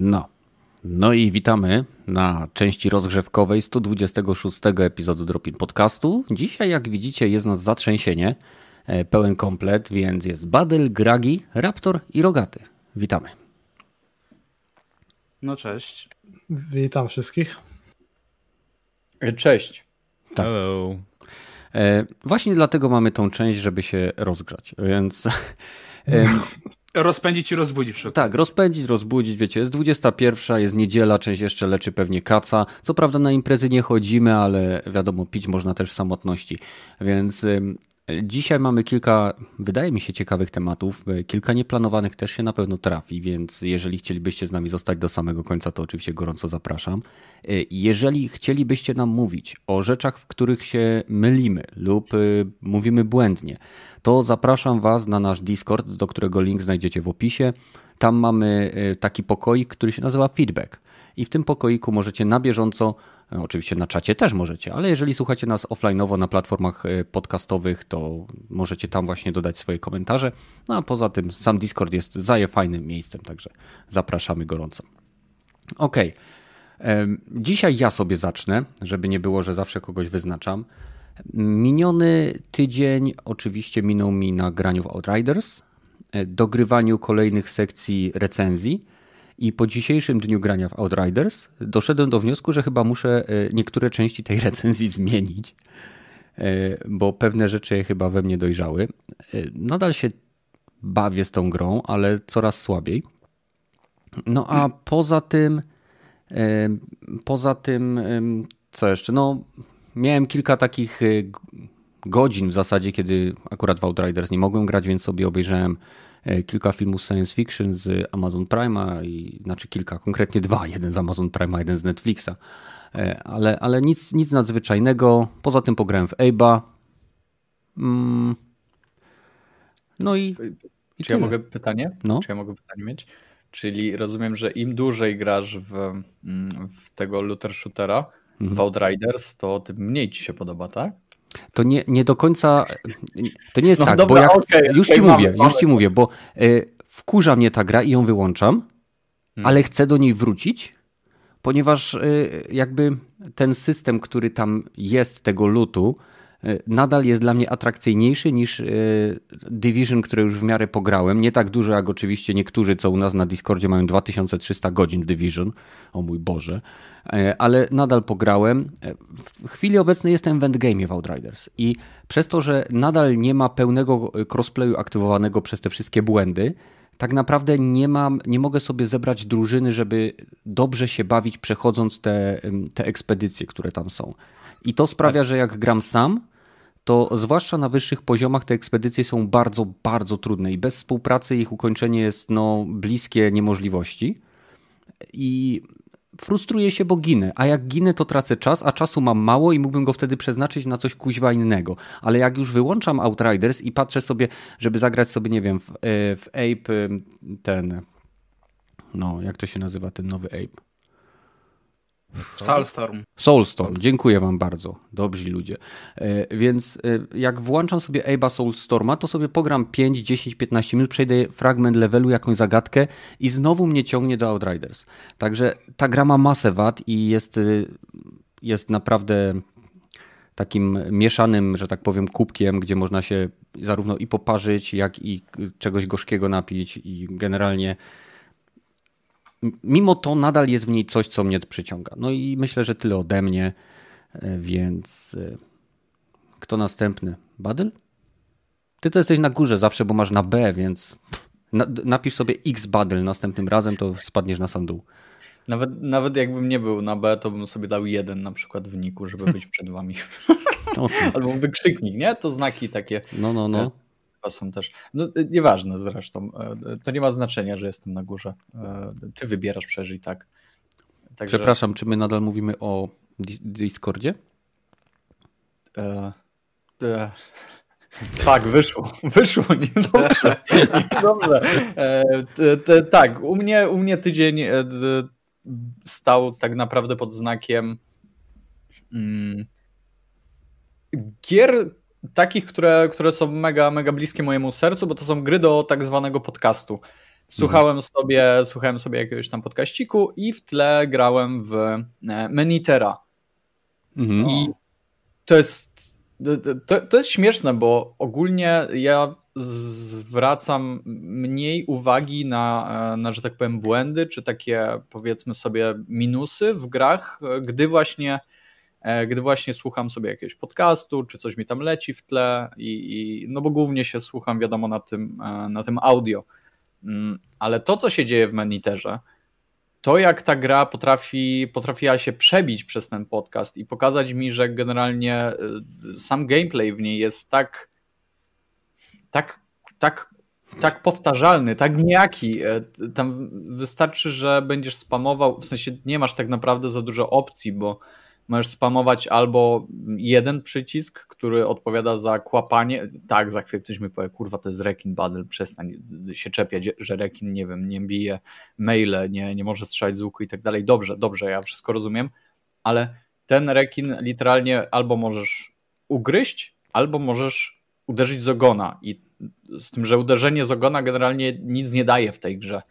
No. No i witamy na części rozgrzewkowej 126 epizodu Dropin Podcastu. Dzisiaj, jak widzicie, jest nas zatrzęsienie, e, pełen komplet, więc jest Badel, Gragi, Raptor i Rogaty. Witamy. No cześć. Witam wszystkich. Cześć. Tak. Hello. E, właśnie dlatego mamy tą część, żeby się rozgrzać, więc... Rozpędzić i rozbudzić przy Tak, rozpędzić, rozbudzić, wiecie, jest 21, jest niedziela, część jeszcze leczy pewnie kaca. Co prawda na imprezy nie chodzimy, ale wiadomo, pić można też w samotności. Więc Dzisiaj mamy kilka, wydaje mi się, ciekawych tematów. Kilka nieplanowanych też się na pewno trafi, więc jeżeli chcielibyście z nami zostać do samego końca, to oczywiście gorąco zapraszam. Jeżeli chcielibyście nam mówić o rzeczach, w których się mylimy lub y, mówimy błędnie, to zapraszam Was na nasz Discord, do którego link znajdziecie w opisie. Tam mamy y, taki pokoik, który się nazywa Feedback. I w tym pokoiku możecie na bieżąco no, oczywiście na czacie też możecie, ale jeżeli słuchacie nas offline'owo na platformach e, podcastowych, to możecie tam właśnie dodać swoje komentarze. No a poza tym sam Discord jest zaje fajnym miejscem, także zapraszamy gorąco. Ok. Dzisiaj ja sobie zacznę, żeby nie było, że zawsze kogoś wyznaczam. Miniony tydzień oczywiście minął mi na graniu w Outriders, e, dogrywaniu kolejnych sekcji recenzji i po dzisiejszym dniu grania w Outriders doszedłem do wniosku, że chyba muszę e, niektóre części tej recenzji zmienić, e, bo pewne rzeczy chyba we mnie dojrzały. Nadal się bawię z tą grą, ale coraz słabiej. No a poza tym, poza tym, co jeszcze? No, miałem kilka takich godzin w zasadzie, kiedy akurat w Outriders nie mogłem grać, więc sobie obejrzałem E, kilka filmów science fiction z Amazon Prime'a, i, znaczy kilka, konkretnie dwa, jeden z Amazon Prime'a, jeden z Netflixa, e, ale, ale nic, nic nadzwyczajnego. Poza tym pograłem w Abe'a. Mm. No i. i Czy ja mogę pytanie? No? Czy ja mogę pytanie mieć? Czyli rozumiem, że im dłużej grasz w, mm, w tego looter shootera, mhm. w Outriders, to tym mniej ci się podoba, tak? To nie, nie do końca, to nie jest no tak, dobra, bo jak, okay, już okay, ci mamy, mówię, mamy. już ci mówię, bo y, wkurza mnie ta gra i ją wyłączam, hmm. ale chcę do niej wrócić, ponieważ y, jakby ten system, który tam jest tego lutu, nadal jest dla mnie atrakcyjniejszy niż Division, które już w miarę pograłem. Nie tak dużo jak oczywiście niektórzy, co u nas na Discordzie mają 2300 godzin Division. O mój Boże. E, ale nadal pograłem. E, w chwili obecnej jestem w endgame w Outriders i przez to, że nadal nie ma pełnego crossplayu aktywowanego przez te wszystkie błędy, tak naprawdę nie mam, nie mogę sobie zebrać drużyny, żeby dobrze się bawić przechodząc te, te ekspedycje, które tam są. I to sprawia, że jak gram sam, to zwłaszcza na wyższych poziomach te ekspedycje są bardzo, bardzo trudne i bez współpracy ich ukończenie jest no, bliskie niemożliwości. I frustruję się, bo ginę. A jak ginę, to tracę czas, a czasu mam mało i mógłbym go wtedy przeznaczyć na coś kuźwa innego. Ale jak już wyłączam Outriders i patrzę sobie, żeby zagrać sobie, nie wiem, w, e, w Ape ten. No, jak to się nazywa ten nowy Ape? Soulstorm. Soulstorm, dziękuję wam bardzo, dobrzy ludzie. E, więc e, jak włączam sobie Abe'a Soulstorma, to sobie pogram 5, 10, 15 minut, przejdę fragment levelu, jakąś zagadkę i znowu mnie ciągnie do Outriders. Także ta gra ma masę wad i jest, e, jest naprawdę takim mieszanym, że tak powiem, kubkiem, gdzie można się zarówno i poparzyć, jak i czegoś gorzkiego napić i generalnie mimo to nadal jest w niej coś, co mnie przyciąga. No i myślę, że tyle ode mnie, e, więc e, kto następny? Badyl? Ty to jesteś na górze zawsze, bo masz na B, więc napisz sobie X Badyl następnym razem, to spadniesz na sam dół. Nawet, nawet jakbym nie był na B, to bym sobie dał jeden na przykład w niku, żeby być przed wami. Albo wykrzyknik, nie? To znaki takie. No, no, no są też. No, y, nieważne zresztą. E, to nie ma znaczenia, że jestem na górze. Ty wybierasz przecież i tak. Także... Przepraszam, czy my nadal mówimy o Discordzie? E, e... Tak, wyszło. Wyszło, niedobrze. Dobrze. E, tak, u mnie, u mnie tydzień e, stał tak naprawdę pod znakiem mm, gier, takich, które, które są mega, mega bliskie mojemu sercu, bo to są gry do tak zwanego podcastu. Słuchałem mhm. sobie, słuchałem sobie jakiegoś tam podkaściku i w tle grałem w e, Menitera. Mhm. I to jest to, to jest śmieszne, bo ogólnie ja zwracam mniej uwagi na, na, że tak powiem, błędy, czy takie powiedzmy sobie minusy w grach, gdy właśnie gdy właśnie słucham sobie jakiegoś podcastu, czy coś mi tam leci w tle i, i no bo głównie się słucham wiadomo na tym, e, na tym audio. Mm, ale to, co się dzieje w Meniterze, to jak ta gra potrafi, potrafiła się przebić przez ten podcast i pokazać mi, że generalnie sam gameplay w niej jest tak tak, tak, tak powtarzalny, tak niejaki. E, tam wystarczy, że będziesz spamował, w sensie nie masz tak naprawdę za dużo opcji, bo możesz spamować albo jeden przycisk, który odpowiada za kłapanie. Tak, za chwilę ktoś mi powie, kurwa, to jest rekin battle, przestań się czepiać, że rekin, nie wiem, nie bije maile, nie, nie może strzelać z łuku i tak dalej. Dobrze, dobrze, ja wszystko rozumiem, ale ten rekin literalnie albo możesz ugryźć, albo możesz uderzyć z ogona i z tym, że uderzenie z ogona generalnie nic nie daje w tej grze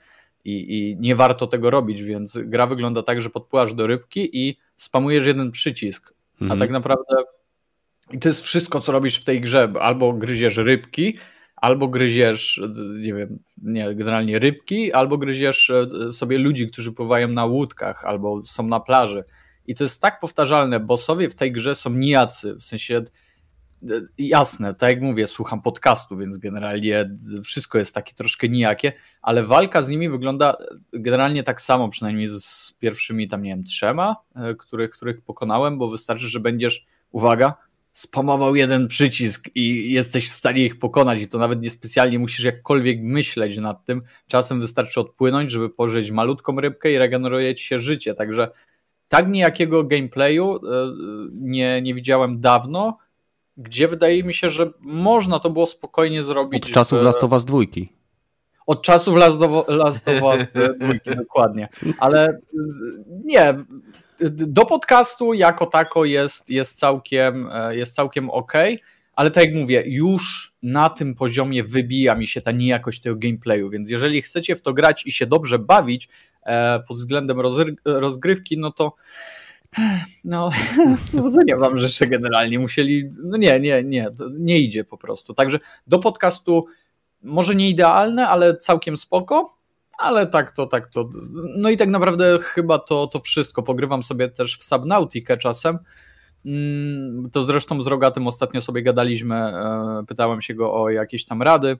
i, i nie warto tego robić, więc gra wygląda tak, że podpływasz do rybki i spamujesz jeden przycisk, mhm. a tak naprawdę i to jest wszystko, co robisz w tej grze, albo gryziesz rybki, albo gryziesz, nie wiem, nie, generalnie rybki, albo gryziesz e, sobie ludzi, którzy pływają na łódkach, albo są na plaży. I to jest tak powtarzalne, bossowie w tej grze są nijacy, w sensie jasne, tak jak mówię, słucham podcastu, więc generalnie wszystko jest takie troszkę nijakie, ale walka z nimi wygląda generalnie tak samo, przynajmniej z pierwszymi tam, nie wiem, trzema, e, których, których pokonałem, bo wystarczy, że będziesz, uwaga, spamował jeden przycisk i jesteś w stanie ich pokonać i to nawet niespecjalnie musisz jakkolwiek myśleć nad tym. Czasem wystarczy odpłynąć, żeby pożyć malutką rybkę i regeneruje ci się życie, także tak nijakiego gameplayu e, nie, nie widziałem dawno, gdzie wydaje mi się, że można to było spokojnie zrobić. Od czasów w... Last of Us dwójki. Od czasów Last of, Last of Us dwójki, dokładnie. Ale nie, do podcastu jako tako jest, jest całkiem, jest całkiem ok, ale tak jak mówię, już na tym poziomie wybija mi się ta niejakość tego gameplayu, więc jeżeli chcecie w to grać i się dobrze bawić e, pod względem rozgrywki, no to no, powodzenia wam życzę generalnie. Musieli, no nie, nie, nie, nie idzie po prostu. Także do podcastu może nie idealne, ale całkiem spoko, ale tak to, tak to. No i tak naprawdę chyba to, to wszystko. Pogrywam sobie też w Subnautikę czasem. Mm, to zresztą z Rogatym ostatnio sobie gadaliśmy, e, pytałem się go o jakieś tam rady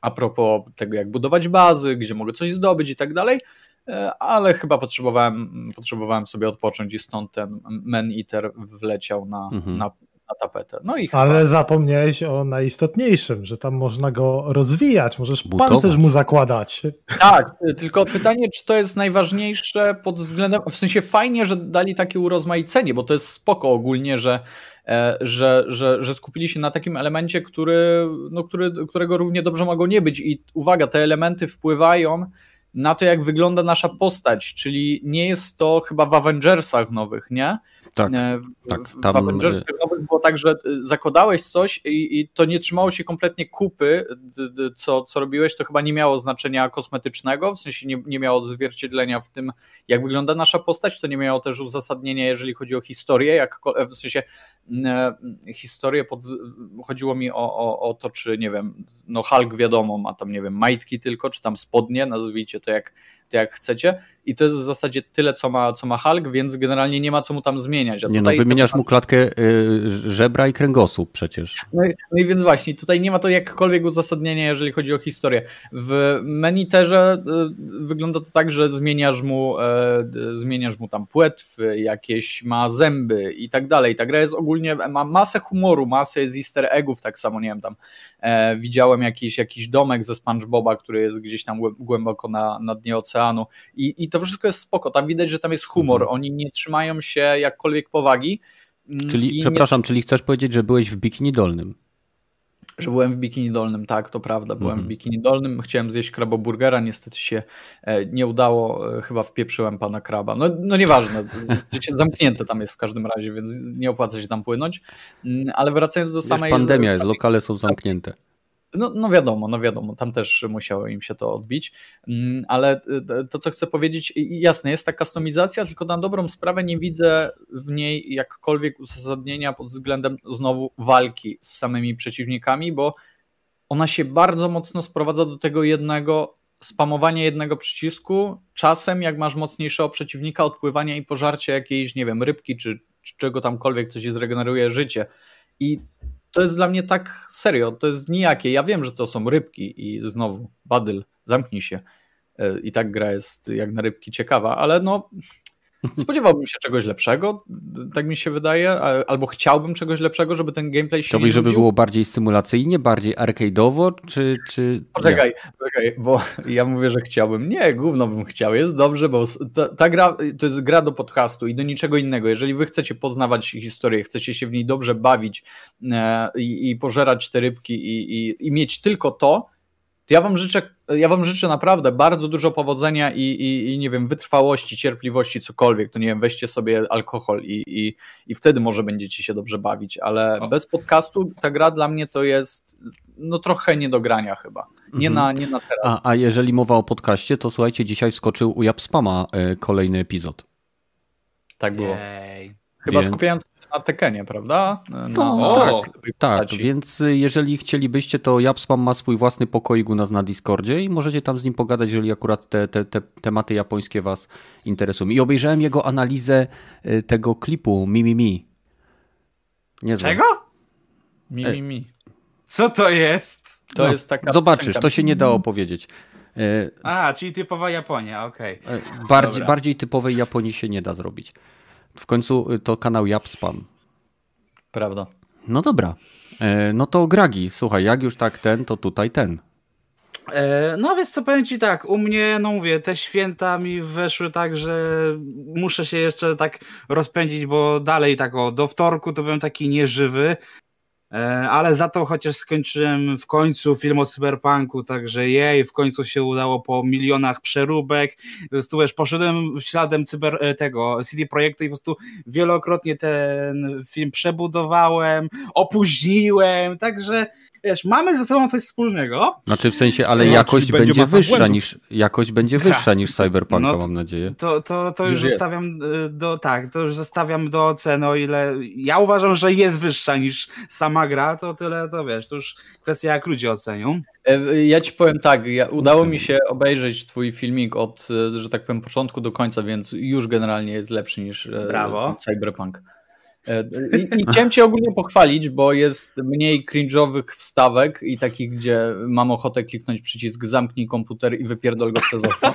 a propos tego, jak budować bazy, gdzie mogę coś zdobyć i tak dalej. E, ale chyba potrzebowałem, potrzebowałem sobie odpocząć i stąd ten Man Eater wleciał na, mhm. na, na tapetę. No i chyba... Ale zapomniałeś o najistotniejszym, że tam można go rozwijać, możesz Butować. pancerz mu zakładać. Tak, tylko pytanie, czy to jest najważniejsze pod względem, w sensie fajnie, że dali takie urozmaicenie, bo to jest spoko ogólnie, że e, że, że, że skupili się na takim elemencie, który, no, który, którego równie dobrze mogą nie być. I uwaga, te elementy wpływają na to, jak wygląda nasza postać, czyli nie jest to chyba w Avengersach nowych, nie? Tak, e, w, tak, tam... w Avengersach nowych było tak, że e, zakładałeś coś i, i, to nie trzymało się kompletnie kupy, co, co robiłeś, to chyba nie miało znaczenia kosmetycznego, w sensie nie, nie miało odzwierciedlenia w tym, jak wygląda nasza postać, to nie miało też uzasadnienia, jeżeli chodzi o historię, jak, w sensie e, historię, pod, chodziło mi o, o, o to, czy nie wiem, no Hulk wiadomo, ma tam, nie wiem, majtki tylko, czy tam spodnie, nazwijcie to jak, jak chcecie i to jest w zasadzie tyle, co ma, co ma Hulk, więc generalnie nie ma co mu tam zmieniać. A nie no, wymieniasz mu klatkę y, żebra i kręgosłup przecież. No i, no i, więc właśnie, tutaj nie ma to jakkolwiek uzasadnienia, jeżeli chodzi o historię. W Meniterze y, wygląda to tak, że zmieniasz mu, y, zmieniasz mu tam płetwy, jakieś ma zęby i tak dalej. Ta gra jest ogólnie, ma masę humoru, masę jest easter eggów, tak samo, nie wiem, tam e, widziałem jakiś, jakiś domek ze SpongeBoba, który jest gdzieś tam głęboko na, na dnie oceanu i, i to wszystko jest spoko. Tam widać, że tam jest humor. Mhm. Oni nie trzymają się jakkolwiek powagi. Mm, czyli, przepraszam, nie... czyli chcesz powiedzieć, że byłeś w bikini dolnym? Że byłem w bikini dolnym, tak, to prawda. Byłem mhm. w bikini dolnym. Chciałem zjeść kraboburgera, niestety się e, nie udało. E, chyba wpieprzyłem pana kraba. No, no nieważne. Zamknięte tam jest w każdym razie, więc nie opłaca się tam płynąć. Mm, ale wracając do Wiesz, samej. Pandemia jest, lokale są zamknięte. No, no wiadomo, no wiadomo, tam też musiało im się to odbić, mm, ale to, co chcę powiedzieć, jasne, jest ta kustomizacja, tylko na dobrą sprawę nie widzę w niej jakkolwiek uzasadnienia pod względem znowu walki z samymi przeciwnikami, bo ona się bardzo mocno sprowadza do tego jednego, spamowania jednego przycisku, czasem jak masz mocniejszego przeciwnika, odpływania i pożarcie jakiejś, nie wiem, rybki czy, czy czego tamkolwiek, co ci zregeneruje życie. I to jest dla mnie tak serio, to jest nijakie. Ja wiem, że to są rybki i znowu, badyl, zamknij się. E, I tak gra jest jak na rybki ciekawa, ale no Spodziewałbym się czegoś lepszego, tak mi się wydaje, albo chciałbym czegoś lepszego, żeby ten gameplay się Chciałbyś, żeby było bardziej symulacyjnie, bardziej arcade'owo, czy... czy... Poczekaj, poczekaj, bo ja mówię, że chciałbym. Nie, gówno bym chciał, jest dobrze, bo ta, ta, gra to jest gra do podcastu i do niczego innego. Jeżeli wy chcecie poznawać historię, chcecie się w niej dobrze bawić e, i, i, pożerać te rybki i, i, i mieć tylko to, to ja wam życzę, ja wam życzę naprawdę bardzo dużo powodzenia i, i, i nie wiem, wytrwałości, cierpliwości, cokolwiek. To nie wiem, weźcie sobie alkohol i, i, i wtedy może będziecie się dobrze bawić, ale o. bez podcastu ta gra dla mnie to jest no trochę nie do grania chyba. Nie, mhm. na, nie na teraz. A, a jeżeli mowa o podcaście, to słuchajcie, dzisiaj wskoczył u Japspama y, kolejny epizod. Tak było. Jej. Chyba Więc... skupiając na Tekenie, prawda? Na, no, tak, tak, więc jeżeli chcielibyście, to Japspam ma swój własny pokoik u nas na Discordzie i możecie tam z nim pogadać, jeżeli akurat te, te, te tematy japońskie was interesują. I obejrzałem jego analizę y, tego klipu Mimimi. Mi, mi. Czego? Mimimi. Mi, mi. Co to jest? To no, jest taka Zobaczysz, to się nie da opowiedzieć. Y, A, czyli typowa Japonia, okej. Okay. Bardziej, bardziej typowej Japonii się nie da zrobić. W końcu y, to kanał Japspam. Prawda. No dobra. E, no to Gragi, słuchaj, jak już tak ten, to tutaj ten. E, no więc co powiem ci tak, u mnie, no mówię, te święta mi weszły tak, że muszę się jeszcze tak rozpędzić, bo dalej tak o, do wtorku to byłem taki nieżywy, ale za to chociaż skończyłem w końcu film o cyberpunku, także jej, w końcu się udało po milionach przeróbek. Po prostu wiesz, poszedłem śladem cyber, e, tego CD Projektu i po prostu wielokrotnie ten film przebudowałem, opóźniłem, także wiesz, mamy ze sobą coś wspólnego. Znaczy w sensie, ale no, jakość będzie, będzie wyższa niż jakość będzie wyższa niż Cyberpunka, no, mam nadzieję. To, to, to już zostawiam e, do tak, to już zostawiam do oceny, o ile ja uważam, że jest wyższa niż sama gra, to tyle to wiesz, to już kwestia jak ludzie ocenią. E, ja ci powiem tak, ja, udało mi się obejrzeć twój filmik od, e, że tak powiem, początku do końca, więc już generalnie jest lepszy niż Brawo. Cyberpunk. E, I, I, chciałem cię ogólnie pochwalić, bo jest mniej cringe'owych wstawek i takich, gdzie mam ochotę kliknąć przycisk zamknij komputer i wypierdol go przez okno.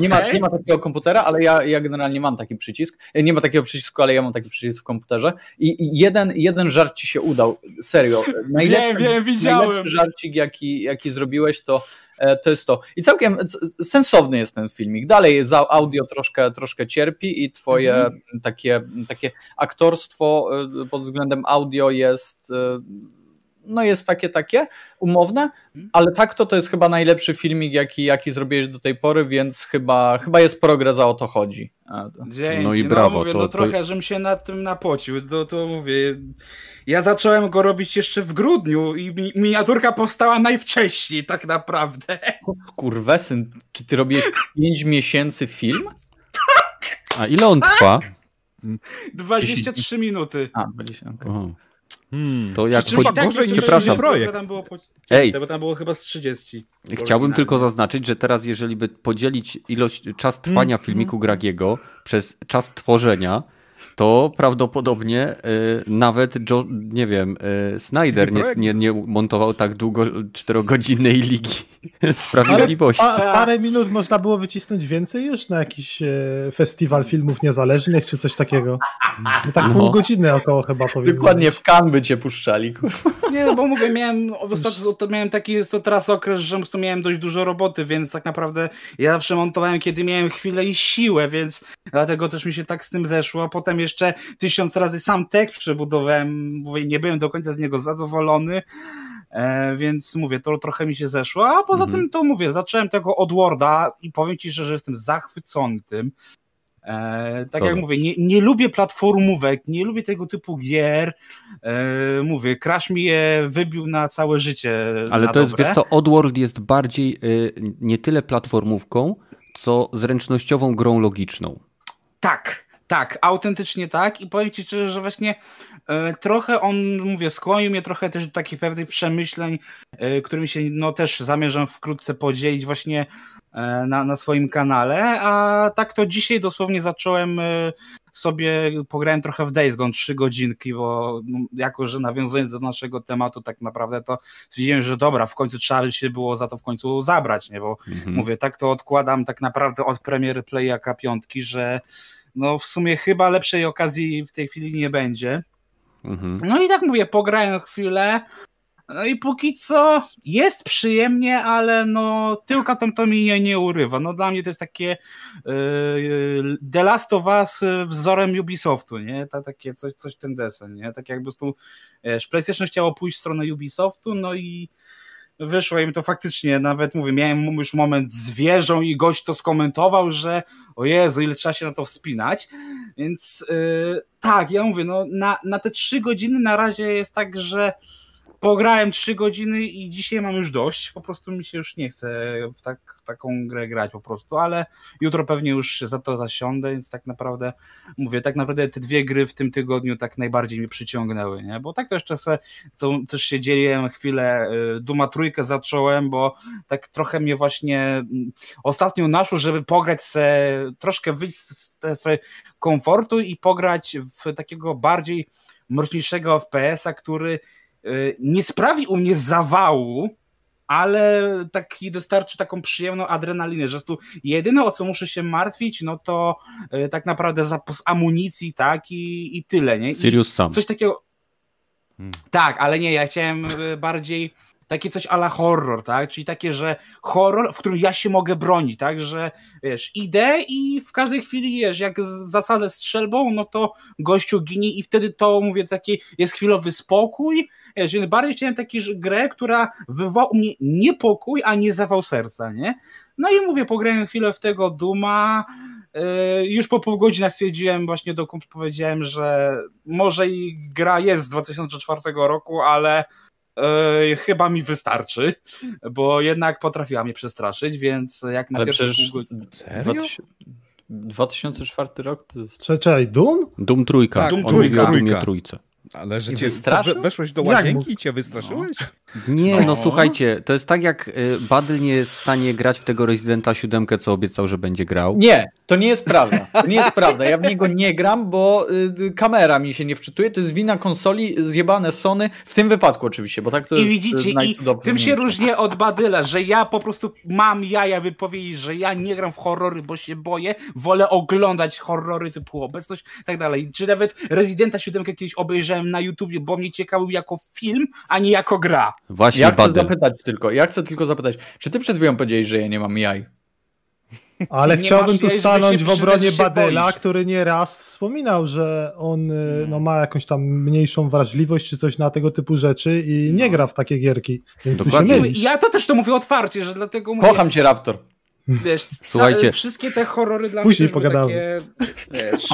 nie, ma, nie ma takiego komputera, ale ja, ja generalnie mam taki przycisk. E, nie ma takiego przycisku, ale ja mam taki przycisk w komputerze. I, i jeden, jeden żart ci się udał. Serio. Najlepszy, wiem, wiem, widziałem. Najlepszy żarcik, jaki, jaki zrobiłeś, to to jest to. I całkiem sensowny jest ten filmik. Dalej za audio troszkę, troszkę cierpi i twoje mhm. takie, takie aktorstwo e, pod względem audio jest e, no jest takie, takie, umowne, mhm. ale tak to to jest chyba najlepszy filmik, jaki, jaki zrobiłeś do tej pory, więc chyba, chyba jest progres, a o to chodzi. Dzięki. No i brawo. No, mówię, to, no trochę, to... żebym się nad tym napocił, to, to mówię, ja zacząłem go robić jeszcze w grudniu i mi, miniaturka powstała najwcześniej tak naprawdę. Kurwesyn, czy ty robiłeś 5 miesięcy film? Tak! A ile on trwa? 23 minuty. A, 20, okay. Hmm. To jak po... tak, gorzej przepraszam. projekt. Tam było po... Ej. Bo tam było chyba z 30. Chciałbym tylko zaznaczyć, że teraz jeżeli by podzielić ilość, czas trwania hmm. filmiku Gragiego przez czas tworzenia, to prawdopodobnie y, nawet, Joe, nie wiem, y, Snyder nie, nie, nie, montował tak długo czterogodzinnej Ligi Sprawiedliwości. Pa, parę minut można było wycisnąć więcej już na jakiś e, festiwal filmów niezależnych czy coś takiego. No tak no. pół godziny około chyba powinno Dokładnie w kan by cię puszczali. Nie, no bo mówię, miałem, ostatnio, miałem taki to teraz okres, że po miałem dość dużo roboty, więc tak naprawdę ja zawsze montowałem, kiedy miałem chwilę i siłę, więc dlatego też mi się tak z tym zeszło. Potem jeszcze tysiąc razy sam tekst przebudowałem, mówię, nie byłem do końca z niego zadowolony, e, więc mówię, to trochę mi się zeszło, a poza mhm. tym to mówię, zacząłem tego od Worda i powiem Ci, że, że jestem zachwycony tym. E, tak to jak mówię, nie, nie lubię platformówek, nie lubię tego typu gier. E, mówię, Crash mi je wybił na całe życie. Ale to dobre. jest, wiesz co, Oddworld jest bardziej y, nie tyle platformówką, co zręcznościową grą logiczną. Tak, tak, autentycznie tak i powiem Ci szczerze, że właśnie e, trochę on, mówię, skłonił mnie trochę też do takich pewnych przemyśleń, e, którymi się no też zamierzam wkrótce podzielić właśnie e, na, na swoim kanale, a tak to dzisiaj dosłownie zacząłem sobie, pograłem trochę w Days Gone, trzy godzinki, bo no, jako, że nawiązując do naszego tematu tak naprawdę to stwierdziłem, że dobra, w końcu trzeba by się było za to w końcu zabrać, nie, bo mhm. mówię, tak to odkładam tak naprawdę od premiery Playaka piątki, że no w sumie chyba lepszej okazji w tej chwili nie będzie. Mhm. No i tak mówię, pograłem chwilę, no i póki co jest przyjemnie, ale no tyłka to, to mi nie, nie urywa. No dla mnie to jest takie yy, The Last of Us wzorem Ubisoftu, nie? Ta, takie coś, coś ten desen, nie? Tak jakby tu wiesz, PlayStation chciało pójść w stronę Ubisoftu, no i wyszło im to faktycznie, nawet mówię, miałem już moment z wieżą i gość to skomentował, że o Jezu, ile trzeba się na to wspinać, więc yy, tak, ja mówię, no na, na te trzy godziny na razie jest tak, że pograłem 3 godziny i dzisiaj mam już dość. Po prostu mi się już nie chce w tak, taką grę grać po prostu, ale jutro pewnie już za to zasiądę, więc tak naprawdę mówię, tak naprawdę te dwie gry w tym tygodniu tak najbardziej mnie przyciągnęły, nie? Bo tak też czasem to też się dzieliłem chwilę, y, Duma trójkę zacząłem, bo tak trochę mnie właśnie mm, ostatnio naszło, żeby pograć se, troszkę wyjść z strefy komfortu i pograć w takiego bardziej mroczniejszego FPS-a, który nie sprawi u mnie zawału, ale taki dostarczy taką przyjemną adrenalinę, że tu jedyne o co muszę się martwić, no to y, tak naprawdę zapus amunicji, tak, i, i tyle, nie? I Sirius sam. Coś takiego. Hmm. Tak, ale nie, ja chciałem y, bardziej takie coś ala horror, tak? Czyli takie, że horror, w którym ja się mogę bronić, tak? Że wiesz, idę i w każdej chwili wiesz, jak zasadę strzelbą, no to gościu ginie i wtedy to mówię taki jest chwilowy spokój. Wiesz, więc bardziej chciałem taką grę, która wywołała u mnie niepokój, a nie zawał serca, nie? No i mówię, pograłem chwilę w tego Duma. Yy, już po pół godziny stwierdziłem, właśnie do kumpla powiedziałem, że może i gra jest z 2004 roku, ale Yy, chyba mi wystarczy, bo jednak potrafiła mnie przestraszyć, więc jak na Ale przecież... Pół... Serio? 2004 rok to jest... Czekaj, Doom? Doom trójka. Tak, Doom trójka. On Doomie trójce. Ale że cię weszłeś do łazienki i cię wystraszyłeś? No. Nie, no. no. słuchajcie, to jest tak jak y, Badl nie jest w stanie grać w tego Residenta 7, co obiecał, że będzie grał. Nie, to nie jest prawda. To nie jest prawda. Ja w niego nie gram, bo y, kamera mi się nie wczytuje. To jest wina konsoli zjebane Sony, w tym wypadku oczywiście, bo tak to I jest widzicie, i tym się różni od Badyla, że ja po prostu mam jaja, by powiedzieć, że ja nie gram w horrory, bo się boję, wolę oglądać horrory typu obecność i tak dalej. Czy nawet Residenta 7 kiedyś obejrzałem na YouTubie, bo mnie ciekawił jako film, a nie jako gra. Właśnie, ja chcę zapytać tylko, ja chcę tylko zapytać, czy ty przed chwilą powiedziałeś, że ja nie mam jaj? Ale nie chciałbym tu stanąć w obronie Badela, który nie raz wspominał, że on y, no, ma jakąś tam mniejszą wrażliwość czy coś na tego typu rzeczy i nie no. gra w takie gierki. Więc Dokładnie. Ja to też to mówię otwarcie, że dlatego mówię... Kocham cię, Raptor. Wiesz, Słuchajcie. wszystkie te horrory dla Później mnie były takie wiesz,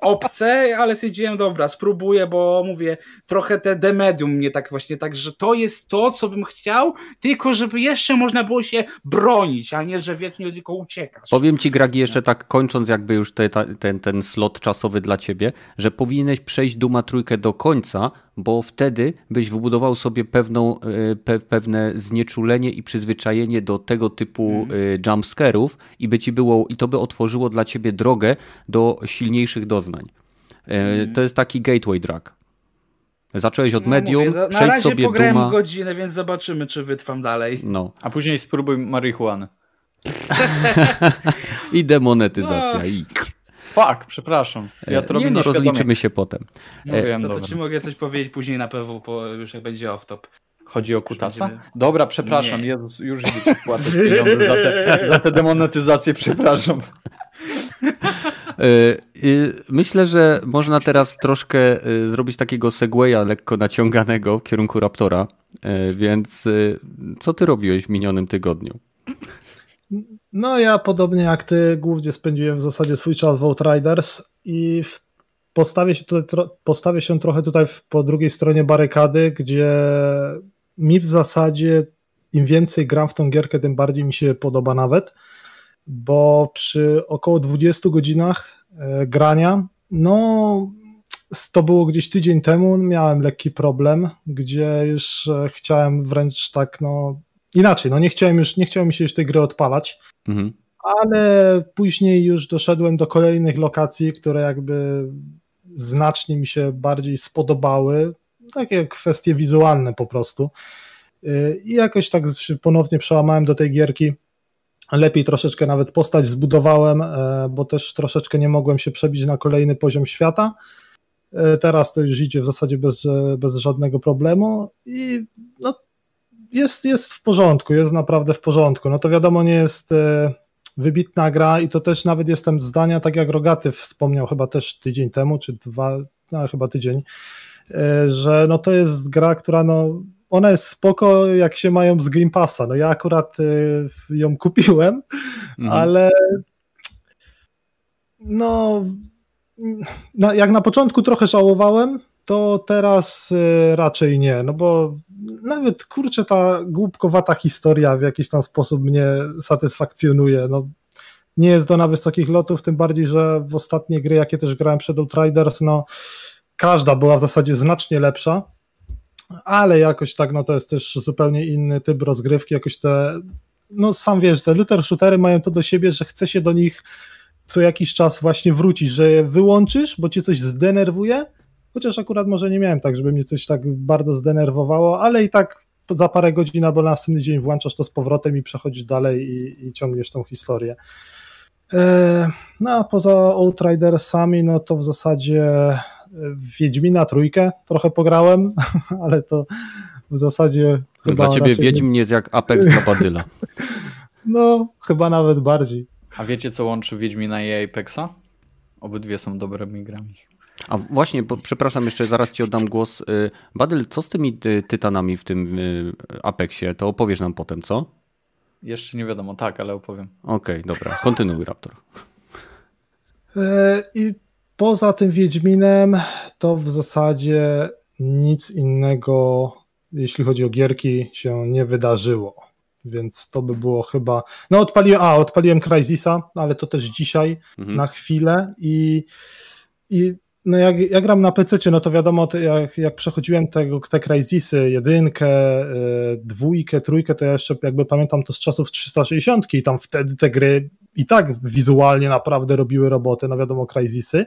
obce, ale stwierdziłem, dobra, spróbuję, bo mówię, trochę te The Medium mnie tak właśnie, tak, że to jest to, co bym chciał, tylko żeby jeszcze można było się bronić, a nie, że wiecznie tylko uciekasz. Powiem ci, Gragi, jeszcze tak kończąc jakby już te, ten, ten slot czasowy dla ciebie, że powinieneś przejść Duma trójkę do końca, bo wtedy byś wybudował sobie pewną, e, pe, pewne znieczulenie i przyzwyczajenie do tego typu mm. Jumpscarów i by ci było, i to by otworzyło dla ciebie drogę do silniejszych doznań. Mm. To jest taki gateway drug. Zacząłeś od no, medium, mówię, na razie sobie pograłem Duma. godzinę, więc zobaczymy, czy wytrwam dalej. No. A później spróbuj marihuany. I demonetyzacja. No. I... Fuck, przepraszam. Ja to robię Nie no, rozliczymy się potem. No, e, no to ci mogę coś powiedzieć później na PW, po, już jak będzie off-top. Chodzi o kutasa? Dobra, przepraszam, Nie. Jezus, już idę płacę pieniądze za te, za te demonetyzacje, przepraszam. E, myślę, że można teraz troszkę e, zrobić takiego segwaya lekko naciąganego w kierunku Raptora, więc co ty robiłeś w minionym tygodniu? No ja podobnie jak ty głównie spędziłem w zasadzie swój czas w Outriders i postawię się, tutaj, postawię się trochę tutaj po drugiej stronie barykady, gdzie mi w zasadzie im więcej gram w tą gierkę, tym bardziej mi się podoba nawet, bo przy około 20 godzinach e, grania, no to było gdzieś tydzień temu, miałem lekki problem, gdzie już e, chciałem wręcz tak, no inaczej, no nie chciałem już, nie chciałem mi się już tej gry odpalać, mhm. ale później już doszedłem do kolejnych lokacji, które jakby znacznie mi się bardziej spodobały, takie kwestie wizualne po prostu. I jakoś tak ponownie przełamałem do tej gierki. Lepiej troszeczkę nawet postać zbudowałem, e, bo też troszeczkę nie mogłem się przebić na kolejny poziom świata. E, teraz to już idzie w zasadzie bez, bez żadnego problemu i no, jest, jest w porządku, jest naprawdę w porządku. No to wiadomo, nie jest e, wybitna gra i to też nawet jestem zdania, tak jak Rogaty wspomniał chyba też tydzień temu, czy dwa, no chyba tydzień, że no to jest gra, która no ona jest spoko, jak się mają z Game Passa. No ja akurat y, ją kupiłem, mhm. ale no, no, jak na początku trochę żałowałem, to teraz y, raczej nie, no bo nawet kurczę ta głupkowata historia w jakiś tam sposób mnie satysfakcjonuje. No, nie jest do na wysokich lotów, tym bardziej, że w ostatnie gry, jakie też grałem przed Outriders, no każda była w zasadzie znacznie lepsza ale jakoś tak, no to jest też zupełnie inny typ rozgrywki, jakoś te, no sam wiesz, te looter shootery mają to do siebie, że chce się do nich co jakiś czas właśnie wrócić, że je wyłączysz, bo cię coś zdenerwuje, chociaż akurat może nie miałem tak, żeby mnie coś tak bardzo zdenerwowało, ale i tak za parę godzin albo na następny dzień włączasz to z powrotem i przechodzisz dalej i, i ciągniesz tą historię. E, no a poza Outridersami, no to w zasadzie w Wiedźmina trójkę trochę pograłem, ale to w zasadzie Dla ciebie Wiedźmin nie... jest jak Apex dla Badyla. No, chyba nawet bardziej. A wiecie, co łączy Wiedźmina i Apexa? Obydwie są dobrymi grami. A właśnie, bo, przepraszam, jeszcze zaraz ci oddam głos. Y, Badyl, co z tymi y, tytanami w tym y, Apexie? To opowiesz nam potem, co? Jeszcze nie wiadomo, tak, ale opowiem. Okej, okay, dobra. Kontynuuj, Raptor. E, I Poza tym Wiedźminem to w zasadzie nic innego, jeśli chodzi o gierki, się nie wydarzyło. Więc to by było chyba. No, odpaliłem, a, odpaliłem Crysisa, ale to też dzisiaj mhm. na chwilę i, i no jak ja gram na PC, no to wiadomo, to jak, jak przechodziłem tego, te Crysisy, jedynkę, yy, dwójkę, trójkę, to ja jeszcze jakby pamiętam to z czasów 360 i tam wtedy te gry i tak wizualnie naprawdę robiły robotę, no wiadomo, Crysisy,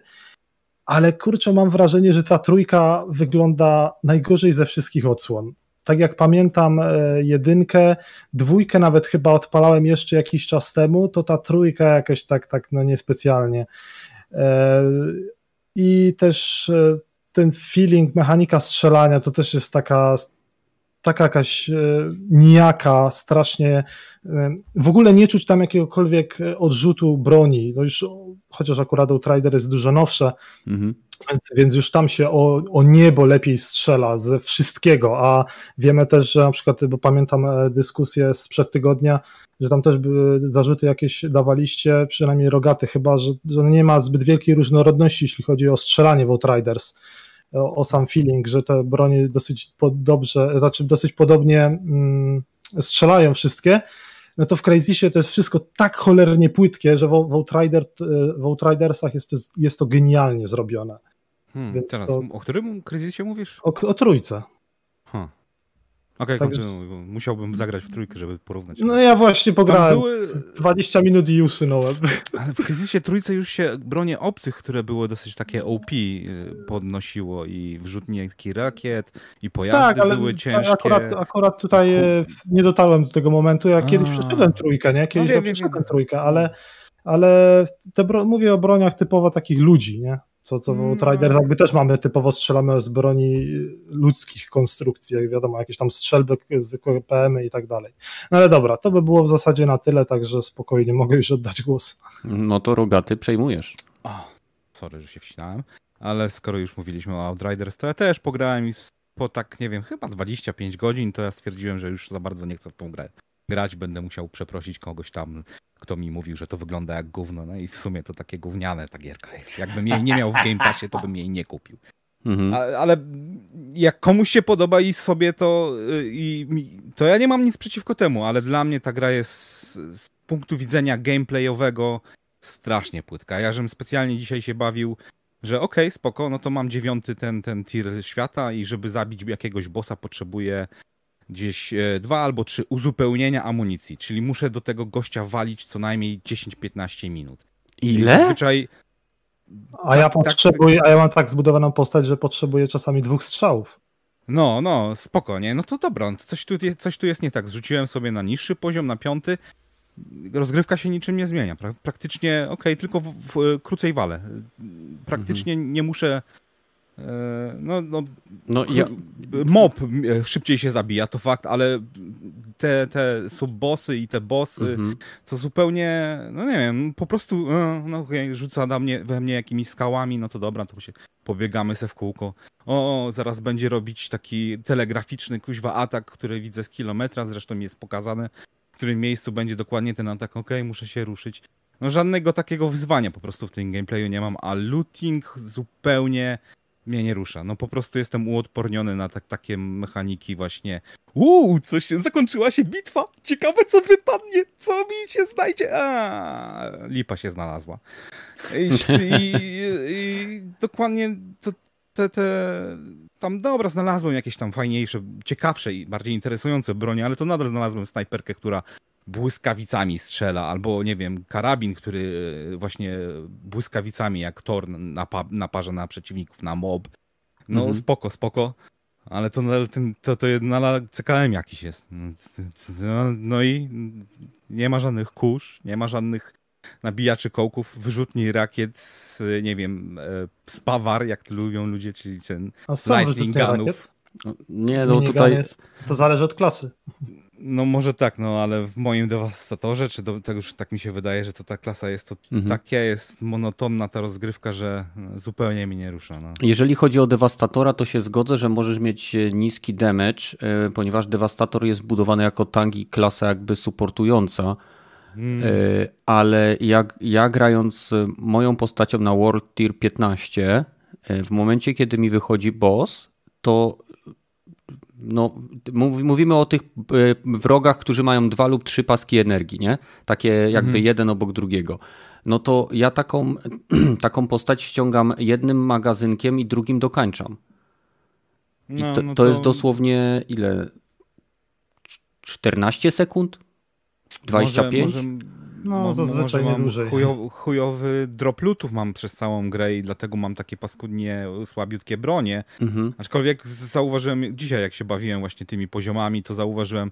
ale kurczę, mam wrażenie, że ta trójka wygląda najgorzej ze wszystkich odsłon. Tak jak pamiętam e, jedynkę, dwójkę nawet chyba odpalałem jeszcze jakiś czas temu, to ta trójka jakoś tak, tak no niespecjalnie. E, I też e, ten feeling, mechanika strzelania to też jest taka taka jakaś e, nijaka, strasznie, e, w ogóle nie czuć tam jakiegokolwiek e, odrzutu broni, no już chociaż akurat Outrider jest dużo nowsze, mhm. więc, więc, już tam się o, o niebo lepiej strzela ze wszystkiego, a wiemy też, że na przykład, bo pamiętam dyskusję sprzed tygodnia, że tam też były zarzuty jakieś dawaliście, przynajmniej rogaty chyba, że, że nie ma zbyt wielkiej różnorodności, jeśli chodzi o strzelanie w Outriders o, o sam feeling, że te broni dosyć dobrze, znaczy dosyć podobnie mm, strzelają wszystkie, no to w Crazysie to jest wszystko tak cholernie płytkie, że w, w, Outrider, w Outridersach jest to, jest to genialnie zrobione. Hmm, teraz, to... o którym Crazysie mówisz? O, o trójce. Huh. Okej, okay, tak, musiałbym zagrać w trójkę, żeby porównać. No ja właśnie pograłem były... 20 minut i usunąłem. Ale w kryzysie trójce już się bronie obcych, które były dosyć takie OP y, podnosiło i wrzutniki rakiet i pojazdy tak, były ciężkie. Akurat, akurat tutaj e, nie dotarłem do tego momentu, ja kiedyś przeszedłem trójkę, nie? Kiedyś no, wiem, przeszedłem trójkę, ale, ale te mówię o broniach typowo takich ludzi, nie? Co, co w mm. Outriders jakby też mamy typowo strzelamy z broni ludzkich konstrukcji, jak wiadomo, jakieś tam strzelby, zwykłe PM-y i tak dalej. No ale dobra, to by było w zasadzie na tyle, także spokojnie mogę już oddać głos. No to rogaty przejmujesz. Oh, sorry, że się wsinałem, ale skoro już mówiliśmy o Outriders, to ja też pograłem i po tak, nie wiem, chyba 25 godzin, to ja stwierdziłem, że już za bardzo nie chcę w tą grę grać, będę musiał przeprosić kogoś tam, kto mi mówił, że to wygląda jak gówno, no i w sumie to takie gówniane ta gierka jest. Jakbym jej nie miał w Game Passie, to bym jej nie kupił. Mhm. Ale, ale, jak komuś się podoba i sobie to, y, i, to ja nie mam nic przeciwko temu, ale dla mnie ta gra jest z, punktu widzenia gameplayowego strasznie płytka. Ja żebym specjalnie dzisiaj się bawił, że okej, okay, spoko, no to mam dziewiąty ten, ten tier świata i żeby zabić jakiegoś bossa potrzebuję gdzieś e, dwa albo trzy uzupełnienia amunicji, czyli muszę do tego gościa walić co najmniej 10-15 minut. Ile? Zazwyczaj... A ja tak, tak, potrzebuję, tak, a ja mam tak zbudowaną postać, że potrzebuję czasami dwóch strzałów. No, no, spoko, nie? No to dobra, coś tu, coś tu jest nie tak. Zrzuciłem sobie na niższy poziom, na piąty. Rozgrywka się niczym nie zmienia. Praktycznie, okej, okay, tylko w, w, krócej wale. Praktycznie mhm. nie muszę no, no, no ja... Mob e, szybciej się zabija, to fakt, ale te, te subbossy i te bossy mhm. to zupełnie, no nie wiem, po prostu e, no, rzuca na mnie, we mnie jakimiś skałami, no to dobra, to się pobiegamy se w kółko. O, zaraz będzie robić taki telegraficzny kuźwa atak, który widzę z kilometra, zresztą jest pokazane, w którym miejscu będzie dokładnie ten atak, ok, muszę się ruszyć. No żadnego takiego wyzwania po prostu w tym gameplayu nie mam, a looting zupełnie mnie nie rusza. No po prostu jestem uodporniony na tak, takie mechaniki właśnie. Uuu, coś się, zakończyła się bitwa. Ciekawe co wypadnie, co mi się znajdzie. A, lipa się znalazła. I, i, i dokładnie to, te, te, tam dobra, znalazłem jakieś tam fajniejsze, ciekawsze i bardziej interesujące bronie, ale to nadal znalazłem snajperkę, która błyskawicami strzela, albo nie wiem, karabin, który e, właśnie błyskawicami jak Thor napa naparza na przeciwników, na mob. No mhm. spoko, spoko, ale to, to, to nadal CKM jakiś jest. No, no i nie ma żadnych kurz, nie ma żadnych nabijaczy kołków, wyrzutni rakiet, nie wiem, e, spawar, jak to lubią ludzie, czyli ten lightning gunów. No, nie, no tutaj... Jest, to zależy od klasy. No może tak, no ale w moim dewastatorze, czy do, tego już tak mi się wydaje, że to ta klasa jest to mhm. taka jest monotonna ta rozgrywka, że zupełnie mi nie rusza. No. Jeżeli chodzi o dewastatora, to się zgodzę, że możesz mieć e, niski damage, e, ponieważ dewastator jest budowany jako tangi klasa jakby supportująca. Hmm. Ale jak ja grając moją postacią na World Tier 15, w momencie kiedy mi wychodzi boss, to no, mówimy o tych e, wrogach, którzy mają dwa lub trzy paski energii, nie? Takie jakby mhm. jeden obok drugiego. No to ja taką, taką postać ściągam jednym magazynkiem i drugim dokańczam. I no, to, no to... to jest dosłownie ile? 14 sekund? 25? Może, może no, zazwyczaj dłużej. Chujowy, chujowy drop lootów mam przez całą grę i dlatego mam takie paskudnie słabiutkie bronie. Mhm. Aczkolwiek zauważyłem dzisiaj, jak się bawiłem właśnie tymi poziomami, to zauważyłem,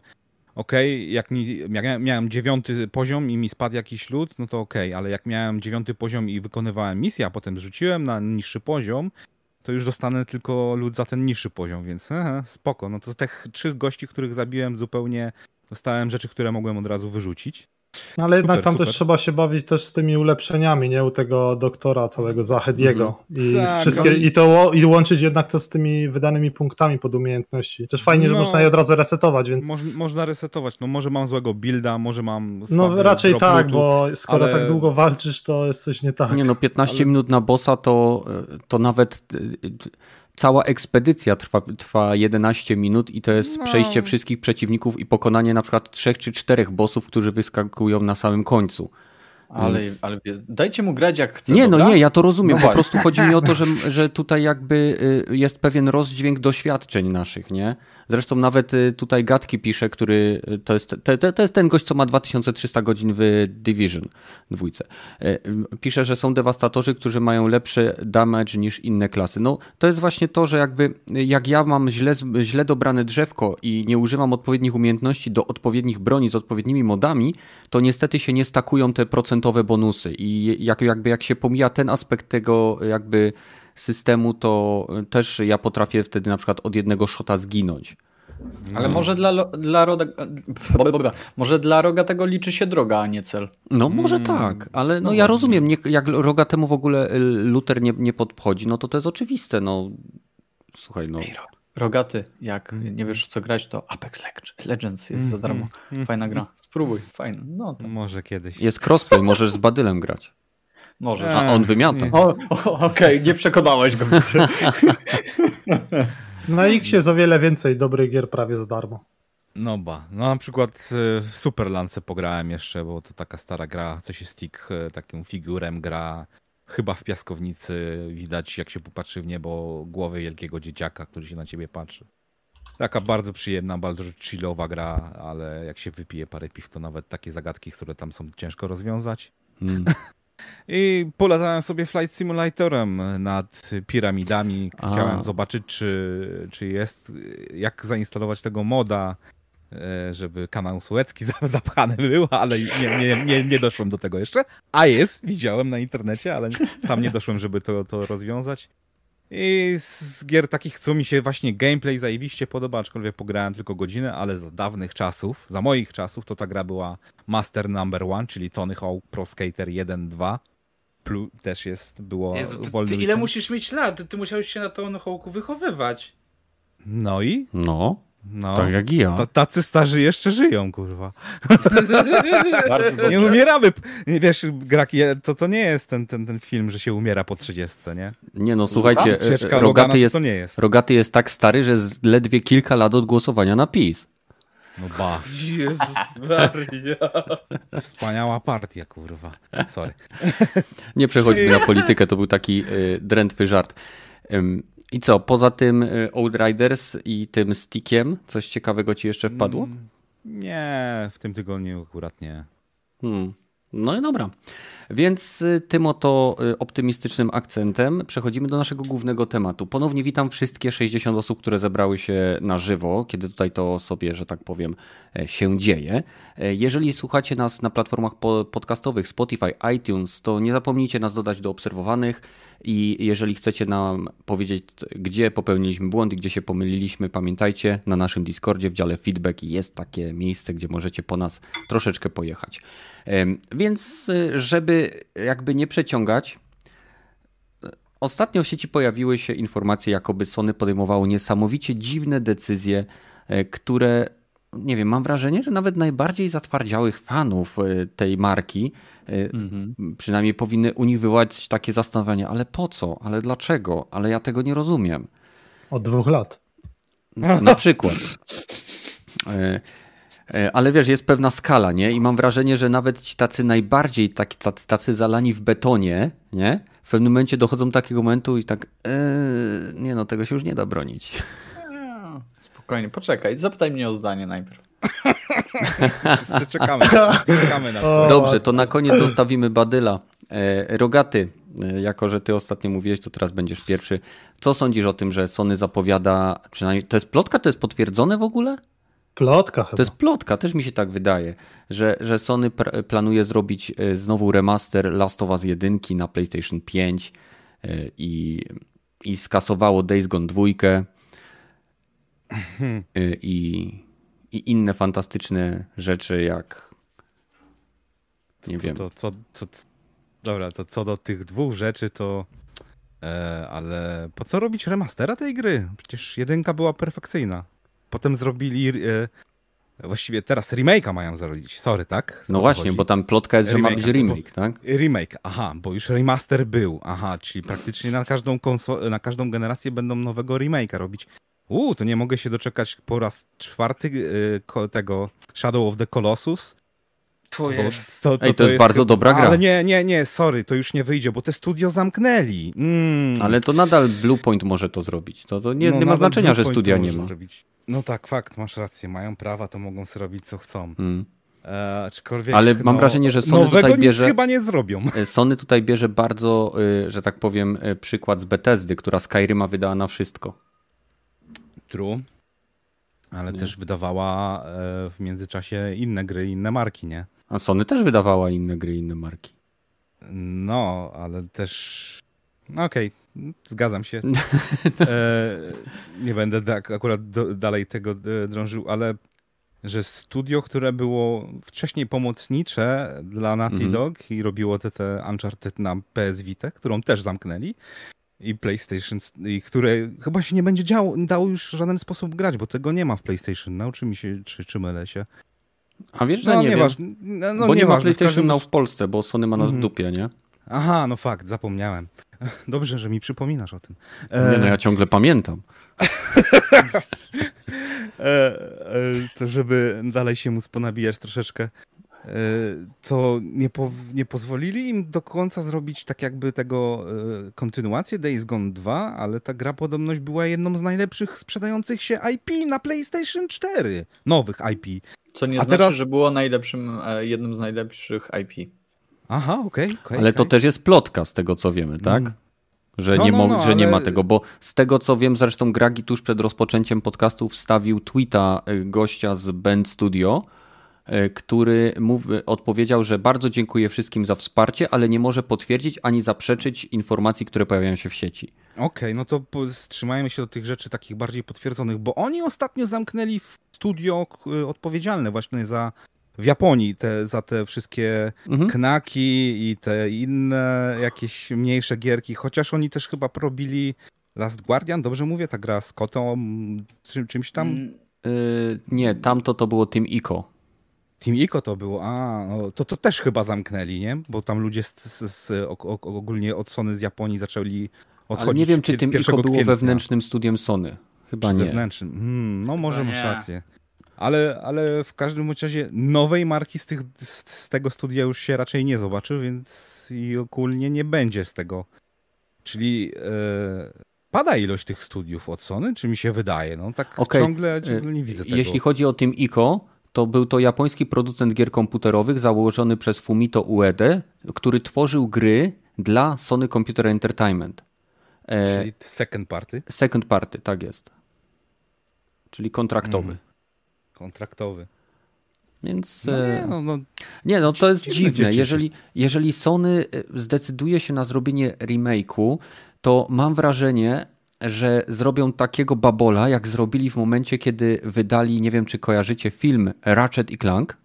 okej, okay, jak, mi, jak miałem dziewiąty poziom i mi spadł jakiś lód, no to okej, okay, ale jak miałem dziewiąty poziom i wykonywałem misję, a potem zrzuciłem na niższy poziom, to już dostanę tylko lód za ten niższy poziom, więc aha, spoko. No to z tych trzech gości, których zabiłem zupełnie dostałem rzeczy, które mogłem od razu wyrzucić. No, ale jednak super, tam super. też trzeba się bawić też z tymi ulepszeniami, nie? U tego doktora całego Zahediego. Mm. I, tak, wszystkie, no. i to i łączyć jednak to z tymi wydanymi punktami pod umiejętności. Też fajnie, no, że można je od razu resetować, więc... Moż, można resetować, no może mam złego builda, może mam... No raczej tak, bo skoro ale... tak długo walczysz, to jest coś nie tak. Nie no, 15 ale... minut na bossa to, to nawet cała ekspedycja trwa, trwa 11 minut i to jest no. przejście wszystkich przeciwników i pokonanie na przykład trzech czy czterech bossów, którzy wyskakują na samym końcu. Ale, ale dajcie mu grać jak chce. Nie, no nie, ja to rozumiem. No po prostu chodzi mi o to, że, że tutaj jakby y, jest pewien rozdźwięk doświadczeń naszych, nie? Zresztą nawet y, tutaj Gatki pisze, który y, to jest, to, to jest ten gość, co ma 2300 godzin w Division dwójce. Pisze, że są dewastatorzy, którzy mają lepszy damage niż inne klasy. No to jest właśnie to, że jakby jak ja mam źle, źle dobrane drzewko i nie używam odpowiednich umiejętności do odpowiednich broni z odpowiednimi modami, to niestety się nie stakują te procentowe bonusy i jak, jakby jak się pomija ten aspekt tego jakby systemu, to też ja potrafię wtedy na przykład od jednego szota zginąć. Ale może dla, dla, roda, może dla roga tego liczy się droga, a nie cel. No może hmm. tak, ale no, no ja rozumiem, nie, jak roga temu w ogóle Luther nie, nie podchodzi, no to to jest oczywiste. No słuchaj, no. Rogaty, jak mm. nie wiesz co grać, to Apex Legends jest za darmo. Mm. Fajna gra. Spróbuj, fajna. No, to... Może kiedyś. Jest crossplay, możesz z Badylem grać. Możesz. A on wymiata. Okej, okay, nie przekonałeś go. Na X jest o wiele więcej dobrych gier prawie za darmo. No ba. No na przykład w Superlance pograłem jeszcze, bo to taka stara gra, co się stick e, takim figurem gra. Chyba w piaskownicy widać, jak się popatrzy w niebo, głowy wielkiego dzieciaka, który się na ciebie patrzy. Taka bardzo przyjemna, bardzo chillowa gra, ale jak się wypije parę piw, to nawet takie zagadki, które tam są ciężko rozwiązać. Hmm. I polatałem sobie Flight Simulatorem nad piramidami. Chciałem A. zobaczyć, czy, czy jest, jak zainstalować tego moda, żeby kanał Suecki zapchany był, ale nie, nie, nie, nie doszłem do tego jeszcze. A jest, widziałem na internecie, ale sam nie doszłem, żeby to, to rozwiązać. I z gier takich, co mi się właśnie gameplay zajebiście podoba, aczkolwiek pograłem tylko godzinę, ale za dawnych czasów, za moich czasów, to ta gra była Master Number One, czyli Tony Hawk Pro Skater 1.2. Plus też jest, było Jezu, ty, wolny. Ty ile musisz mieć lat? Ty, ty musiałeś się na Tony Hawku wychowywać. No i? No. No, tak jak i ja. tacy starzy jeszcze żyją, kurwa. nie umieramy. Wiesz, Graki, to, to nie jest ten, ten, ten film, że się umiera po 30, nie? Nie no, słuchajcie, e, Rogaty jest, jest. Rogaty jest tak stary, że jest ledwie kilka lat od głosowania na PiS. No ba. Jezus Maria. Wspaniała partia, kurwa. Sorry. Nie przechodźmy na politykę, to był taki y, drętwy żart. I co, poza tym y, Old Riders i tym stickiem, coś ciekawego ci jeszcze wpadło? Mm, nie, w tym tygodniu akurat nie. Hmm. No i dobra. Więc y, tym oto y, optymistycznym akcentem przechodzimy do naszego głównego tematu. Ponownie witam wszystkie 60 osób, które zebrały się na żywo, kiedy tutaj to sobie, że tak powiem, e, się dzieje. E, jeżeli słuchacie nas na platformach podcastowych Spotify, iTunes, to nie zapomnijcie nas dodać do obserwowanych i jeżeli chcecie nam powiedzieć, gdzie popełniliśmy błąd i gdzie się pomyliliśmy, pamiętajcie, na naszym Discordzie w dziale feedback jest takie miejsce, gdzie możecie po nas troszeczkę pojechać. Więc, y, żeby jakby nie przeciągać, ostatnio w sieci pojawiły się informacje, jakoby Sony podejmowało niesamowicie dziwne decyzje, e, które nie wiem, mam wrażenie, że nawet najbardziej zatwardziałych fanów e, tej marki mhm. przynajmniej powinny u nich wywołać takie zastanowienie, ale po co, ale dlaczego, ale ja tego nie rozumiem. Od dwóch lat. Na przykład. Ale wiesz, jest pewna skala, nie? I mam wrażenie, że nawet ci tacy najbardziej tacy, tacy, tacy zalani w betonie, nie? W pewnym momencie dochodzą do takiego momentu i tak, yy, nie no, tego się już nie da bronić. Spokojnie, poczekaj, zapytaj mnie o zdanie najpierw. Wszyscy czekamy, czekamy na to. Dobrze, to na koniec zostawimy Badyla. E, Rogaty, e, jako że ty ostatnio mówiłeś, to teraz będziesz pierwszy. Co sądzisz o tym, że Sony zapowiada, przynajmniej to jest plotka, to jest potwierdzone w ogóle? Plotka chyba. To jest plotka, też mi się tak wydaje, że, że Sony planuje zrobić e, znowu remaster Last of Us 1 na PlayStation 5 i, i skasowało Days Gone 2 i i inne fantastyczne rzeczy, jak nie wiem. To, co, co, dobra, to co do tych dwóch rzeczy, to e, ale po co robić remastera tej gry? Przecież jedynka była perfekcyjna. Potem zrobili e, Właściwie teraz remake'a mają zrobić, sorry, tak? No właśnie, chodzi? bo tam plotka jest, że ma być remake, tak? Remake, aha, bo już remaster był, aha, czyli praktycznie na każdą, konsol- na każdą generację będą nowego remake'a robić. Uuu, to nie mogę się doczekać po raz czwarty yy, tego Shadow of the Colossus. To jest. To, to, Ej, to, to jest, jest, bardzo dobra gra. Ale nie, nie, nie, sorry, to już nie wyjdzie, bo te studio zamknęli. Mm. Ale to nadal Bluepoint może to zrobić. To, to nie, no, nie ma znaczenia, że studia nie ma. Zrobić. No tak, fakt, masz rację. Mają prawa, to mogą sobie robić co chcą. Mm. E, Ale mam no, wrażenie, że Sony tutaj bierze. chyba nie zrobią. E, Sony tutaj bierze bardzo, y, że tak powiem, y, przykład z Bethesdy, która Skyryma wydała na wszystko. True. Ale nie. też wydawała e, w międzyczasie inne gry, inne marki, nie? A Sony też wydawała inne gry, inne marki. No, ale też. No okej, okay. zgadzam się. e, nie będę tak akurat do, dalej tego e, drążył, ale że studio, które było wcześniej pomocnicze dla Naughty -hmm. Dog i robiło te, te Uncharted na PS Vita, którą też zamknęli, i PlayStation, i które chyba się nie będzie działo, dało już w żaden sposób grać, bo tego nie ma w PlayStation Now, mi się, czy, czy mylę się? A wiesz, że no, nie, nie ważne. No, no, bo nie, nie ma PlayStation. Now w Polsce, bo Sony ma nas w mhm. dupie, nie? Aha, no fakt, zapomniałem. Dobrze, że mi przypominasz o tym. Nie, no ja ciągle pamiętam. E, e, to żeby dalej się móc ponabijać troszeczkę, e, to nie, po, nie pozwolili im do końca zrobić tak jakby tego kontynuację Days Gone 2, ale ta gra podobność była jedną z najlepszych sprzedających się IP na PlayStation 4. Nowych IP. Co nie A znaczy, teraz... że było najlepszym, jednym z najlepszych IP. Aha, okej. Okay, okay, ale okay. to też jest plotka z tego co wiemy, tak? Mm. Że, no, nie, no, no, że ale... nie ma tego, bo z tego co wiem, zresztą Gragi tuż przed rozpoczęciem podcastu wstawił tweeta e, gościa z Band Studio, e, który mów, odpowiedział, że bardzo dziękuję wszystkim za wsparcie, ale nie może potwierdzić ani zaprzeczyć informacji, które pojawiają się w sieci. Okej, okay, no to wstrzymajmy się do tych rzeczy takich bardziej potwierdzonych, bo oni ostatnio zamknęli studio e, odpowiedzialne właśnie za w Japonii te, za te wszystkie mhm. knaki i te inne jakieś mniejsze gierki, chociaż oni też chyba probili Last Guardian, dobrze mówię? Ta gra z kotą, czym, czymś tam? Yy, nie, tamto to było Team Ico. Team Ico to było, a no, to, to też chyba zamknęli, nie? Bo tam ludzie z, z, z, ogólnie od Sony z Japonii zaczęli odchodzić. Ale nie wiem, czy Team Ico było wewnętrznym studiem Sony. Chyba czy nie. Zewnętrznym. Hmm, no może masz rację ale, ale w każdym razie nowej marki z, tych, z, z, tego studia już się raczej nie zobaczy, więc i ogólnie nie będzie z tego. Czyli e, pada ilość tych studiów od Sony, czy mi się wydaje? No tak okay. ciągle, ciągle nie widzę tego. Jeśli chodzi o tym ICO, to był to japoński producent gier komputerowych założony przez Fumito Uede, który tworzył gry dla Sony Computer Entertainment. E, Czyli second party? Second party, tak jest. Czyli kontraktowy. Mm kontraktowy. Więc. No nie, e, no, no, nie, no to jest dziwne. Jeżeli, jeżeli Sony e, zdecyduje się na zrobienie remake'u, to mam wrażenie, że zrobią takiego babola, jak zrobili w momencie, kiedy wydali, nie wiem czy kojarzycie film Ratchet i Clank.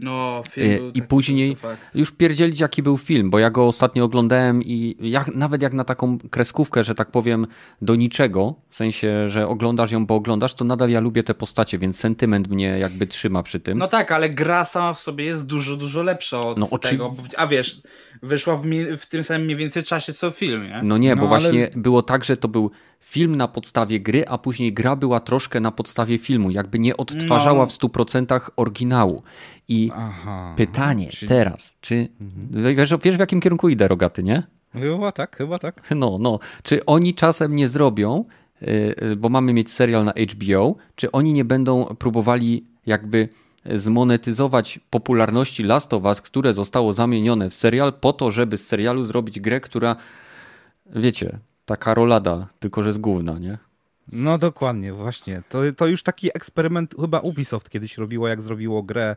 No, film I później już pierdzielić jaki był film, bo ja go ostatnio oglądałem i jak, nawet jak na taką kreskówkę, że tak powiem, do niczego, w sensie, że oglądasz ją, bo oglądasz, to nadal ja lubię te postacie, więc sentyment mnie jakby trzyma przy tym. No tak, ale gra sama w sobie jest dużo, dużo lepsza od no, tego. A wiesz, wyszła w, w, tym samym mniej więcej czasie co film, nie? No nie, no, bo ale... właśnie było tak, że to był film na podstawie gry, a później gra była troszkę na podstawie filmu, jakby nie odtwarzała no. w 100% oryginału. I Aha, pytanie czyli... teraz, czy mhm. wiesz, wiesz w jakim kierunku idę, Rogaty, nie? Chyba tak, chyba tak. No, no. Czy oni czasem nie zrobią, y, y, bo mamy mieć serial na HBO, czy oni nie będą próbowali jakby zmonetyzować popularności Last of Us, które zostało zamienione w serial, po to, żeby z serialu zrobić grę, która, wiecie, taka rolada, tylko że z gówna, nie? No dokładnie, właśnie. To, to już taki eksperyment chyba Ubisoft kiedyś robiło, jak zrobiło grę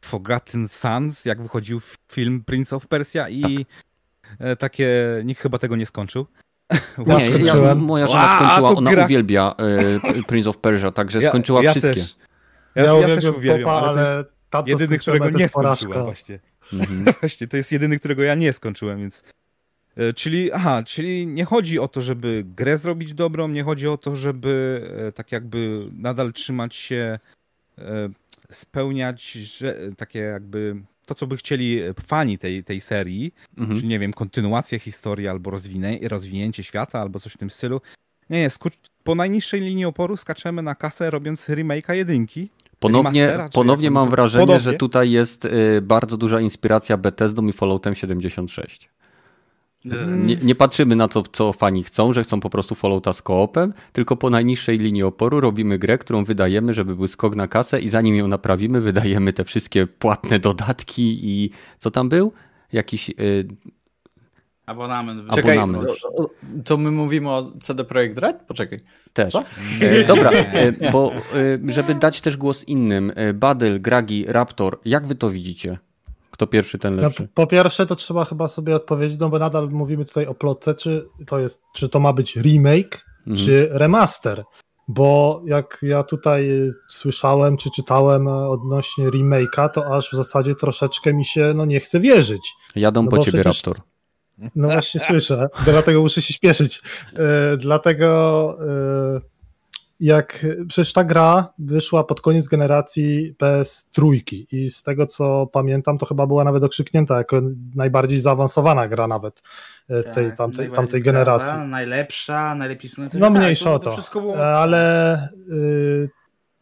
Forgotten Sons, jak wychodził film Prince of Persia i tak. takie, nikt chyba tego nie skończył. Nie, ja, moja żona skończyła, ona gra... uwielbia y, Prince of Persia, także ja, skończyła ja wszystkie. Też. Ja, ja, ja też uwielbiam, popa, ale to jest jedyny, którego nie skończyłem właśnie. Mhm. właśnie. To jest jedyny, którego ja nie skończyłem, więc e, Czyli, aha, czyli nie chodzi o to, żeby grę zrobić dobrą, nie chodzi o to, żeby e, tak jakby nadal trzymać się spełniać że, takie jakby to, co by chcieli fani tej, tej serii, mhm. czyli nie wiem, kontynuację historii albo rozwinie, rozwinięcie świata albo coś w tym stylu. Nie, nie, po najniższej linii oporu skaczemy na kasę robiąc remake'a jedynki. Ponownie, ponownie mam wrażenie, Podobnie. że tutaj jest y, bardzo duża inspiracja Bethesdą i Falloutem 76. Nie, nie, patrzymy na to, co fani chcą, że chcą po prostu Fallouta z koopem, tylko po najniższej linii oporu robimy grę, którą wydajemy, żeby był skok na kasę i zanim ją naprawimy, wydajemy te wszystkie płatne dodatki i co tam był? Jakiś... Yy... Abonament. Czekaj, Abonament. To, to my mówimy o CD Projekt Red? Poczekaj. Też. E, dobra, e, bo e, żeby dać też głos innym, Badel, Gragi, Raptor, jak wy to widzicie? Kto pierwszy, ten no, lepszy. No, po pierwsze, to trzeba chyba sobie odpowiedzieć, no bo nadal mówimy tutaj o plotce, czy to jest, czy to ma być remake, mhm. czy remaster. Bo jak ja tutaj słyszałem, czy czytałem odnośnie remake'a, to aż w zasadzie troszeczkę mi się no, nie chce wierzyć. Jadą no po ciebie, Raptor. No właśnie słyszę, dlatego muszę się śpieszyć. E, dlatego e, jak przecież ta gra wyszła pod koniec generacji PS3 i z tego co pamiętam, to chyba była nawet okrzyknięta jako najbardziej zaawansowana gra nawet e, tak, tej, tamtej, tamtej generacji. najlepsza, najlepiej No tak, mniejsza o to, było... ale y,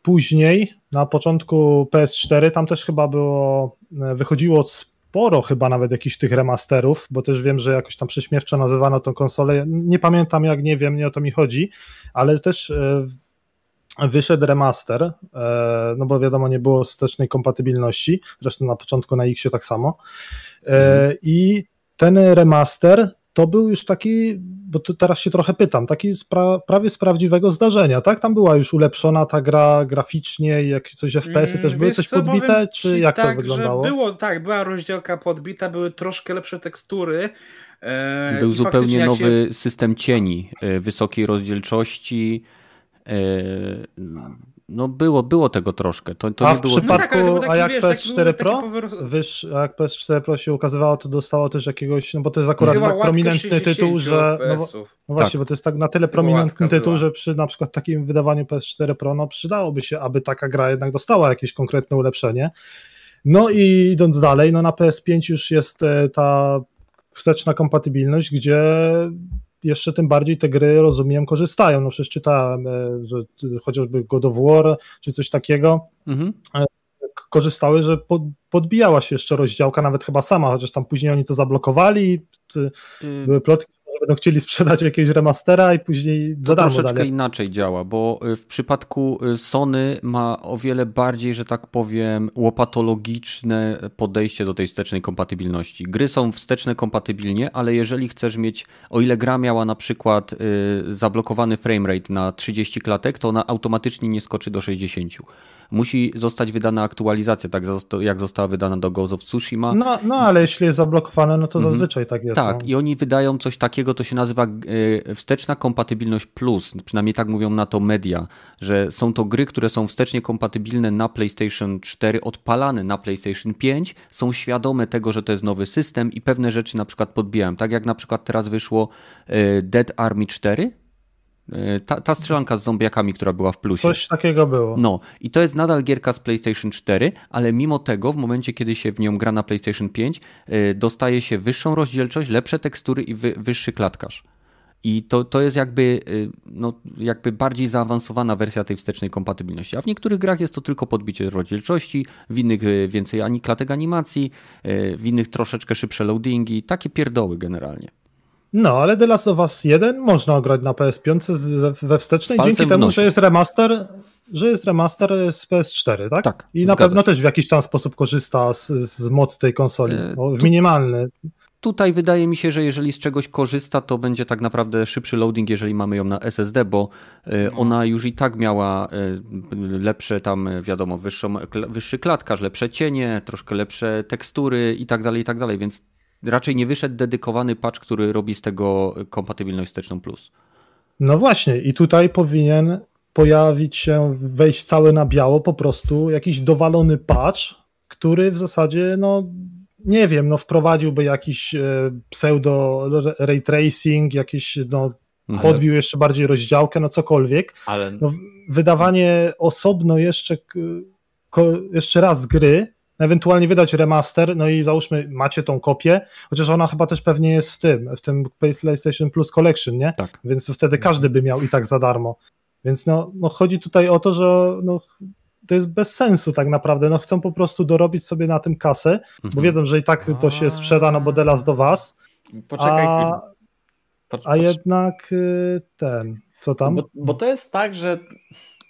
później na początku PS4 tam też chyba było, wychodziło sporo chyba nawet jakichś tych remasterów, bo też wiem, że jakoś tam prześmiewczo nazywano tą konsolę. Nie pamiętam jak, nie wiem, nie o to mi chodzi, ale też e, wyszedł remaster, e, no bo wiadomo, nie było wstecznej kompatybilności, zresztą na początku na X tak samo. Mm. I ten remaster to był już taki, bo tu teraz się trochę pytam, taki spra prawie z prawdziwego zdarzenia, tak? Tam była już ulepszona ta gra graficznie, jak coś FPS-y też były coś co, podbite, czy jak tak, to wyglądało? było, tak, była rozdziałka podbita, były troszkę lepsze tekstury. E, Był zupełnie nowy się... system cieni, e, wysokiej rozdzielczości, e, no było, było tego troszkę. To, to a nie w było... przypadku, no tak, a jak wiesz, PS4 Pro, wyż, a jak PS4 Pro się ukazywało, to dostało też jakiegoś, no bo to jest akurat tak prominentny tytuł, że no, no właśnie, tak. bo to jest tak na tyle prominentny tytuł, była. że przy na przykład takim wydawaniu PS4 Pro, no przydałoby się, aby taka gra jednak dostała jakieś konkretne ulepszenie. No i idąc dalej, no na PS5 już jest e, ta wsteczna kompatybilność, gdzie jeszcze tym bardziej te gry, rozumiem, korzystają. No przecież czytałem, e, że chociażby God of War czy coś takiego, mhm. E, korzystały, że podbijała się jeszcze rozdziałka, nawet chyba sama, chociaż tam później oni to zablokowali, y. były plotki, będą chcieli sprzedać jakiegoś remastera i później za darmo troszeczkę dalej. inaczej działa, bo y, w przypadku y, Sony ma o wiele bardziej, że tak powiem, łopatologiczne podejście do tej wstecznej kompatybilności. Gry są wsteczne kompatybilnie, ale jeżeli chcesz mieć, o ile gra miała na przykład y, zablokowany framerate na 30 klatek, to ona automatycznie nie skoczy do 60 musi zostać wydana aktualizacja, tak jak została wydana do Ghost of Tsushima. No, no ale jeśli jest zablokowane, no to mhm. zazwyczaj tak jest. Tak, no. i oni wydają coś takiego, to się nazywa e, wsteczna kompatybilność plus, przynajmniej tak mówią na to media, że są to gry, które są wstecznie kompatybilne na PlayStation 4, odpalane na PlayStation 5, są świadome tego, że to jest nowy system i pewne rzeczy na przykład podbijają. Tak jak na przykład teraz wyszło e, Dead Army 4, E, ta, ta strzelanka z zombiakami, która była w plusie. Coś takiego było. No i to jest nadal gierka z PlayStation 4, ale mimo tego w momencie, kiedy się w nią gra na PlayStation 5, e, dostaje się wyższą rozdzielczość, lepsze tekstury i wy, wyższy klatkarz. I to, to jest jakby, e, no, jakby bardziej zaawansowana wersja tej wstecznej kompatybilności. A w niektórych grach jest to tylko podbicie rozdzielczości, w innych więcej ani klatek animacji, w innych troszeczkę szybsze loadingi, takie pierdoły generalnie. No, ale The Last of Us 1 można grać na PS5 we wstecznej dzięki temu, że jest remaster, że jest remaster z PS4, tak? Tak. I na pewno się. też w jakiś tam sposób korzysta z, z mocy tej konsoli, e, w minimalny. Tutaj wydaje mi się, że jeżeli z czegoś korzysta, to będzie tak naprawdę szybszy loading, jeżeli mamy ją na SSD, bo e, no. ona już i tak miała e, lepsze tam, wiadomo, wyższą, wyższy klatkarz, lepsze cienie, troszkę lepsze tekstury i tak dalej, i tak dalej, więc raczej nie wyszedł dedykowany patch, który robi z tego kompatybilność wsteczną plus. No właśnie, i tutaj powinien pojawić się, wejść cały na biało, po prostu jakiś dowalony patch, który w zasadzie, no nie wiem, no wprowadziłby jakiś e, pseudo ray tracing, jakiś, no mhm. podbił jeszcze bardziej rozdziałkę, no cokolwiek. Ale... No, wydawanie osobno jeszcze, jeszcze raz gry, ewentualnie wydać remaster, no i załóżmy, macie tą kopię, chociaż ona chyba też pewnie jest w tym, w tym PlayStation Plus Collection, nie? Tak. Więc wtedy każdy by miał i tak za darmo. Więc no, no chodzi tutaj o to, że no, to jest bez sensu tak naprawdę. No chcą po prostu dorobić sobie na tym kasę, mhm. bo wiedzą, że i tak to się sprzeda, no bo Delas do was. Poczekaj a, a jednak y, ten, co tam? Bo, bo to jest tak, że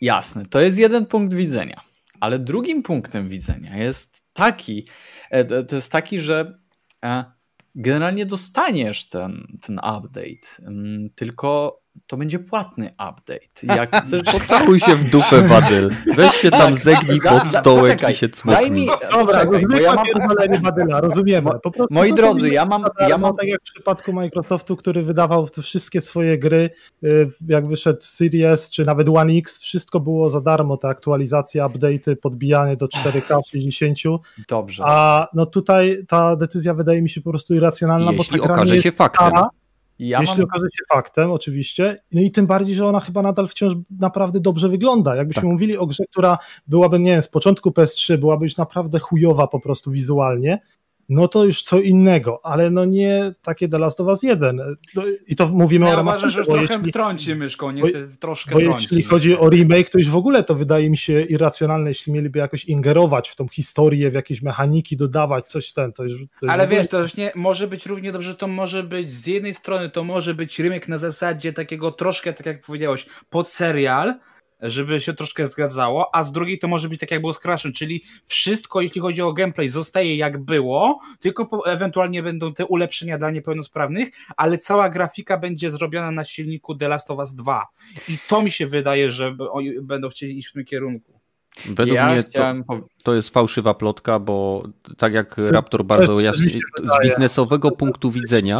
jasne, to jest jeden punkt widzenia ale drugim punktem widzenia jest taki, e, to jest taki, że e, generalnie dostaniesz ten, ten update, mm, tylko to będzie płatny update. Jak chcesz... Pocałuj się w dupę, Badyl. Weź się tam zegnij pod stołek Poczekaj, i się cmoknij. Daj mi... Dobra, Poczekaj, ja mam... Badyla, rozumiemy. Po prostu Moi drodzy, ja mam, ja mam... Tak jak w przypadku Microsoftu, który wydawał te wszystkie swoje gry, y, jak wyszedł Series czy nawet One X, wszystko było za darmo, te aktualizacje, update'y, podbijanie do 4K 60. Dobrze. A no tutaj ta decyzja wydaje mi się po prostu irracjonalna, Jeśli bo ta okaże się faktem. Kara, ja Jeśli mam... okaże się faktem, oczywiście. No i tym bardziej, że ona chyba nadal wciąż naprawdę dobrze wygląda. Jakbyśmy tak. mówili o grze, która byłaby, nie wiem, z początku PS3, byłaby już naprawdę chujowa po prostu wizualnie, no to już co innego, ale no nie takie The Last of Us 1. I to mówimy ja o remasterze. że trochę jeśli, trąci myszką, nie bo, troszkę bo trąci. Jeśli chodzi o remake, to już w ogóle to wydaje mi się irracjonalne, jeśli mieliby jakoś ingerować w tą historię, w jakieś mechaniki, dodawać coś ten, to już... To ale wiesz, to już nie, może być równie dobrze, to może być z jednej strony to może być remake na zasadzie takiego troszkę, tak jak powiedziałeś, pod serial, żeby się troszkę zgadzało, a z drugiej to może być tak jak było z Crashem, czyli wszystko, jeśli chodzi o gameplay, zostaje jak było, tylko ewentualnie będą te ulepszenia dla niepełnosprawnych, ale cała grafika będzie zrobiona na silniku The Last of Us 2. I to mi się wydaje, że będą chcieli iść w tym kierunku. Według ja mnie chciałem... to, to, jest fałszywa plotka, bo tak jak Raptor bardzo jasnie, z biznesowego punktu widzenia,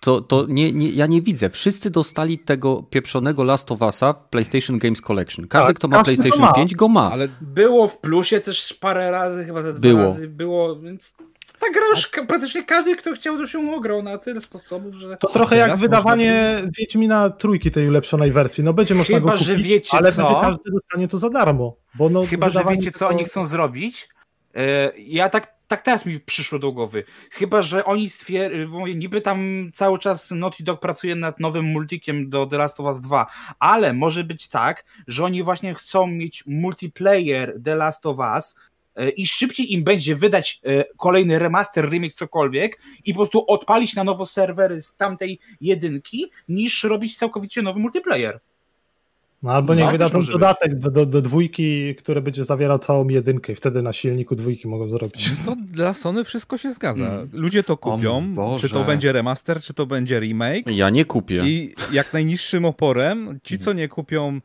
to, to nie, nie, ja nie widzę. Wszyscy dostali tego pieprzonego Last of Us'a w PlayStation Games Collection. Każdy, tak, kto ma PlayStation ma. 5, go ma. Ale było w plusie też parę razy, chyba ze dwa było. razy było, więc ta gra już praktycznie każdy, kto chciał, to się ograł na tyle sposobów, że... To trochę jak wydawanie można... Wiedźmina trójki tej ulepszonej wersji. No będzie można Chyba, go kupić, że wiecie ale co? będzie każdy dostanie to za darmo. Bo no, Chyba, że wiecie co oni chcą zrobić? E, ja tak tak teraz mi przyszło do głowy. Chyba, że oni stwierdzili, bo niby tam cały czas Naughty Dog pracuje nad nowym multikiem do The Last of Us 2, ale może być tak, że oni właśnie chcą mieć multiplayer The Last of Us, E, i szybciej im będzie wydać e, kolejny remaster, remake, cokolwiek i po prostu odpalić na nowo serwery z tamtej jedynki, niż robić całkowicie nowy multiplayer. No albo niech wyda ten dodatek do, do, do, dwójki, który będzie zawierał całą jedynkę i wtedy na silniku dwójki mogą zrobić. No dla Sony wszystko się zgadza. Hmm. Ludzie to kupią, czy to będzie remaster, czy to będzie remake. Ja nie kupię. I jak najniższym oporem, ci co nie kupią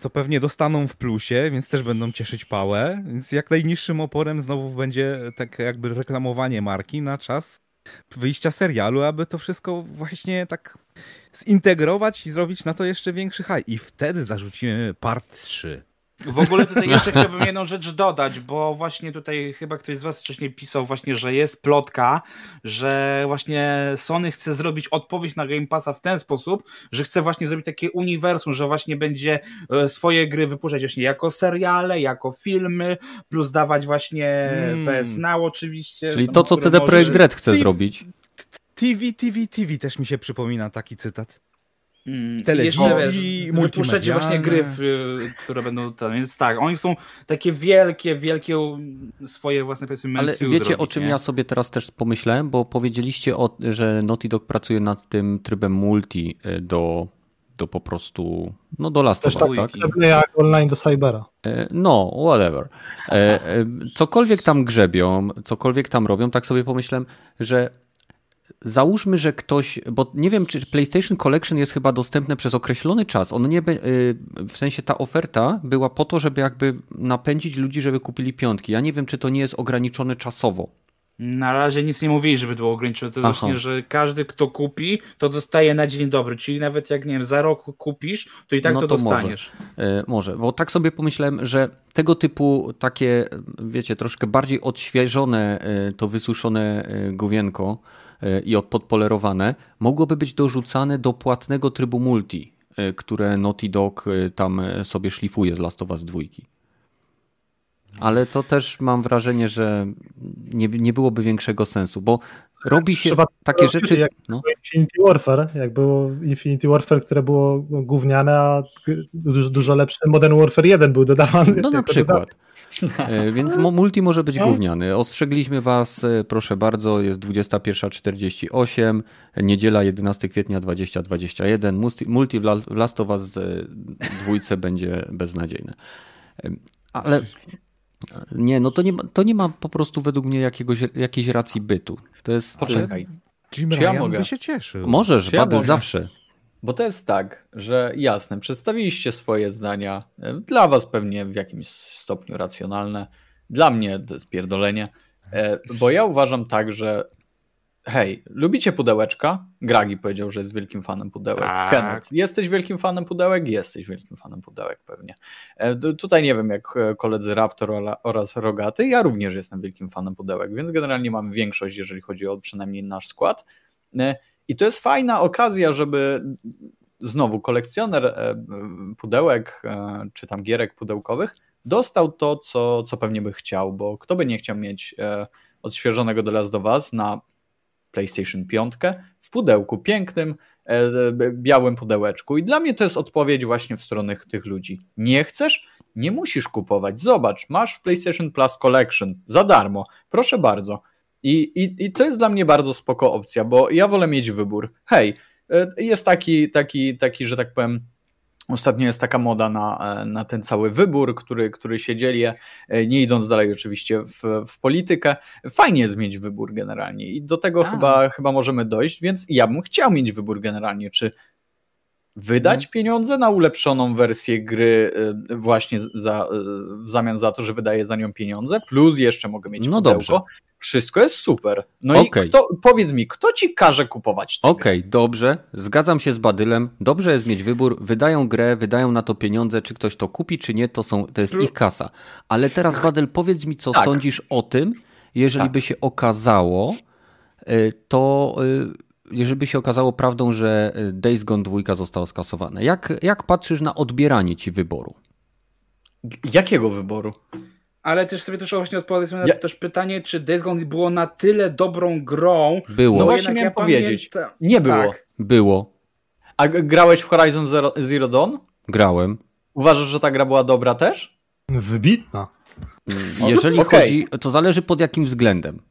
to pewnie dostaną w plusie, więc też będą cieszyć pałę, więc jak najniższym oporem znowu będzie tak jakby reklamowanie marki na czas wyjścia serialu, aby to wszystko właśnie tak zintegrować i zrobić na to jeszcze większy haj. I wtedy zarzucimy part 3. W ogóle tutaj jeszcze chciałbym jedną rzecz dodać, bo właśnie tutaj chyba ktoś z was wcześniej pisał właśnie, że jest plotka, że właśnie Sony chce zrobić odpowiedź na Game Passa w ten sposób, że chce właśnie zrobić takie uniwersum, że właśnie będzie e, swoje gry wypuszczać właśnie jako seriale, jako filmy, plus dawać właśnie hmm. PS Now oczywiście. Czyli to, co CD Projekt Red chce zrobić. TV, TV, TV też mi się przypomina taki cytat. Mm, telewizji, wypuszczacie właśnie gry, które będą tam, więc tak, oni są takie wielkie, wielkie swoje własne powiedzmy Ale wiecie zrobić, o czym nie? ja sobie teraz też pomyślałem, bo powiedzieliście, o, że Naughty Dog pracuje nad tym trybem multi e, do, do po prostu, no do Last of Us, tak? jak online do Cybera. E, no, whatever. E, cokolwiek tam grzebią, cokolwiek tam robią, tak sobie pomyślałem, że załóżmy, że ktoś, bo nie wiem, czy PlayStation Collection jest chyba dostępne przez określony czas. On nie, y, w sensie ta oferta była po to, żeby jakby napędzić ludzi, żeby kupili piątki. Ja nie wiem, czy to nie jest ograniczone czasowo. Na razie nic nie mówili, żeby było ograniczone. To Aha. właśnie, że każdy, kto kupi, to dostaje na dzień dobry. Czyli nawet jak, nie wiem, za rok kupisz, to i tak no to, to dostaniesz. Może. E, może, bo tak sobie pomyślałem, że tego typu takie, wiecie, troszkę bardziej odświeżone, e, to wysuszone e, gówienko, i podpolerowane, mogłoby być dorzucane do płatnego trybu multi, e, które Naughty Dog e, tam sobie szlifuje z Last of Us 2. Ale to też mam wrażenie, że nie, nie byłoby większego sensu, bo robi się Trzeba takie rzeczy. Jak no. Infinity Warfare, jak było Infinity Warfare, które było gówniane, a dużo, dużo lepsze Modern Warfare 1 był dodawany. No na przykład. E, więc multi może być gówniany. Ostrzegliśmy Was, e, proszę bardzo, jest 21.48, niedziela 11 kwietnia 2021. Multi w Last of Us dwójce będzie beznadziejne. E, ale nie, no to nie, ma, to nie ma po prostu według mnie jakiegoś, jakiejś racji bytu. To jest. Poczekaj. Jim Czy ja mogę? by się cieszył. Możesz, Czy ja zawsze. Bo to jest tak, że jasne, przedstawiliście swoje zdania, e, dla was pewnie w jakimś stopniu racjonalne, dla mnie to jest pierdolenie, e, bo ja uważam tak, że hej, lubicie pudełeczka? Gragi powiedział, że jest wielkim fanem pudełek. Tak. Kenneth, jesteś wielkim fanem pudełek? Jesteś wielkim fanem pudełek pewnie. E, tutaj nie wiem jak koledzy Raptor oraz Rogaty, ja również jestem wielkim fanem pudełek, więc generalnie mamy większość, jeżeli chodzi o przynajmniej nasz skład. I to jest fajna okazja, żeby znowu kolekcjoner e, pudełek e, czy tam gierek pudełkowych dostał to, co, co pewnie by chciał, bo kto by nie chciał mieć e, odświeżonego do Last of Us na PlayStation 5 w pudełku pięknym, białym pudełeczku. I dla mnie to jest odpowiedź właśnie w stronę tych ludzi. Nie chcesz? Nie musisz kupować. Zobacz, masz w PlayStation Plus Collection za darmo. Proszę bardzo. I, i, I to jest dla mnie bardzo spoko opcja, bo ja wolę mieć wybór. Hej, e, jest taki, taki, taki że tak powiem, Ostatnio jest taka moda na, e, na ten cały wybór, który, który się dzieli, e, nie idąc dalej oczywiście w, w politykę. Fajnie jest mieć wybór generalnie i do tego chyba, chyba możemy dojść, więc ja bym chciał mieć wybór generalnie, czy wydać mhm. pieniądze na ulepszoną wersję gry właśnie za, w zamian za to, że wydaję za nią pieniądze, plus jeszcze mogę mieć no pudełko. Dobrze. Wszystko jest super. No okay. i kto, powiedz mi, kto ci każe kupować Okej, okay, dobrze, zgadzam się z Badylem. Dobrze jest mieć wybór, wydają grę, wydają na to pieniądze, czy ktoś to kupi, czy nie, to, są, to jest ich kasa. Ale teraz Badyl, powiedz mi, co tak. sądzisz o tym, jeżeli tak. by się okazało, y, to jeżeli by się okazało prawdą, że y, Days Gone 2 została skasowana, jak, jak patrzysz na odbieranie ci wyboru? Jakiego wyboru? Ale też sobie też właśnie odpowiedzieć na ja... to też pytanie, czy Days Gone było na tyle dobrą grą. Było. No właśnie miałem ja powiedzieć. Pamiętam... Nie było. Tak. Było. A grałeś w Horizon Zero, Zero Dawn? Grałem. Uważasz, że ta gra była dobra też? Wybitna. Jeżeli okay. chodzi, to zależy pod jakim względem.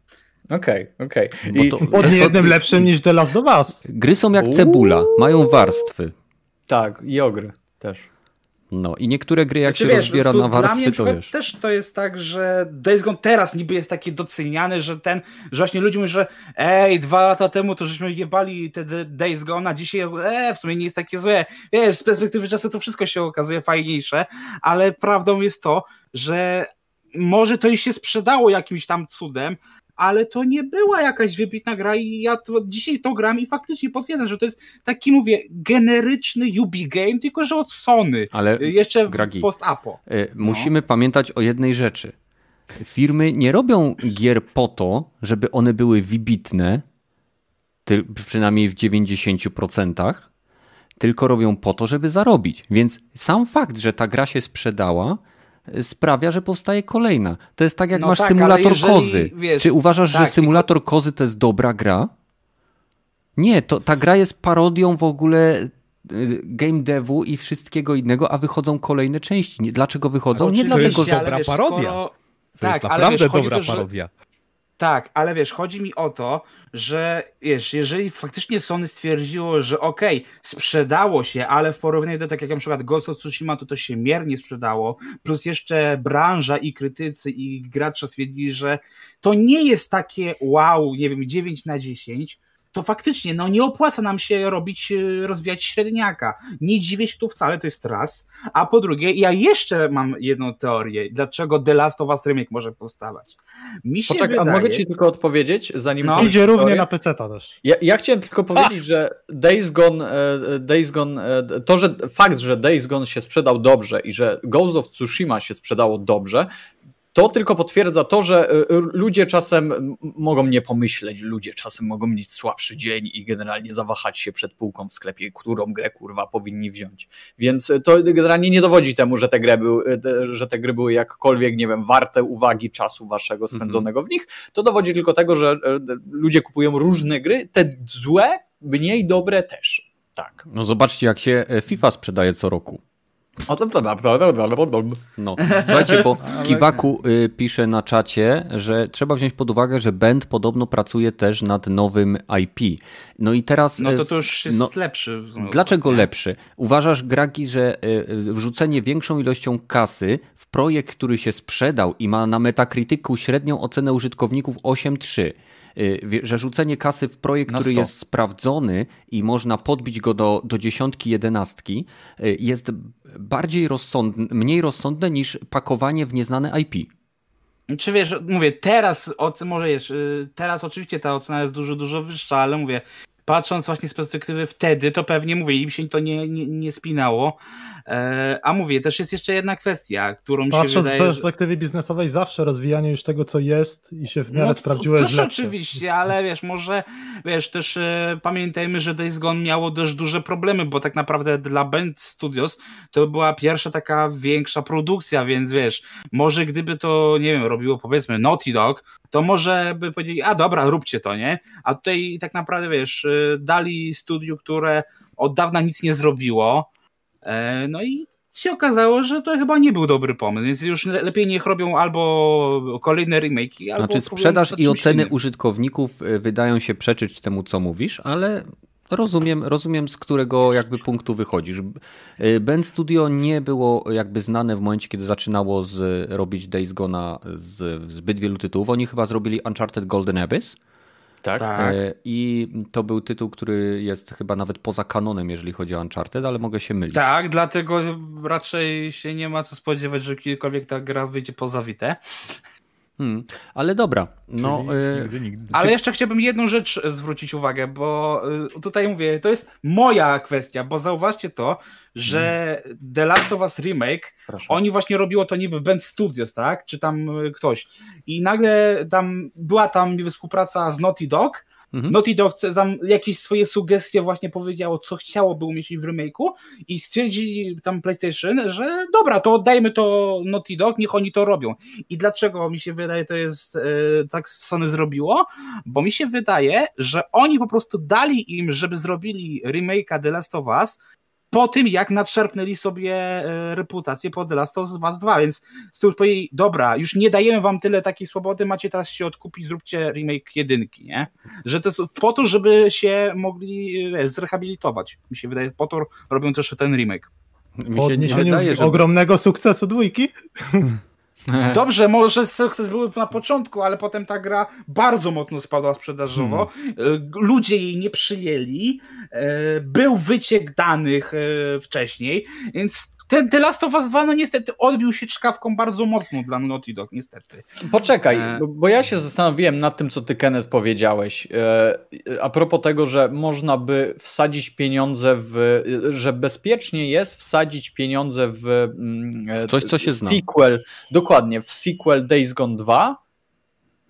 Okej, okay, okej. Okay. Pod jednym lepszym niż The Last of Us. Gry są jak cebula, mają warstwy. Tak, i ogry też. No i niektóre gry jak znaczy, się wiesz, rozbiera na warstwy, to wiesz. też to jest tak, że Days Gone teraz niby jest taki doceniany, że ten, że właśnie ludzie mówią, że ej, dwa lata temu to żeśmy jebali te Days Gone, a dzisiaj e, w sumie nie jest takie złe. Wiesz, z perspektywy czasu to wszystko się okazuje fajniejsze, ale prawdą jest to, że może to i się sprzedało jakimś tam cudem, ale to nie była jakaś wybitna gra i ja to, dzisiaj to gram i faktycznie potwierdzam, że to jest taki, mówię, generyczny Ubi game, tylko że od Sony. Ale jeszcze w, Gragi, post-apo. Y, no. Musimy pamiętać o jednej rzeczy. Firmy nie robią gier po to, żeby one były wybitne, przynajmniej w 90%, tylko robią po to, żeby zarobić. Więc sam fakt, że ta gra się sprzedała, sprawia, że powstaje kolejna. To jest tak jak no masz tak, symulator jeżeli, kozy. Wiesz, Czy uważasz, tak, że symulator tylko... kozy to jest dobra gra? Nie, to, ta gra jest parodią w ogóle y, game devu i wszystkiego innego, a wychodzą kolejne części. Dlaczego wychodzą? nie dlatego, że... dobra parodia. To tak, jest naprawdę wiesz, dobra to, że... Tak, ale wiesz, chodzi mi o to, że wiesz, jeżeli faktycznie Sony stwierdziło, że okej, okay, sprzedało się, ale w porównaniu do tak jak na przykład Ghost of Tsushima, to to się miernie sprzedało, plus jeszcze branża i krytycy i gracze stwierdzili, że to nie jest takie wow, nie wiem, 9 na 10, to faktycznie no, nie opłaca nam się robić, e, rozwijać średniaka. Nie dziwię się tu wcale, to jest raz. A po drugie, ja jeszcze mam jedną teorię, dlaczego The Last of Us Remake może powstawać. Mi się Poczekaj, wydaje... a mogę ci tylko odpowiedzieć, zanim... No. Idzie równie na PC też. Ja, ja chciałem tylko powiedzieć, że Days Gone, e, Days Gone, e, to, że fakt, że Days Gone się sprzedał dobrze i że Ghost of Tsushima się sprzedało dobrze, to tylko potwierdza to, że y, ludzie czasem mogą nie pomyśleć, ludzie czasem mogą mieć słabszy dzień i generalnie zawahać się przed półką w sklepie, którą grę kurwa powinni wziąć. Więc to generalnie nie dowodzi temu, że te gry były, y, że te gry były jakkolwiek, nie wiem, warte uwagi czasu waszego mhm. spędzonego w nich. To dowodzi tylko tego, że y, ludzie kupują różne gry, te złe, mniej dobre też. Tak. No zobaczcie, jak się e, FIFA sprzedaje co roku. No. Słuchajcie, bo Kiwaku y, pisze na czacie, że trzeba wziąć pod uwagę, że Band podobno pracuje też nad nowym IP. No i teraz... No to to już jest no, lepszy. Dlaczego nie? lepszy? Uważasz, Gragi, że y, wrzucenie większą ilością kasy w projekt, który się sprzedał i ma na Metacriticu średnią ocenę użytkowników 8.3 że rzucenie kasy w projekt, który jest sprawdzony i można podbić go do, do dziesiątki, jedenastki, jest bardziej rozsądne, mniej rozsądne niż pakowanie w nieznane IP. Czy wiesz, mówię, teraz, może jest, teraz oczywiście ta ocena jest dużo, dużo wyższa, ale mówię, patrząc właśnie z perspektywy wtedy, to pewnie mówię, im się to nie, nie, nie spinało. E, a mówię, też jest jeszcze jedna kwestia, którą mi się Patrząc wydaje... z perspektywy że... biznesowej, zawsze rozwijanie już tego, co jest i się w miarę no, sprawdziło jest oczywiście, ale wiesz, może, wiesz, też e, pamiętajmy, że Days Gone miało dość duże problemy, bo tak naprawdę dla Band Studios to była pierwsza taka większa produkcja, więc wiesz, może gdyby to, nie wiem, robiło powiedzmy Naughty Dog, to może by powiedzieli, a dobra, róbcie to, nie? A tutaj tak naprawdę, wiesz, e, dali studiu, które od dawna nic nie zrobiło, no i się okazało, że to chyba nie był dobry pomysł, więc już lepiej niech robią albo kolejne remake, albo... Znaczy sprzedaż i oceny innym. użytkowników e, wydają się przeczyć temu, co mówisz, ale rozumiem, rozumiem z którego jakby punktu wychodzisz. E, Band Studio nie było jakby znane w momencie, kiedy zaczynało z, robić Days Gone z zbyt wielu tytułów. Oni chyba zrobili Uncharted Golden Abyss, tak? tak. E, I to był tytuł, który jest chyba nawet poza kanonem, jeżeli chodzi o Uncharted, ale mogę się mylić. Tak, dlatego raczej się nie ma co spodziewać, że kiedykolwiek ta gra wyjdzie poza Witę. Hmm, ale dobra. No, y, nigdy, nigdy. Ale jeszcze chciałbym jedną rzecz zwrócić uwagę, bo y, tutaj mówię, to jest moja kwestia, bo zauważcie to, że hmm. The Last of Us Remake, Proszę. oni właśnie robiło to niby Band Studios, tak? Czy tam y, ktoś. I nagle tam była tam współpraca z Naughty Dog, Mhm. Naughty Dog tam jakieś swoje sugestie właśnie powiedziało, co chciałoby umieścić w remake'u i stwierdzili tam PlayStation, że dobra, to oddajmy to Naughty Dog, niech oni to robią. I dlaczego mi się wydaje, to jest e, tak Sony zrobiło? Bo mi się wydaje, że oni po prostu dali im, żeby zrobili remake'a The Last of Us, po tym, jak nadszerpnęli sobie e, reputację po The Last of Us 2, więc Stuart powiedzieli, dobra, już nie dajemy wam tyle takiej swobody, macie teraz się odkupić, zróbcie remake jedynki, nie? Że to jest po to, żeby się mogli e, zrehabilitować. Mi się wydaje, po to robią też ten remake. Mi się nie wydaje, żeby... ogromnego sukcesu dwójki? Dobrze, może sukces był na początku, ale potem ta gra bardzo mocno spadła sprzedażowo. Hmm. Ludzie jej nie przyjęli. E, był wyciek danych e, wcześniej, więc ten The Last of Us 2 no niestety odbił się czkawką bardzo mocno dla Naughty Dog, niestety. Poczekaj, e... bo ja się zastanowiłem nad tym, co ty Kenneth powiedziałeś. A propos tego, że można by wsadzić pieniądze w, że bezpiecznie jest wsadzić pieniądze w, mm, w coś, co się sequel, zna. dokładnie, w sequel Days Gone 2,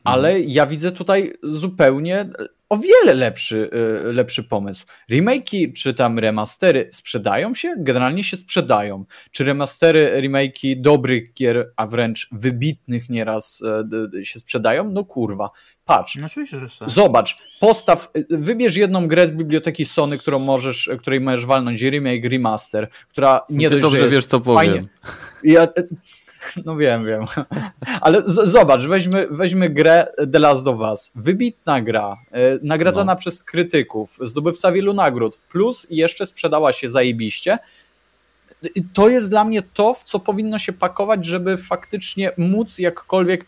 ale mhm. ja widzę tutaj zupełnie o wiele lepszy, y, lepszy pomysł. Remake'i czy tam remastery sprzedają się? Generalnie się sprzedają. Czy remastery, remake'i dobrych gier, a wręcz wybitnych nieraz y, się sprzedają? No kurwa. Patrz. No, tak. Zobacz, postaw, y, wybierz jedną grę z biblioteki Sony, którą możesz, której możesz walnąć remake, remaster, która nie Ty dość, dobrze wiesz, co powiem. Fajnie, ja, no wiem, wiem. Ale z, zobacz, weźmy, weźmy grę The Last of Us. Wybitna gra, e, nagradzana no. przez krytyków, zdobywca wielu nagród, plus jeszcze sprzedała się zajebiście. To jest dla mnie to, w co powinno się pakować, żeby faktycznie móc jakkolwiek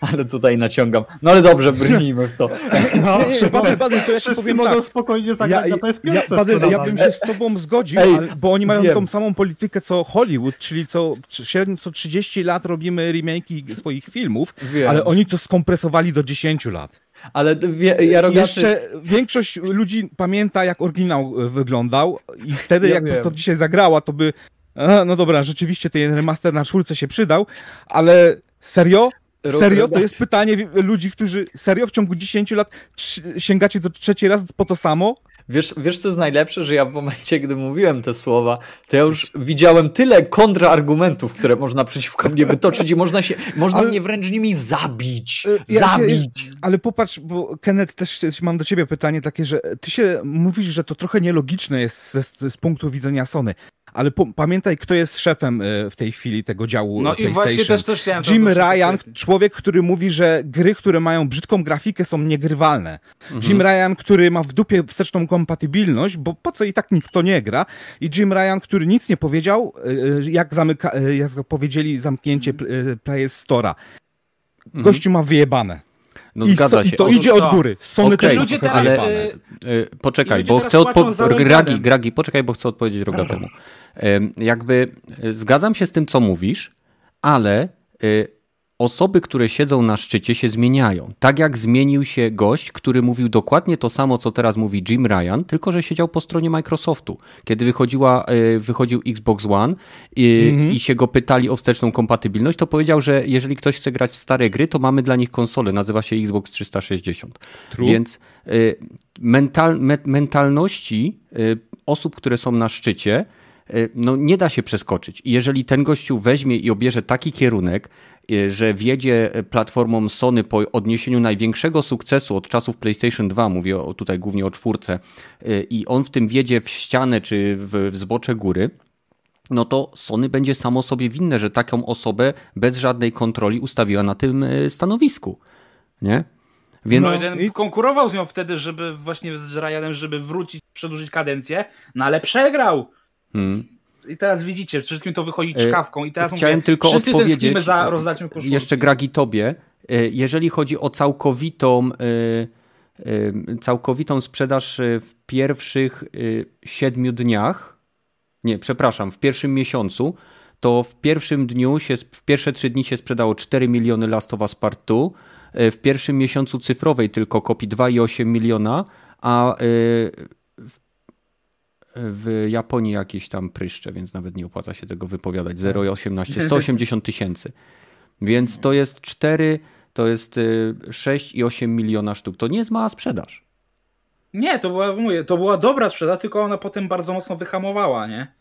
ale tutaj naciągam. No ale dobrze, brnijmy w to. No, Badyl, Badyl, to ja Wszyscy powiem mogą tak. spokojnie zagrać ja, na PS5. Ja, Badyl, ja bym się z tobą zgodził, Ej, ale, bo oni mają wiem. tą samą politykę co Hollywood, czyli co średnio co 30 lat robimy remake'i swoich filmów, wiem. ale oni to skompresowali do 10 lat. Ale wie, ja robię... Jeszcze większość ludzi pamięta, jak oryginał e, wyglądał i wtedy ja jakby wiem. to dzisiaj zagrała, to by no dobra, rzeczywiście ten remaster na czwórce się przydał, ale serio? Serio? To jest pytanie ludzi, którzy serio w ciągu 10 lat sięgacie do trzeci raz po to samo? Wiesz, wiesz, co jest najlepsze, że ja w momencie, gdy mówiłem te słowa, to ja już widziałem tyle kontrargumentów, które można przeciwko mnie wytoczyć i można się, można ale... mnie wręcz nimi zabić. E, ja zabić. Się, ale popatrz, bo Kenneth, też mam do ciebie pytanie takie, że ty się mówisz, że to trochę nielogiczne jest z, z punktu widzenia Sony. Ale po, pamiętaj, kto jest szefem e, w tej chwili tego działu No i właśnie też, też chciałem Jim Ryan, człowiek, który mówi, że gry, które mają brzydką grafikę są niegrywalne. Mhm. Jim Ryan, który ma w dupie wsteczną kompatybilność, bo po co i tak nikt to nie gra. I Jim Ryan, który nic nie powiedział, e, e, jak, zamyka, jak powiedzieli zamknięcie Play Store'a. Mhm. Gościu ma wyjebane. No I zgadza się. I to idzie od góry. Sony okay, ludzie teraz, ale, e, e, poczekaj, bo chcę odpowiedzieć. Gragi, Gragi, poczekaj, bo chcę odpowiedzieć Rogatemu. Jakby zgadzam się z tym, co mówisz, ale osoby, które siedzą na szczycie, się zmieniają. Tak jak zmienił się gość, który mówił dokładnie to samo, co teraz mówi Jim Ryan, tylko że siedział po stronie Microsoftu. Kiedy wychodziła, e, wychodził Xbox One i, mm -hmm. i się go pytali o wsteczną kompatybilność, to powiedział, że jeżeli ktoś chce grać w stare gry, to mamy dla nich konsolę, nazywa się Xbox 360. True. Więc y, mental, me, mentalności osób, które są na szczycie, no nie da się przeskoczyć. I jeżeli ten gościu weźmie i obierze taki kierunek, Y, że wiedzie platformą Sony po odniesieniu największego sukcesu od czasów PlayStation 2, mówię tutaj głównie o czwórce, i on w tym wiedzie w ścianę czy w, w zbocze góry, no to Sony będzie samo sobie winne, że taką osobę bez żadnej kontroli ustawiła na tym stanowisku. Nie? Więc... No jeden konkurował z nią wtedy, żeby właśnie z Ryanem, żeby wrócić, przedłużyć kadencję, no ale przegrał. Hmm. I teraz widzicie, wszystkim to wychodzi e, czkawką. I teraz Chciałem mówię, tylko odpowiedzieć za koszulki. jeszcze Gragi tobie. E, jeżeli chodzi o całkowitą e, całkowitą sprzedaż w pierwszych siedmiu dniach, nie, przepraszam, w pierwszym miesiącu, to w pierwszym dniu, się, w pierwsze trzy dni się sprzedało 4 miliony Last of Us Part 2, w pierwszym miesiącu cyfrowej tylko kopii 2,8 miliona, a w Japonii jakieś tam pryszcze, więc nawet nie opłaca się tego wypowiadać. 0,18, 180 tysięcy. Więc to jest 4, to jest 6,8 y, miliona sztuk. To nie jest mała sprzedaż. Nie, to była, mówię, to była dobra sprzedaż, tylko ona potem bardzo mocno wyhamowała, nie?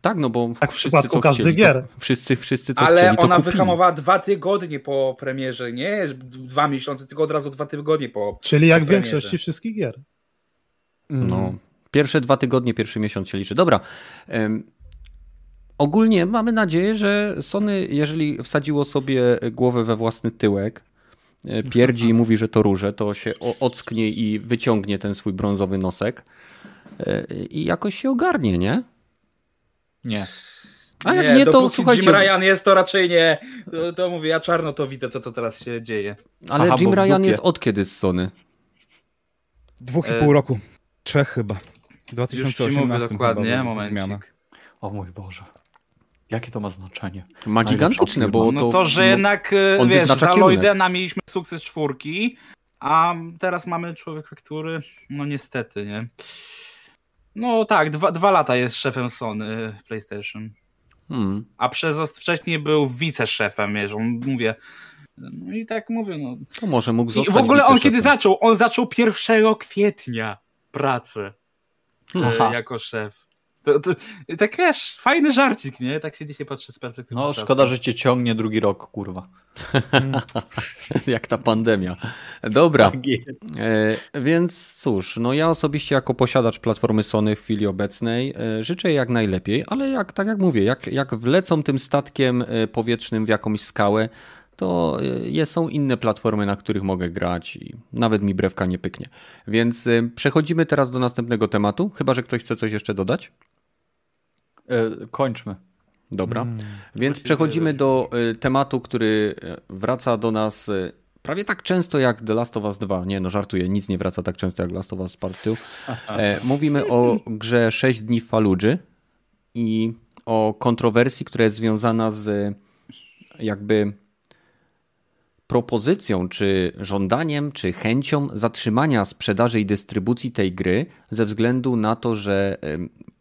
Tak, no bo tak w przypadku każdej gier. Wszyscy, wszyscy co Ale chcieli, ona kupili. wyhamowała dwa tygodnie po premierze, nie dwa miesiące, tylko od razu dwa tygodnie po Czyli jak w większości wszystkich gier. No, Pierwsze dwa tygodnie, pierwszy miesiąc się liczy. Dobra. Ogólnie mamy nadzieję, że Sony, jeżeli wsadziło sobie głowę we własny tyłek, e, pierdzi i mówi, że to róże, to się ocknie i wyciągnie ten swój brązowy nosek e, i jakoś się ogarnie, nie? Nie. A jak nie, nie to słuchajcie. Jim Ryan jest, to raczej nie. To, to mówię, ja czarno to widzę, to co teraz się dzieje. Ale Aha, Jim Ryan jest od kiedy z Sony? Dwóch i pół e... roku. Trzech chyba. 2018 dokładnie, moment. O mój Boże. Jakie to ma znaczenie? Ma gigantyczne, bo no to, to że no, jednak, e, wiesz, za Lloydena mieliśmy sukces czwórki, a teraz mamy Człowiek Faktury, no niestety, nie? No tak, dwa, dwa lata jest szefem Sony PlayStation. Hmm. A przez wcześniej był wiceszefem, wiesz, on mówię, no i tak mówię, no. To może mógł zostać I w ogóle on kiedy zaczął? On zaczął 1 kwietnia pracę. Aha. jako szef. To, to, tak wiesz, fajny żarcik, nie? Tak się dzisiaj patrzy z perspektywy No, czasu. szkoda, że cię ciągnie drugi rok, kurwa. Jak ta pandemia. Dobra. Tak e, więc cóż, no ja osobiście jako posiadacz platformy Sony w chwili obecnej e, życzę jej jak najlepiej, ale jak, tak jak mówię, jak, jak wlecą tym statkiem e, powietrznym w jakąś skałę, to y, są inne platformy, na których mogę grać i nawet mi brewka nie pyknie. Więc y, przechodzimy teraz do następnego tematu, chyba że ktoś chce coś jeszcze dodać. E, kończmy. Dobra. Hmm. Więc przechodzimy do tematu, który wraca do nas prawie tak często jak The Last of Us 2. Nie, no żartuję, nic nie wraca tak często jak Last of Us Part 2. E, mówimy o grze 6 dni w Faludży i o kontrowersji, która jest związana z jakby propozycją, czy żądaniem, czy chęcią zatrzymania sprzedaży i dystrybucji tej gry ze względu na to, że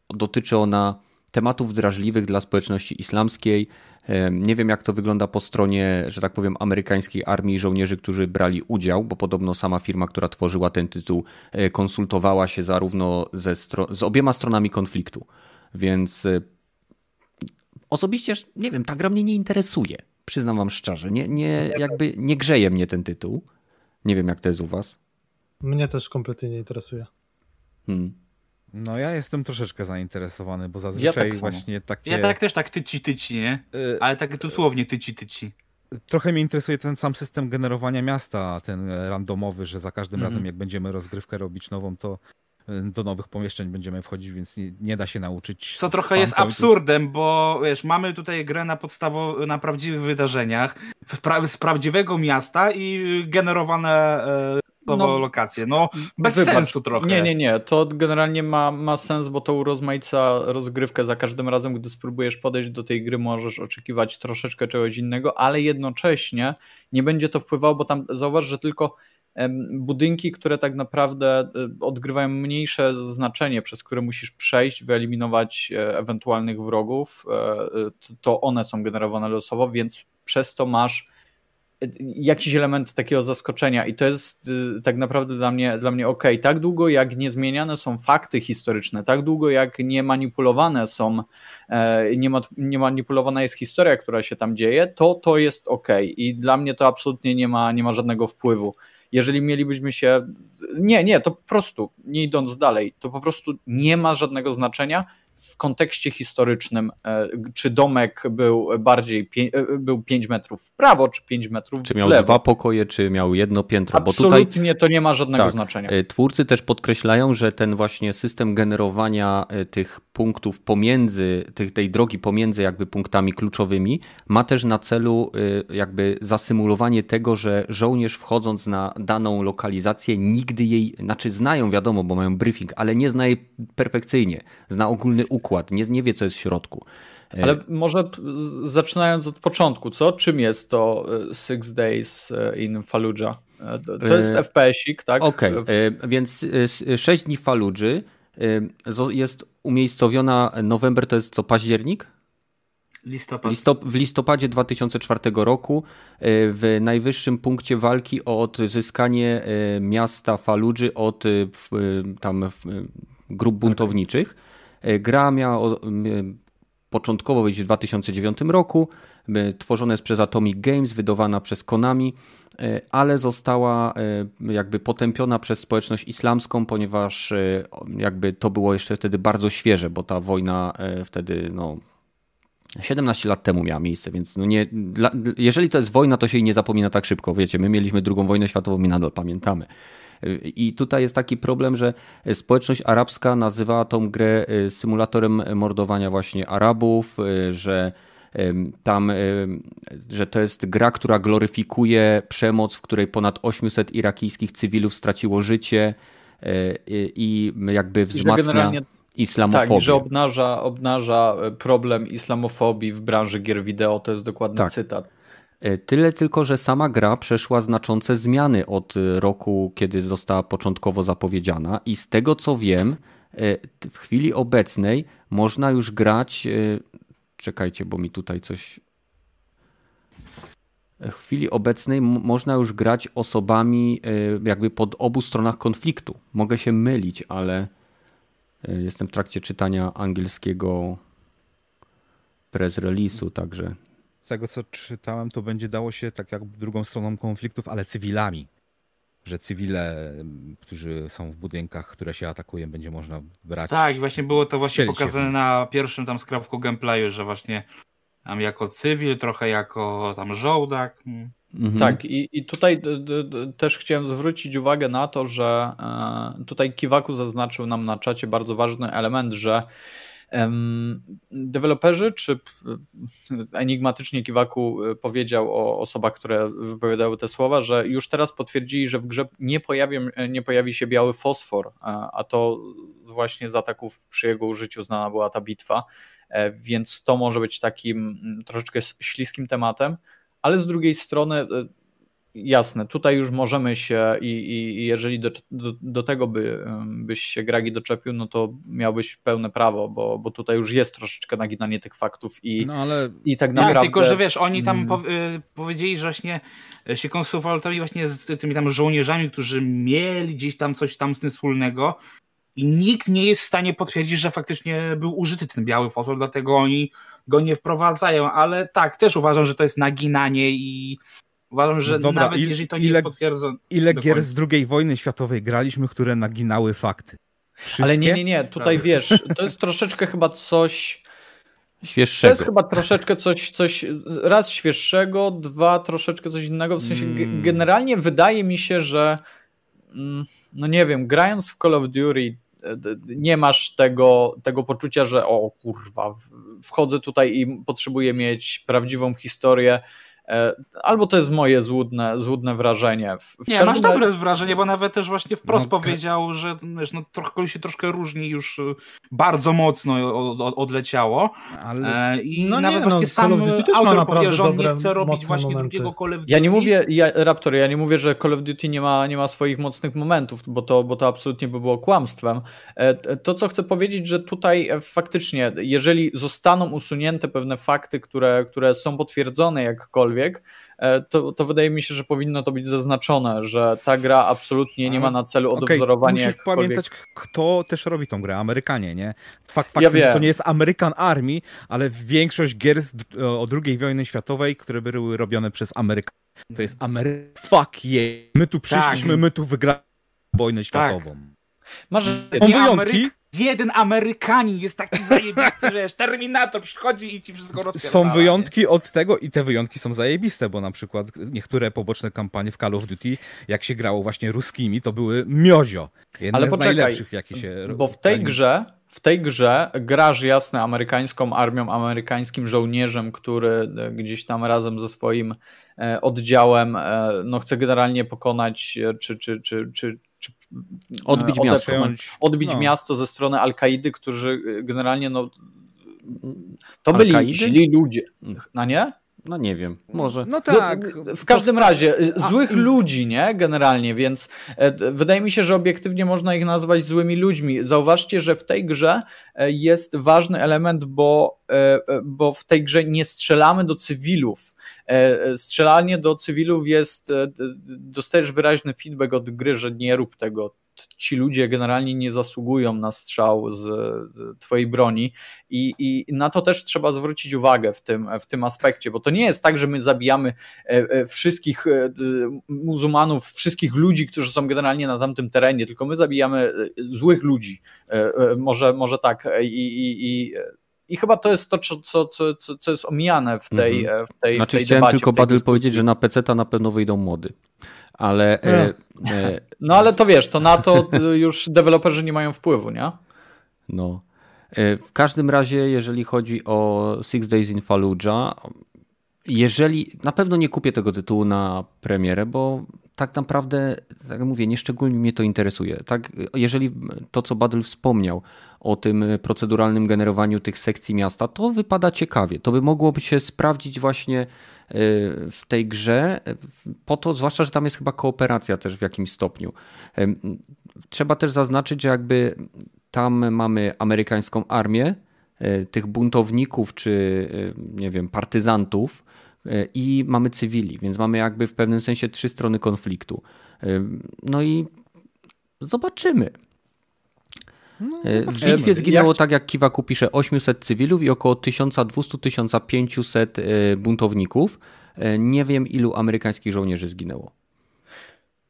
dotyczy ona tematów drażliwych dla społeczności islamskiej. Nie wiem, jak to wygląda po stronie, że tak powiem, amerykańskiej armii i żołnierzy, którzy brali udział, bo podobno sama firma, która tworzyła ten tytuł, e, konsultowała się zarówno ze z obiema stronami konfliktu. Więc e, osobiście, nie wiem, ta gra mnie nie interesuje. Przyznam wam szczerze, nie, nie, jakby nie grzeje mnie ten tytuł. Nie wiem, jak to jest u was. Mnie też kompletnie nie interesuje. Hmm. No ja jestem troszeczkę zainteresowany, bo zazwyczaj ja tak właśnie takie... Ja tak też tak tyci tyci, nie? Y, Ale tak dosłownie tyci tyci. Trochę mnie interesuje ten sam system generowania miasta, ten randomowy, że za każdym mm -hmm. razem jak będziemy rozgrywkę robić nową, to do nowych pomieszczeń będziemy wchodzić, więc nie, nie da się nauczyć. Co trochę jest absurdem, bo wiesz, mamy tutaj grę na podstawo, na prawdziwych wydarzeniach z prawdziwego miasta i generowane e, no, lokacje. No, bez wybacz. sensu trochę. Nie, nie, nie. To generalnie ma, ma sens, bo to urozmaica rozgrywkę. Za każdym razem, gdy spróbujesz podejść do tej gry, możesz oczekiwać troszeczkę czegoś innego, ale jednocześnie nie będzie to wpływało, bo tam zauważ, że tylko budynki, które tak naprawdę e, odgrywają mniejsze znaczenie, przez które musisz przejść, wyeliminować e, ewentualnych wrogów, e, to one są generowane losowo, więc przez to masz jakiś element takiego zaskoczenia i to jest tak naprawdę dla mnie, dla mnie ok. Tak długo jak nie zmieniane są fakty historyczne, tak długo jak nie manipulowane są, nie, ma, nie manipulowana jest historia, która się tam dzieje, to to jest ok i dla mnie to absolutnie nie ma, nie ma żadnego wpływu jeżeli mielibyśmy się. Nie, nie, to po prostu, nie idąc dalej, to po prostu nie ma żadnego znaczenia w kontekście historycznym, e, czy domek był bardziej e, był 5 metrów w prawo, czy 5 metrów czy w lewo. Czy miał dwa pokoje, czy miał jedno piętro. Absolutnie bo tutaj, to nie ma żadnego tak, znaczenia. E, twórcy też podkreślają, że ten właśnie system generowania tych punktów pomiędzy, tych, tej drogi pomiędzy jakby punktami kluczowymi ma też na celu jakby zasymulowanie tego, że żołnierz wchodząc na daną lokalizację nigdy jej, znaczy znają wiadomo, bo mają briefing, ale nie zna jej perfekcyjnie. Zna ogólny układ, nie, nie wie, co jest w środku. E, Ale może zaczynając od początku, co? Czym jest to e, Six Days e, in Fallujah? To jest FPS-ik, tak? Okej, okay. więc 6 dni Fallujah jest umiejscowiona, November to jest co, październik? Listopad. Listop w listopadzie 2004 roku w najwyższym punkcie walki o odzyskanie miasta Faludży od tam grup buntowniczych. E, gra miała początkowo wyjść w 2009 roku, tworzona jest przez Atomic Games, wydawana przez Konami, e, ale została e, jakby potępiona przez społeczność islamską, ponieważ jakby to było jeszcze wtedy bardzo świeże, bo ta wojna wtedy no, 17 lat temu miała miejsce, więc no nie, jeżeli to jest wojna, to się jej nie zapomina tak szybko. Wiecie, my mieliśmy drugą wojnę światową i nadal pamiętamy. I tutaj jest taki problem, że społeczność arabska nazywała tą grę e, symulatorem mordowania właśnie Arabów, e, że tam, że to jest gra, która gloryfikuje przemoc, w której ponad 800 irakijskich cywilów straciło życie i jakby wzmacnia islamofobię. Tak, że obnaża, obnaża problem islamofobii w branży gier wideo, to jest dokładny tak. cytat. E, tyle tylko, że sama gra przeszła znaczące zmiany od e, roku, kiedy została początkowo zapowiedziana, i z tego co wiem, e, w chwili obecnej można już grać. Czekajcie, bo mi tutaj coś. W chwili obecnej można już grać osobami jakby pod obu stronach konfliktu. Mogę się mylić, ale jestem w trakcie czytania angielskiego press release'u, także tego, co czytałem, to będzie dało się tak jak drugą stroną konfliktów, ale cywilami. Że cywile, którzy są w budynkach, które się atakują, będzie można brać. Tak, właśnie było to właśnie pokazane na pierwszym tam skrawku gameplayu, że właśnie tam jako cywil, trochę jako tam żołdak. Mhm. Tak, i, i tutaj d, d, też chciałem zwrócić uwagę na to, że e, tutaj Kiwaku zaznaczył nam na czacie bardzo ważny element, że Deweloperzy, czy enigmatycznie Kiwaku e, powiedział o osobach, które wypowiadały te słowa, że już teraz potwierdzili, że w grze nie, pojawi, nie pojawi się biały fosfor, a to właśnie z ataków przy jego użyciu znana była ta bitwa, e, więc to może być takim troszeczkę śliskim tematem, ale z drugiej strony e, jasne, tutaj już możemy się i, i jeżeli do, do, do, tego by, byś się Gragi doczepił, no to miałbyś pełne prawo, bo, bo tutaj już jest troszeczkę naginanie tych faktów i, no ale... i tak naprawdę... Tak, tylko że wiesz, oni tam hmm. po, y, powiedzieli, że właśnie się konsultowali właśnie z tymi tam żołnierzami, którzy mieli gdzieś tam coś tam z tym wspólnego i nikt nie jest w stanie potwierdzić, że faktycznie był użyty ten biały fosfor, dlatego oni go nie wprowadzają, ale tak, też uważam, że to jest naginanie i Uważam, że Dobra, nawet il, jeżeli to nie ile, jest potwierdzone. Ile gier z II wojny światowej graliśmy, które naginały fakty? Wszystkie? Ale nie, nie, nie. Tutaj tak. wiesz, to jest troszeczkę chyba coś. Świeższego. To jest chyba troszeczkę coś, coś, raz świeższego, dwa troszeczkę coś innego. W sensie hmm. generalnie wydaje mi się, że mm, no nie wiem, grając w Call of Duty nie masz tego, tego poczucia, że o kurwa, wchodzę tutaj i potrzebuję mieć prawdziwą historię, E, albo to jest moje złudne, złudne wrażenie. W, w nie, masz dobre wrażenie, bo nawet też właśnie wprost no, powiedział, że wiesz, no, trochę się troszkę różni już y, bardzo mocno odleciało. Ale... E, I no nawet nie, właśnie no, sam autor powiedział, że on nie chce robić właśnie momenty. drugiego Call of Duty. Ja nie mówię, ja, Raptor, ja nie mówię, że Call of Duty nie ma, nie ma swoich mocnych momentów, bo to, bo to absolutnie by było kłamstwem. E, to, co chcę powiedzieć, że tutaj faktycznie, jeżeli zostaną usunięte pewne fakty, które, które są potwierdzone jakkolwiek, E, to, to wydaje mi się, że powinno to być zaznaczone, że ta gra absolutnie nie ma na celu odwzorowania okay, musisz pamiętać, kto też robi tą grę, Amerykanie, nie? Fakt faktem, ja że to nie jest American Army, ale większość gier z, o II wojny światowej, które były robione przez Amerykanów, to jest Amery... Fuck yeah! My tu przyszliśmy, tak. my tu wygraliśmy wojnę światową. Tak. Masz... Są wyjątki, jeden Amerykanin jest taki zajebisty, wiesz, Terminator przychodzi i ci wszystko rozpierdala. Są wyjątki nie? od tego i te wyjątki są zajebiste, bo na przykład niektóre poboczne kampanie w Call of Duty, jak się grało właśnie ruskimi, to były miozio. Jedne Ale poczekaj, z najlepszych, jakie się... Bo w tej grze w tej grze grasz jasne amerykańską armią, amerykańskim żołnierzem, który e, gdzieś tam razem ze swoim e, oddziałem e, no, chce generalnie pokonać czy, czy, czy, czy odbić miasto. Odbić no. miasto ze strony Al-Kaidy, którzy generalnie no, to byli źli ludzie. No nie? No nie wiem, może. No tak. W każdym razie, złych ludzi, nie? Generalnie, więc e, wydaje mi się, że obiektywnie można ich nazwać złymi ludźmi. Zauważcie, że w tej grze e, jest ważny element, bo, e, bo w tej grze nie strzelamy do cywilów. Strzelanie do cywilów jest, dostajesz wyraźny feedback od gry, że nie rób tego, ci ludzie generalnie nie zasługują na strzał z twojej broni. I, i na to też trzeba zwrócić uwagę w tym, w tym aspekcie, bo to nie jest tak, że my zabijamy e, e, wszystkich e, muzułmanów, wszystkich ludzi, którzy są generalnie na tamtym terenie, tylko my zabijamy złych ludzi, może, może tak. I, i, i i chyba to jest to, co, co, co, co jest omijane w tej, mhm. w tej, znaczy, w tej chciałem debacie. tylko Badyl powiedzieć, że na PC ta na pewno wyjdą mody ale... E, no. e, no ale to wiesz, to na to już deweloperzy nie mają wpływu, nie? No. E, w każdym razie, jeżeli chodzi o Six Days in Fallujah, jeżeli na pewno nie kupię tego tytułu na premierę, bo tak naprawdę, tak jak mówię, nieszczególnie mnie to interesuje. Tak, jeżeli to, co Badl wspomniał o tym proceduralnym generowaniu tych sekcji miasta, to wypada ciekawie. To by mogłoby się sprawdzić właśnie w tej grze, po to, zwłaszcza, że tam jest chyba kooperacja też w jakimś stopniu. Trzeba też zaznaczyć, że jakby tam mamy amerykańską armię, e, tych buntowników czy e, nie wiem, partyzantów e, i mamy cywili, więc mamy jakby w pewnym sensie trzy strony konfliktu. No i zobaczymy. No, w bitwie zginęło, tak jak Kiwaku pisze, 800 cywilów i około 1200-1500 e, buntowników. E, nie wiem, ilu amerykańskich żołnierzy zginęło.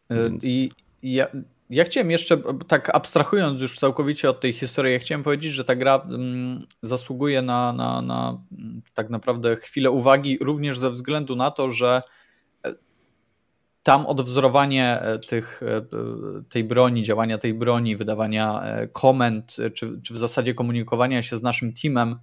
E, Więc... I ja, ja chciałem jeszcze, tak abstrahując już całkowicie od tej historii, ja chciałem powiedzieć, że ta gra mm, zasługuje na, na, na tak naprawdę chwilę uwagi, również ze względu na to, że tam odwzorowanie e, tych, e, tej broni, działania tej broni, wydawania e, komend, czy, czy w zasadzie komunikowania się z naszym teamem,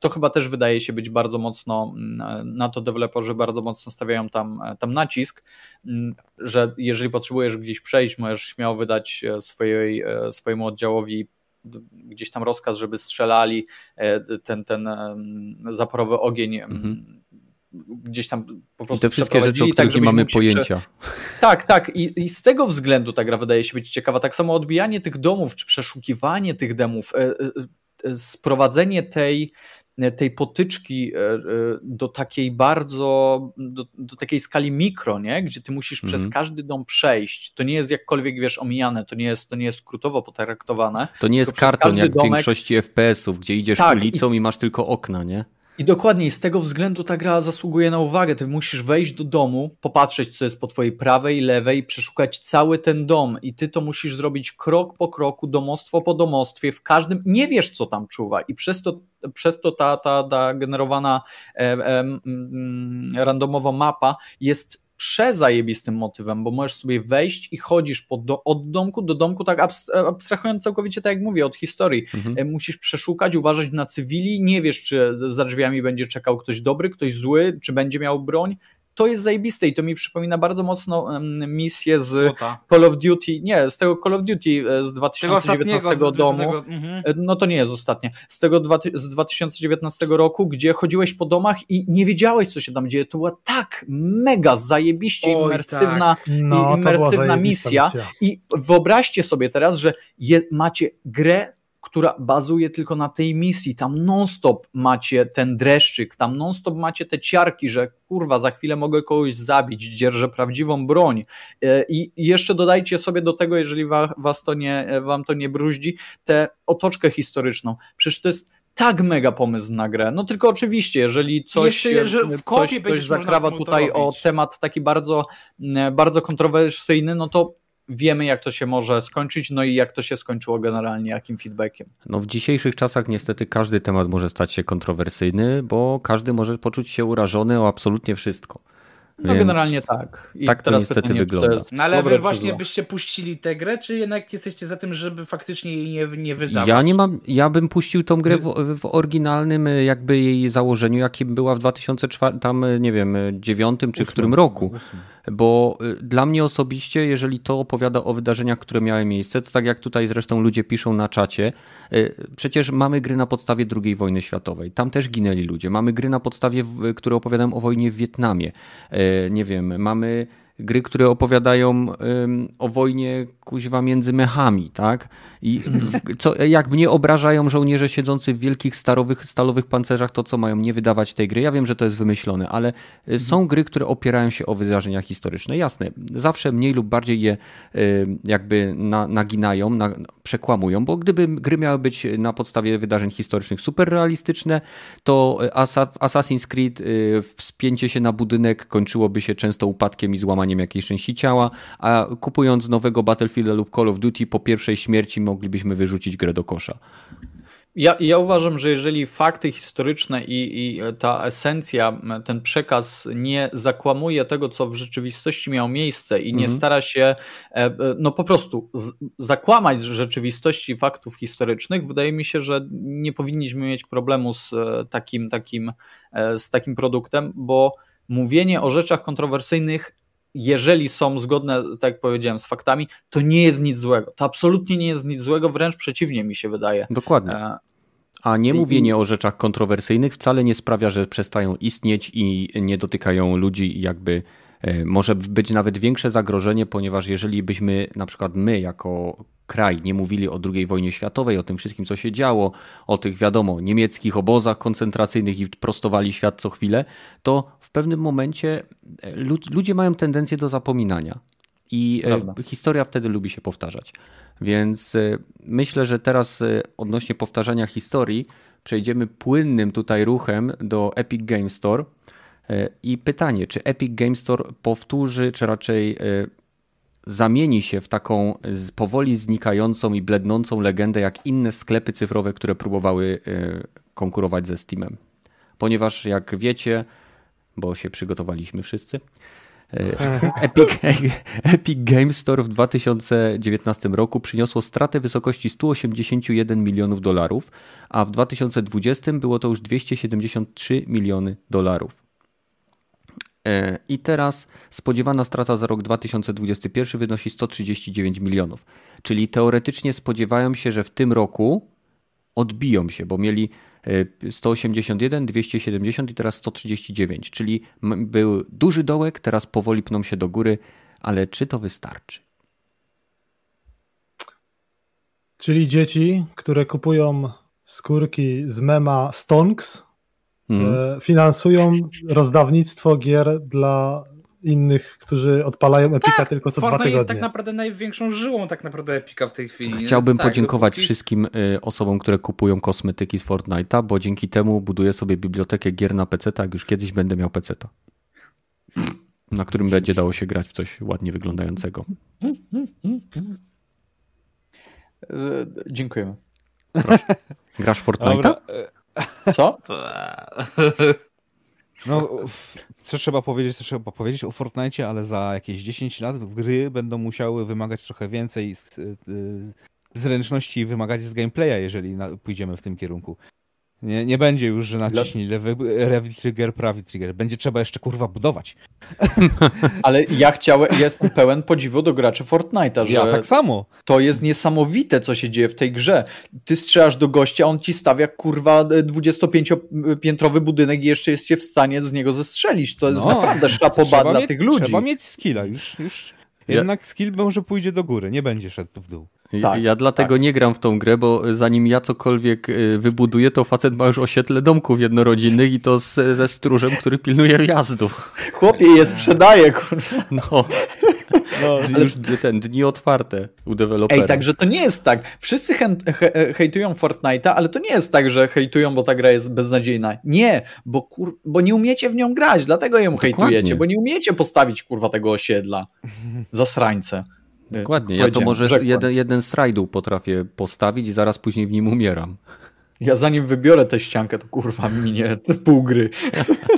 to chyba też wydaje się być bardzo mocno, mm, na to deweloperzy bardzo mocno stawiają tam, tam nacisk, mm, że jeżeli potrzebujesz gdzieś przejść, możesz śmiało wydać swojej, swojemu oddziałowi gdzieś tam rozkaz, żeby strzelali ten, ten zaporowy ogień mhm gdzieś tam po prostu I te wszystkie rzeczy, o których tak, nie mamy pojęcia. Prze... Tak, tak. I, I, z tego względu ta gra wydaje się być ciekawa. Tak samo odbijanie tych domów, czy przeszukiwanie tych demów, e, e, e, sprowadzenie tej, tej potyczki do takiej bardzo, do, do takiej skali mikro, nie? gdzie ty musisz przez mhm. każdy dom przejść. To nie jest jakkolwiek, wiesz, omijane, to nie jest, to nie jest skrótowo potraktowane. To nie jest karton jak domek... w większości FPS-ów, gdzie idziesz tak, ulicą i... i masz tylko okna, nie? I dokładnie z tego względu ta gra zasługuje na uwagę. Ty musisz wejść do domu, popatrzeć, co jest po twojej prawej, lewej, przeszukać cały ten dom. I ty to musisz zrobić krok po kroku, domostwo po domostwie, w każdym. Nie wiesz, co tam czuwa. I przez to, przez to ta, ta, ta generowana e, e, randomowa mapa jest przezajebistym motywem, bo możesz sobie wejść i chodzisz do, od domku do domku, tak abstrahując całkowicie, tak jak mówię, od historii. Mhm. E, musisz przeszukać, uważać na cywili, nie wiesz, czy za drzwiami będzie czekał ktoś dobry, ktoś zły, czy będzie miał broń, to jest zajebiste i to mi przypomina bardzo mocno misję z Złota. Call of Duty, nie, z tego Call of Duty e, z 2019 tego domu, mhm. E, no to nie jest ostatnie, z tego dwa, z 2019 roku, gdzie chodziłeś po domach i nie wiedziałeś, co się tam dzieje, to była tak mega zajebiście Oj, imersywna, tak. no, imersywna misja. misja i wyobraźcie sobie teraz, że je, macie grę która bazuje tylko na tej misji. Tam non-stop macie ten dreszczyk, tam non-stop macie te ciarki, że kurwa, za chwilę mogę kogoś zabić, dzierżę prawdziwą broń. E, I jeszcze dodajcie sobie do tego, jeżeli was to nie, wam to nie bruździ, tę otoczkę historyczną. Przecież to jest tak mega pomysł na grę. No tylko oczywiście, jeżeli coś, Jeszcze, coś, coś zakrawa tutaj o temat taki bardzo, bardzo kontrowersyjny, no to wiemy, jak to się może skończyć, no i jak to się skończyło generalnie, jakim feedbackiem. No w dzisiejszych czasach niestety każdy temat może stać się kontrowersyjny, bo każdy może poczuć się urażony o absolutnie wszystko. No Więc generalnie tak. I tak to niestety pytanie, wygląda. To no ale wy właśnie byście puścili tę grę, czy jednak jesteście za tym, żeby faktycznie jej nie, nie wydawać? Ja nie mam, ja bym puścił tą grę w, w oryginalnym jakby jej założeniu, jakim była w 2004, tam nie wiem, dziewiątym czy którym roku. Bo y, dla mnie osobiście, jeżeli to opowiada o wydarzeniach, które miały miejsce, to tak jak tutaj zresztą ludzie piszą na czacie, y, przecież mamy gry na podstawie II wojny światowej. Tam też ginęli ludzie. Mamy gry na podstawie, które opowiadają o wojnie w Wietnamie. Y, nie wiem, mamy gry, które opowiadają o wojnie kuźwa między mechami, tak? I co, jak mnie obrażają żołnierze siedzący w wielkich starowych, stalowych pancerzach, to co mają nie wydawać tej gry? Ja wiem, że to jest wymyślone, ale y, są gry, które opierają się o wydarzenia historyczne. Jasne, zawsze mniej lub bardziej je y, jakby na, naginają, na, przekłamują, bo gdyby gry miały być na podstawie wydarzeń historycznych super realistyczne, to Assassin's Creed y, wspięcie się na budynek kończyłoby się często upadkiem i złamaniem jakiejś części ciała, a kupując nowego Battlefielda lub Call of Duty po pierwszej śmierci moglibyśmy wyrzucić grę do kosza. Ja, ja uważam, że jeżeli fakty historyczne i, i, ta esencja, ten przekaz nie zakłamuje tego, co w rzeczywistości miało miejsce i nie mhm. stara się e, e, no po prostu z, zakłamać rzeczywistości faktów historycznych, wydaje mi się, że nie powinniśmy mieć problemu z e, takim, takim, z takim produktem, bo mówienie o rzeczach kontrowersyjnych jeżeli są zgodne, tak jak powiedziałem, z faktami, to nie jest nic złego. To absolutnie nie jest nic złego, wręcz przeciwnie mi się wydaje. Dokładnie. E, A nie mówienie o rzeczach kontrowersyjnych wcale nie sprawia, że przestają istnieć i nie dotykają ludzi jakby e, może być nawet większe zagrożenie, ponieważ jeżeli byśmy na przykład my jako kraj nie mówili o II wojnie światowej, o tym wszystkim, co się działo, o tych, wiadomo, niemieckich obozach koncentracyjnych i prostowali świat co chwilę, to w pewnym momencie e, ludzie mają tendencję do zapominania. I e, Prawda. historia wtedy lubi się powtarzać. Więc e, myślę, że teraz odnośnie powtarzania historii przejdziemy płynnym tutaj ruchem do Epic Game Store. I pytanie, czy Epic Game Store powtórzy, czy raczej zamieni się w taką powoli znikającą i blednącą legendę, jak inne sklepy cyfrowe, które próbowały konkurować ze Steamem. Ponieważ, jak wiecie, bo się przygotowaliśmy wszyscy. E, Epic, Epic Games Store w 2019 roku przyniosło stratę wysokości 181 milionów dolarów, a w 2020 było to już 273 miliony dolarów. E, I teraz spodziewana strata za rok 2021 wynosi 139 milionów. Czyli teoretycznie spodziewają się, że w tym roku odbiją się, bo mieli 181, 270 i teraz 139, czyli był duży dołek, teraz powoli pną się do góry, ale czy to wystarczy? Czyli dzieci, które kupują skórki z mema Stonks, hmm. finansują rozdawnictwo gier dla innych, którzy odpalają Epika tak, tylko co Fortnite dwa tygodnie. jest tak naprawdę największą żyłą tak naprawdę Epika w tej chwili. Chciałbym tak, podziękować dopóki... wszystkim y, osobom, które kupują kosmetyki z Fortnite'a, bo dzięki temu buduję sobie bibliotekę gier na PC, tak już kiedyś będę miał PC. -ta, na którym będzie dało się grać w coś ładnie wyglądającego. E, dziękujemy. Proszę. Grasz w Fortnite'a? Co? No, co trzeba powiedzieć, co trzeba powiedzieć o Fortnite, ale za jakieś 10 lat gry będą musiały wymagać trochę więcej z, zręczności i wymagać z gameplaya, jeżeli pójdziemy w tym kierunku. Nie, nie będzie już, że naciśnij lewy, lewy trigger, prawy trigger. Będzie trzeba jeszcze kurwa budować. Ale ja chciałem, jestem pełen podziwu do graczy Fortnite'a, że ja tak samo. to jest niesamowite, co się dzieje w tej grze. Ty strzelasz do gościa, on ci stawia kurwa 25-piętrowy budynek i jeszcze jest w stanie z niego zestrzelić. To jest no, naprawdę szlapoba dla mieć, tych ludzi. Trzeba mieć skilla, już, już jednak skill może pójdzie do góry, nie będzie szedł w dół. Tak, ja dlatego tak. nie gram w tą grę, bo zanim ja cokolwiek y, wybuduję, to facet ma już osiedle domków jednorodzinnych i to z, ze stróżem, który pilnuje wjazdów. Chłopie je sprzedaje, kurwa. No. No, ale... Już ten, dni otwarte u dewelopera. Ej, także to nie jest tak. Wszyscy he he hejtują Fortnite'a, ale to nie jest tak, że hejtują, bo ta gra jest beznadziejna. Nie, bo, kur... bo nie umiecie w nią grać, dlatego ją Dokładnie. hejtujecie, bo nie umiecie postawić kurwa tego osiedla. Zasrańce. Dokładnie, ja to może jeden, jeden z rajdów potrafię postawić i zaraz później w nim umieram. Ja zanim wybiorę tę ściankę, to kurwa minie pół gry.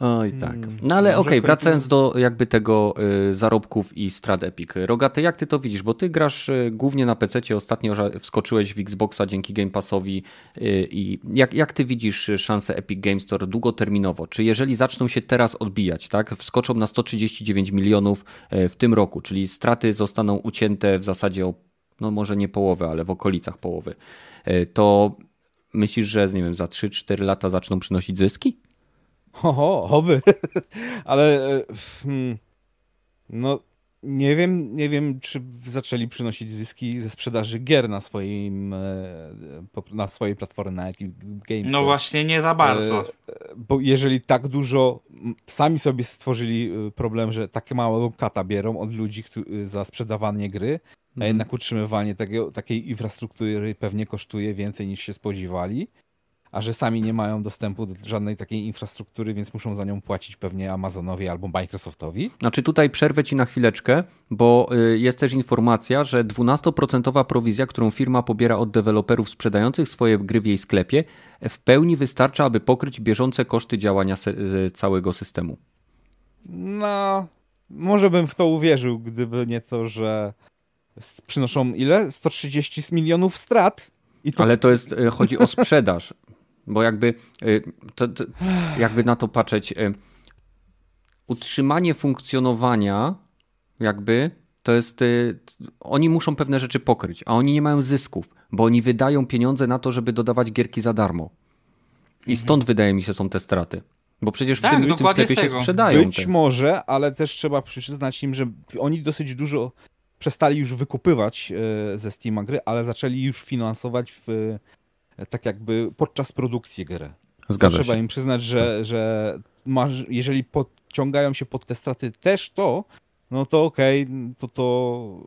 Oj, tak. Mm, no ale okej, okay, wracając do jakby tego y, zarobków i strat Epic. Rogaty, jak ty to widzisz? Bo ty grasz y, głównie na PC, ostatnio wskoczyłeś w Xboxa dzięki Game Passowi y, i jak, jak ty widzisz szanse Epic Games Store długoterminowo? Czy jeżeli zaczną się teraz odbijać, tak, wskoczą na 139 milionów y, w tym roku, czyli straty zostaną ucięte w zasadzie o, no może nie połowę, ale w okolicach połowy, y, to myślisz, że nie wiem, za 3-4 lata zaczną przynosić zyski? Oho, oby. Ale e, hmm, no nie wiem, nie wiem, czy zaczęli przynosić zyski ze sprzedaży gier na swoim e, na swojej platformie na jakim Games. No właśnie nie za bardzo. E, bo jeżeli tak dużo sami sobie stworzyli problem, że takie małego kata bierą od ludzi za sprzedawanie gry, a mhm. jednak utrzymywanie tego, takiej infrastruktury pewnie kosztuje więcej niż się spodziewali a że sami nie mają dostępu do żadnej takiej infrastruktury, więc muszą za nią płacić pewnie Amazonowi albo Microsoftowi. Znaczy tutaj przerwę ci na chwileczkę, bo y, jest też informacja, że 12% prowizja, którą firma pobiera od deweloperów sprzedających swoje gry w jej sklepie, w pełni wystarcza, aby pokryć bieżące koszty działania całego systemu. No, może bym w to uwierzył, gdyby nie to, że przynoszą ile? 130 milionów strat. To... Ale to jest, y, chodzi o sprzedaż. Bo jakby, y, to, to, jakby na to patrzeć, y, utrzymanie funkcjonowania jakby to jest, y, oni muszą pewne rzeczy pokryć, a oni nie mają zysków, bo oni wydają pieniądze na to, żeby dodawać gierki za darmo. I mhm. stąd wydaje mi się są te straty. Bo przecież w tak, tym, w tym sklepie się sprzedają. Być te. może, ale też trzeba przyznać im, że oni dosyć dużo przestali już wykupywać ze Steam gry, ale zaczęli już finansować w tak jakby podczas produkcji gry. Zgadza Trzeba się. im przyznać, że, tak. że masz, jeżeli podciągają się pod te straty też to, no to okej, okay, to to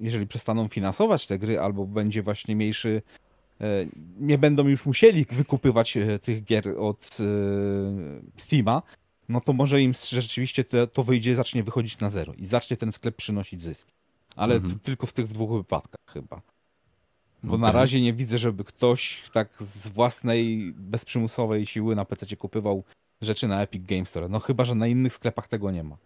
jeżeli przestaną finansować te gry albo będzie właśnie mniejszy e, nie będą już musieli wykupywać e, tych gier od e, Steama, no to może im rzeczywiście to, to wyjdzie, zacznie wychodzić na zero i zacznie ten sklep przynosić zyski. Ale mhm. tylko w tych dwóch wypadkach chyba. Bo okay. na razie nie widzę, żeby ktoś tak z własnej, bezprzymusowej siły na PC kupywał rzeczy na Epic Games Store. No chyba, że na innych sklepach tego nie ma.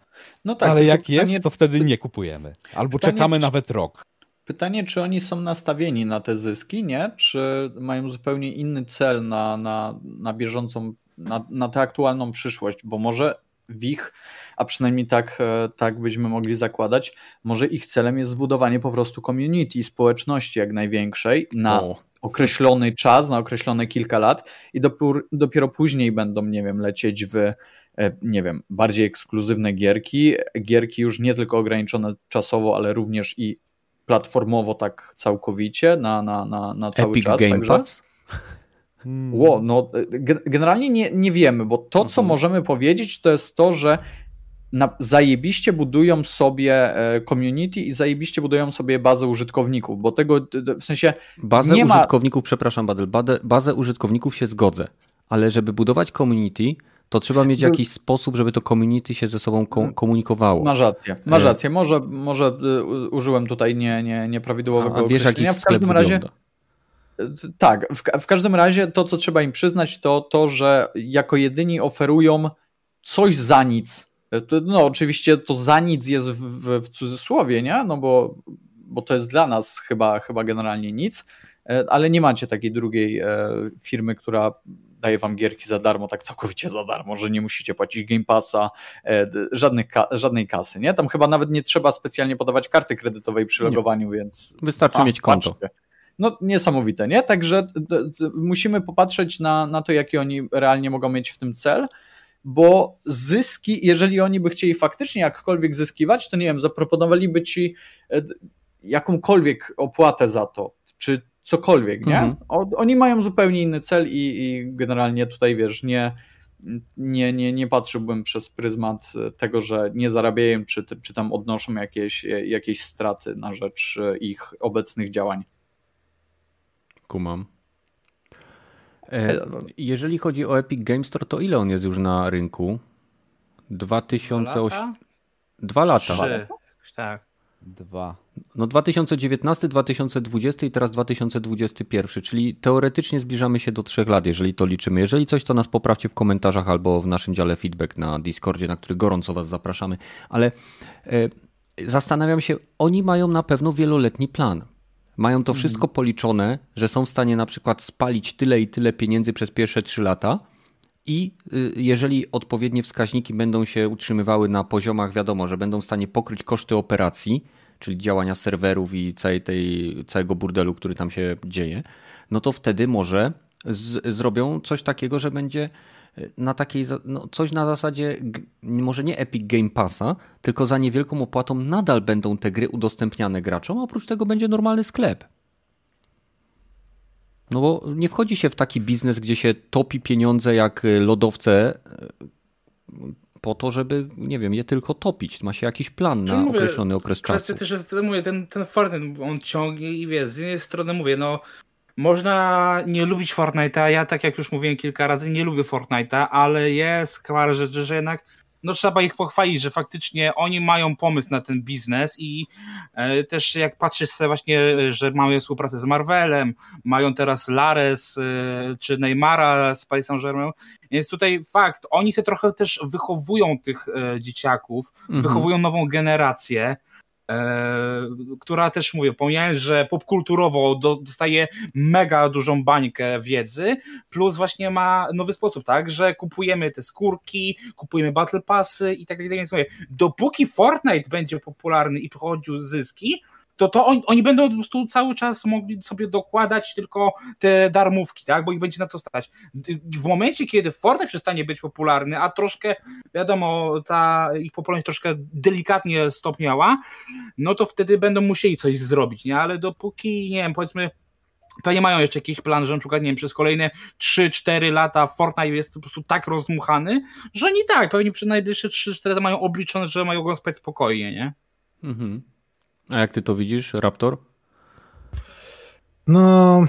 No tak, Ale jak pytanie... jest, to wtedy nie kupujemy. Albo pytanie, czekamy czy... nawet rok. Pytanie, czy oni są nastawieni na te zyski, nie? Czy mają zupełnie inny cel na, na, na bieżącą, na, na tę aktualną przyszłość? Bo może w ich a przynajmniej tak, e, tak byśmy mogli zakładać, może ich celem jest zbudowanie po prostu community, społeczności jak największej na o. określony czas, na określone kilka lat i dopiero, dopiero później będą, nie wiem, lecieć w e, nie wiem, bardziej ekskluzywne gierki, gierki już nie tylko ograniczone czasowo, ale również i platformowo tak całkowicie na, na, na, na cały Epic czas. Game także... Pass? Ło, no, generalnie nie, nie wiemy, bo to, co mhm. możemy powiedzieć, to jest to, że na, zajebiście budują sobie e, community i zajebiście budują sobie bazę użytkowników, bo tego w sensie. Bazę nie użytkowników, ma... przepraszam, Badel, bazę użytkowników się zgodzę, ale żeby budować community, to trzeba mieć jakiś sposób, żeby to community się ze sobą komunikowało. Masz rację, masz e. rację. Może, może e, użyłem tutaj nie, nie, nieprawidłowego A, wiesz, jaki w każdym razie. Wygląda? Tak, w, w, każdym razie to, co trzeba im przyznać, to to, że jako jedyni oferują coś za nic. No, oczywiście to za nic jest w, w, w cudzysłowie, nie? No bo, bo to jest dla nas chyba, chyba generalnie nic, e, ale nie macie takiej drugiej e, firmy, która daje wam gierki za darmo, tak całkowicie za darmo, że nie musicie płacić Game Passa, e, żadnych ka żadnej kasy, nie? Tam chyba nawet nie trzeba specjalnie podawać karty kredytowej przy logowaniu, nie. więc... Wystarczy A, mieć konto. Patrzcie. No niesamowite, nie? Także musimy popatrzeć na, na to, jaki oni realnie mogą mieć w tym cel, bo zyski, jeżeli oni by chcieli faktycznie jakkolwiek zyskiwać, to nie wiem, zaproponowaliby ci e, jakąkolwiek opłatę za to, czy cokolwiek, nie? Mhm. Oni mają zupełnie inny cel i, i generalnie tutaj, wiesz, nie, nie, nie, nie patrzyłbym przez pryzmat tego, że nie zarabiają, czy, czy tam odnoszą jakieś, jakieś straty na rzecz ich obecnych działań. Kumam. E, jeżeli chodzi o Epic Games Store, to ile on jest już na rynku? 2008. Dwa lata. Trzy. Tak. Dwa. No 2019, 2020 i teraz 2021, czyli teoretycznie zbliżamy się do trzech lat, jeżeli to liczymy. Jeżeli coś, to nas poprawcie w komentarzach albo w naszym dziale feedback na Discordzie, na który gorąco Was zapraszamy. Ale e, zastanawiam się, oni mają na pewno wieloletni plan. Mają to wszystko mhm. policzone, że są w stanie na przykład spalić tyle i tyle pieniędzy przez pierwsze trzy lata. I y, jeżeli odpowiednie wskaźniki będą się utrzymywały na poziomach, wiadomo, że będą w stanie pokryć koszty operacji, czyli działania serwerów i całej tej, całego burdelu, który tam się dzieje, no to wtedy może z, zrobią coś takiego, że będzie na takiej, no coś na zasadzie, może nie Epic Game Passa, tylko za niewielką opłatą nadal będą te gry udostępniane graczom, a oprócz tego będzie normalny sklep. No bo nie wchodzi się w taki biznes, gdzie się topi pieniądze jak lodowce e, po to, żeby, nie wiem, je tylko topić. Ma się jakiś plan na mówię, określony okres czasu. też jest, mówię, ten, ten Fortnite, on ciągnie i wiesz, z jednej strony mówię, no można nie lubić Fortnite'a, ja tak jak już mówiłem kilka razy, nie lubię Fortnite'a, ale jest parę rzeczy, że jednak no trzeba ich pochwalić, że faktycznie oni mają pomysł na ten biznes i e, też jak patrzysz sobie właśnie, że mają współpracę z Marvelem, mają teraz Lares e, czy Neymara z Paris Saint-Germain, więc tutaj fakt, oni się trochę też wychowują tych e, dzieciaków, mhm. wychowują nową generację, E, która też mówię, pomijając, że popkulturowo dostaje mega dużą bańkę wiedzy, plus właśnie ma nowy sposób, tak, że kupujemy te skórki, kupujemy battle passy i tak dalej, więc mówię, dopóki Fortnite będzie popularny i przychodził zyski, to, to oni, oni będą po prostu cały czas mogli sobie dokładać tylko te darmówki, tak? Bo ich będzie na to stać. W momencie, kiedy Fortnite przestanie być popularny, a troszkę, wiadomo, ta ich popularność troszkę delikatnie stopniała, no to wtedy będą musieli coś zrobić, nie? Ale dopóki, nie wiem, powiedzmy, Pewnie mają jeszcze jakiś plan, że na przykład, nie wiem, przez kolejne 3-4 lata Fortnite jest po prostu tak rozmuchany, że oni tak, pewnie przez najbliższe 3-4 lata mają obliczone, że mają go spać spokojnie, nie? Mhm. A jak ty to widzisz, Raptor? No,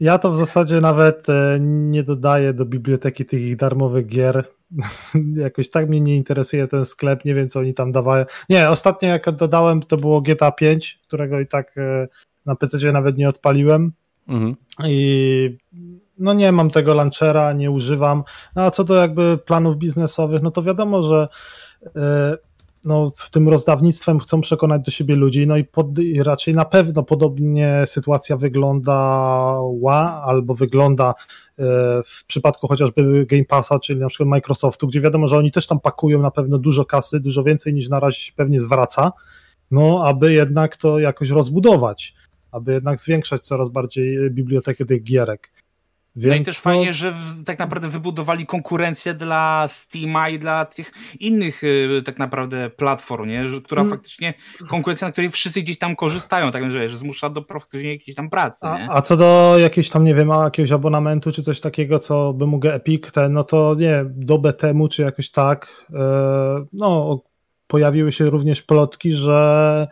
ja to w zasadzie nawet e, nie dodaję do biblioteki tych ich darmowych gier. Jakoś tak mnie nie interesuje ten sklep, nie wiem co oni tam dawają. Nie, ostatnio jak dodałem to było GTA 5, którego i tak e, na PC nawet nie odpaliłem. Mhm. I no nie mam tego launchera, nie używam. No a co do jakby planów biznesowych, no to wiadomo, że e, no, tym rozdawnictwem chcą przekonać do siebie ludzi, no i, pod, i raczej na pewno podobnie sytuacja wyglądała albo wygląda e, w przypadku chociażby Game Passa, czyli na przykład Microsoftu, gdzie wiadomo, że oni też tam pakują na pewno dużo kasy, dużo więcej niż na razie się pewnie zwraca, no aby jednak to jakoś rozbudować, aby jednak zwiększać coraz bardziej bibliotekę tych gierek. Więc no i też fajnie, że w, tak naprawdę wybudowali konkurencję dla Steama i dla tych innych y, tak naprawdę platform, nie? Która hmm. faktycznie, konkurencja, na której wszyscy gdzieś tam korzystają, tak że, że zmusza do faktycznie jakiejś tam pracy. A, a, co do jakiejś tam, nie wiem, jakiegoś abonamentu czy coś takiego, co by mógł Epic, ten, no to nie, dobę temu czy jakoś tak, yy, no pojawiły się również plotki, że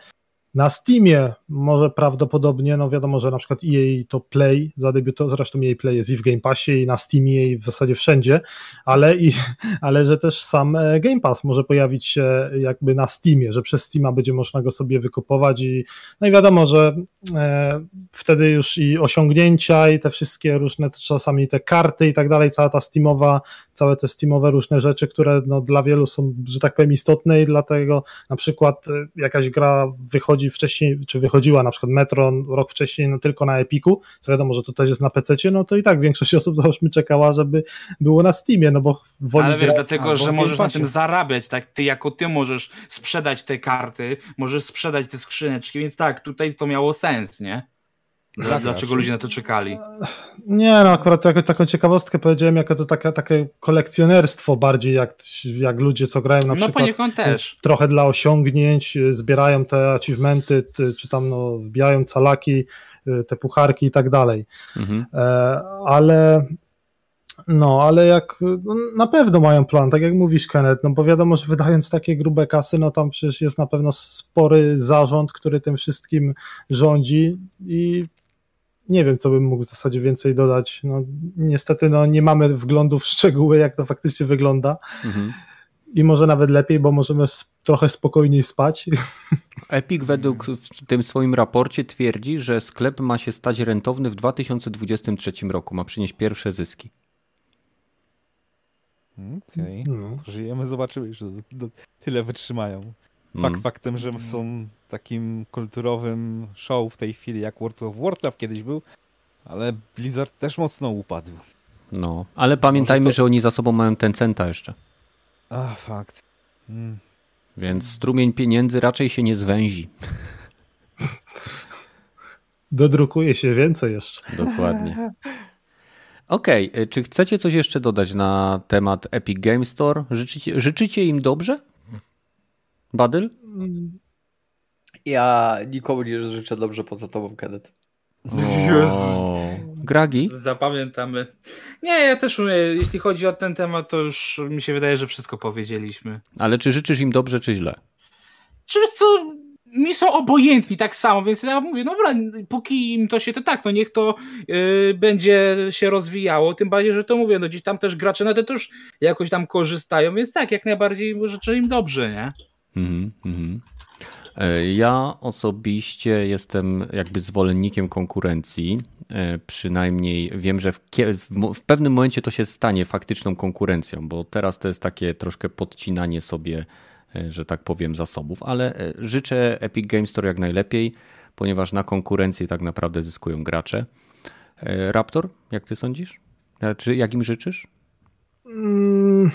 Na Steamie może prawdopodobnie, no wiadomo, że na przykład EA to Play zadebiutował, zresztą EA Play jest i w Game Passie i na Steamie i w zasadzie wszędzie, ale, i, ale że też sam e, Game Pass może pojawić się jakby na Steamie, że przez Steama będzie można go sobie wykupować i no i wiadomo, że e, wtedy już i osiągnięcia i te wszystkie różne czasami te karty i tak dalej, cała ta Steamowa, całe te Steamowe różne rzeczy, które no, dla wielu są, że tak powiem istotne i dlatego na przykład e, jakaś gra wychodzi wcześniej, czy wychodziła na przykład Metro rok wcześniej no, tylko na Epiku, co wiadomo, że to też jest na PC, no to i tak większość osób załóżmy czekała, żeby było na Steamie, no bo woli Ale wiesz, dlatego, że możesz na tym zarabiać, tak? Ty jako ty możesz sprzedać te karty, możesz sprzedać te skrzyneczki, więc tak, tutaj to miało sens, nie? Dla, dlaczego ludzie na to czekali? Nie, no akurat jako, taką ciekawostkę powiedziałem, jako to taka, takie kolekcjonerstwo bardziej, jak, jak ludzie, co grają na no, przykład. poniekąd też. Trochę dla osiągnięć, zbierają te achievementy, czy tam no, wbijają calaki, y, te pucharki i tak dalej. Mhm. E, ale no, ale jak no, na pewno mają plan, tak jak mówisz, Kenneth, no bo wiadomo, że wydając takie grube kasy, no tam przecież jest na pewno spory zarząd, który tym wszystkim rządzi i nie wiem, co bym mógł w zasadzie więcej dodać. No, niestety no, nie mamy wglądu w szczegóły, jak to faktycznie wygląda. Mhm. I może nawet lepiej, bo możemy trochę spokojniej spać. Epic według w tym swoim raporcie twierdzi, że sklep ma się stać rentowny w 2023 roku, ma przynieść pierwsze zyski. Okej. Okay. No. Żyjemy, zobaczymy, że tyle wytrzymają. Fakt mm. faktem, że są takim kulturowym show w tej chwili, jak World of Warcraft kiedyś był, ale Blizzard też mocno upadł. No, ale pamiętajmy, to... że oni za sobą mają Tencenta jeszcze. A, fakt. Mm. Więc strumień pieniędzy raczej się nie zwęzi. Dodrukuje się więcej jeszcze. Dokładnie. Okej, okay. czy chcecie coś jeszcze dodać na temat Epic Game Store? Życzycie, życzycie im dobrze? Badyl? Ja nikomu nie życzę dobrze poza tobą, Kenneth. Gragi? Zapamiętamy. Nie, ja też jeśli chodzi o ten temat, to już mi się wydaje, że wszystko powiedzieliśmy. Ale czy życzysz im dobrze, czy źle? Czy co, mi są obojętni tak samo, więc ja mówię, no dobra, póki im to się, to tak, no niech to yy, będzie się rozwijało, tym bardziej, że to mówię, no gdzieś tam też gracze na to też jakoś tam korzystają, więc tak, jak najbardziej życzę im dobrze, nie? Mm -hmm. Ja osobiście jestem jakby zwolennikiem konkurencji. E, przynajmniej wiem, że w, w, pewnym momencie to się stanie faktyczną konkurencją, bo teraz to jest takie troszkę podcinanie sobie E, że tak powiem, zasobów, ale e, życzę Epic Games Store jak najlepiej, ponieważ na konkurencji tak naprawdę zyskują gracze. E, Raptor, jak ty sądzisz? Czy jak im życzysz? Mm,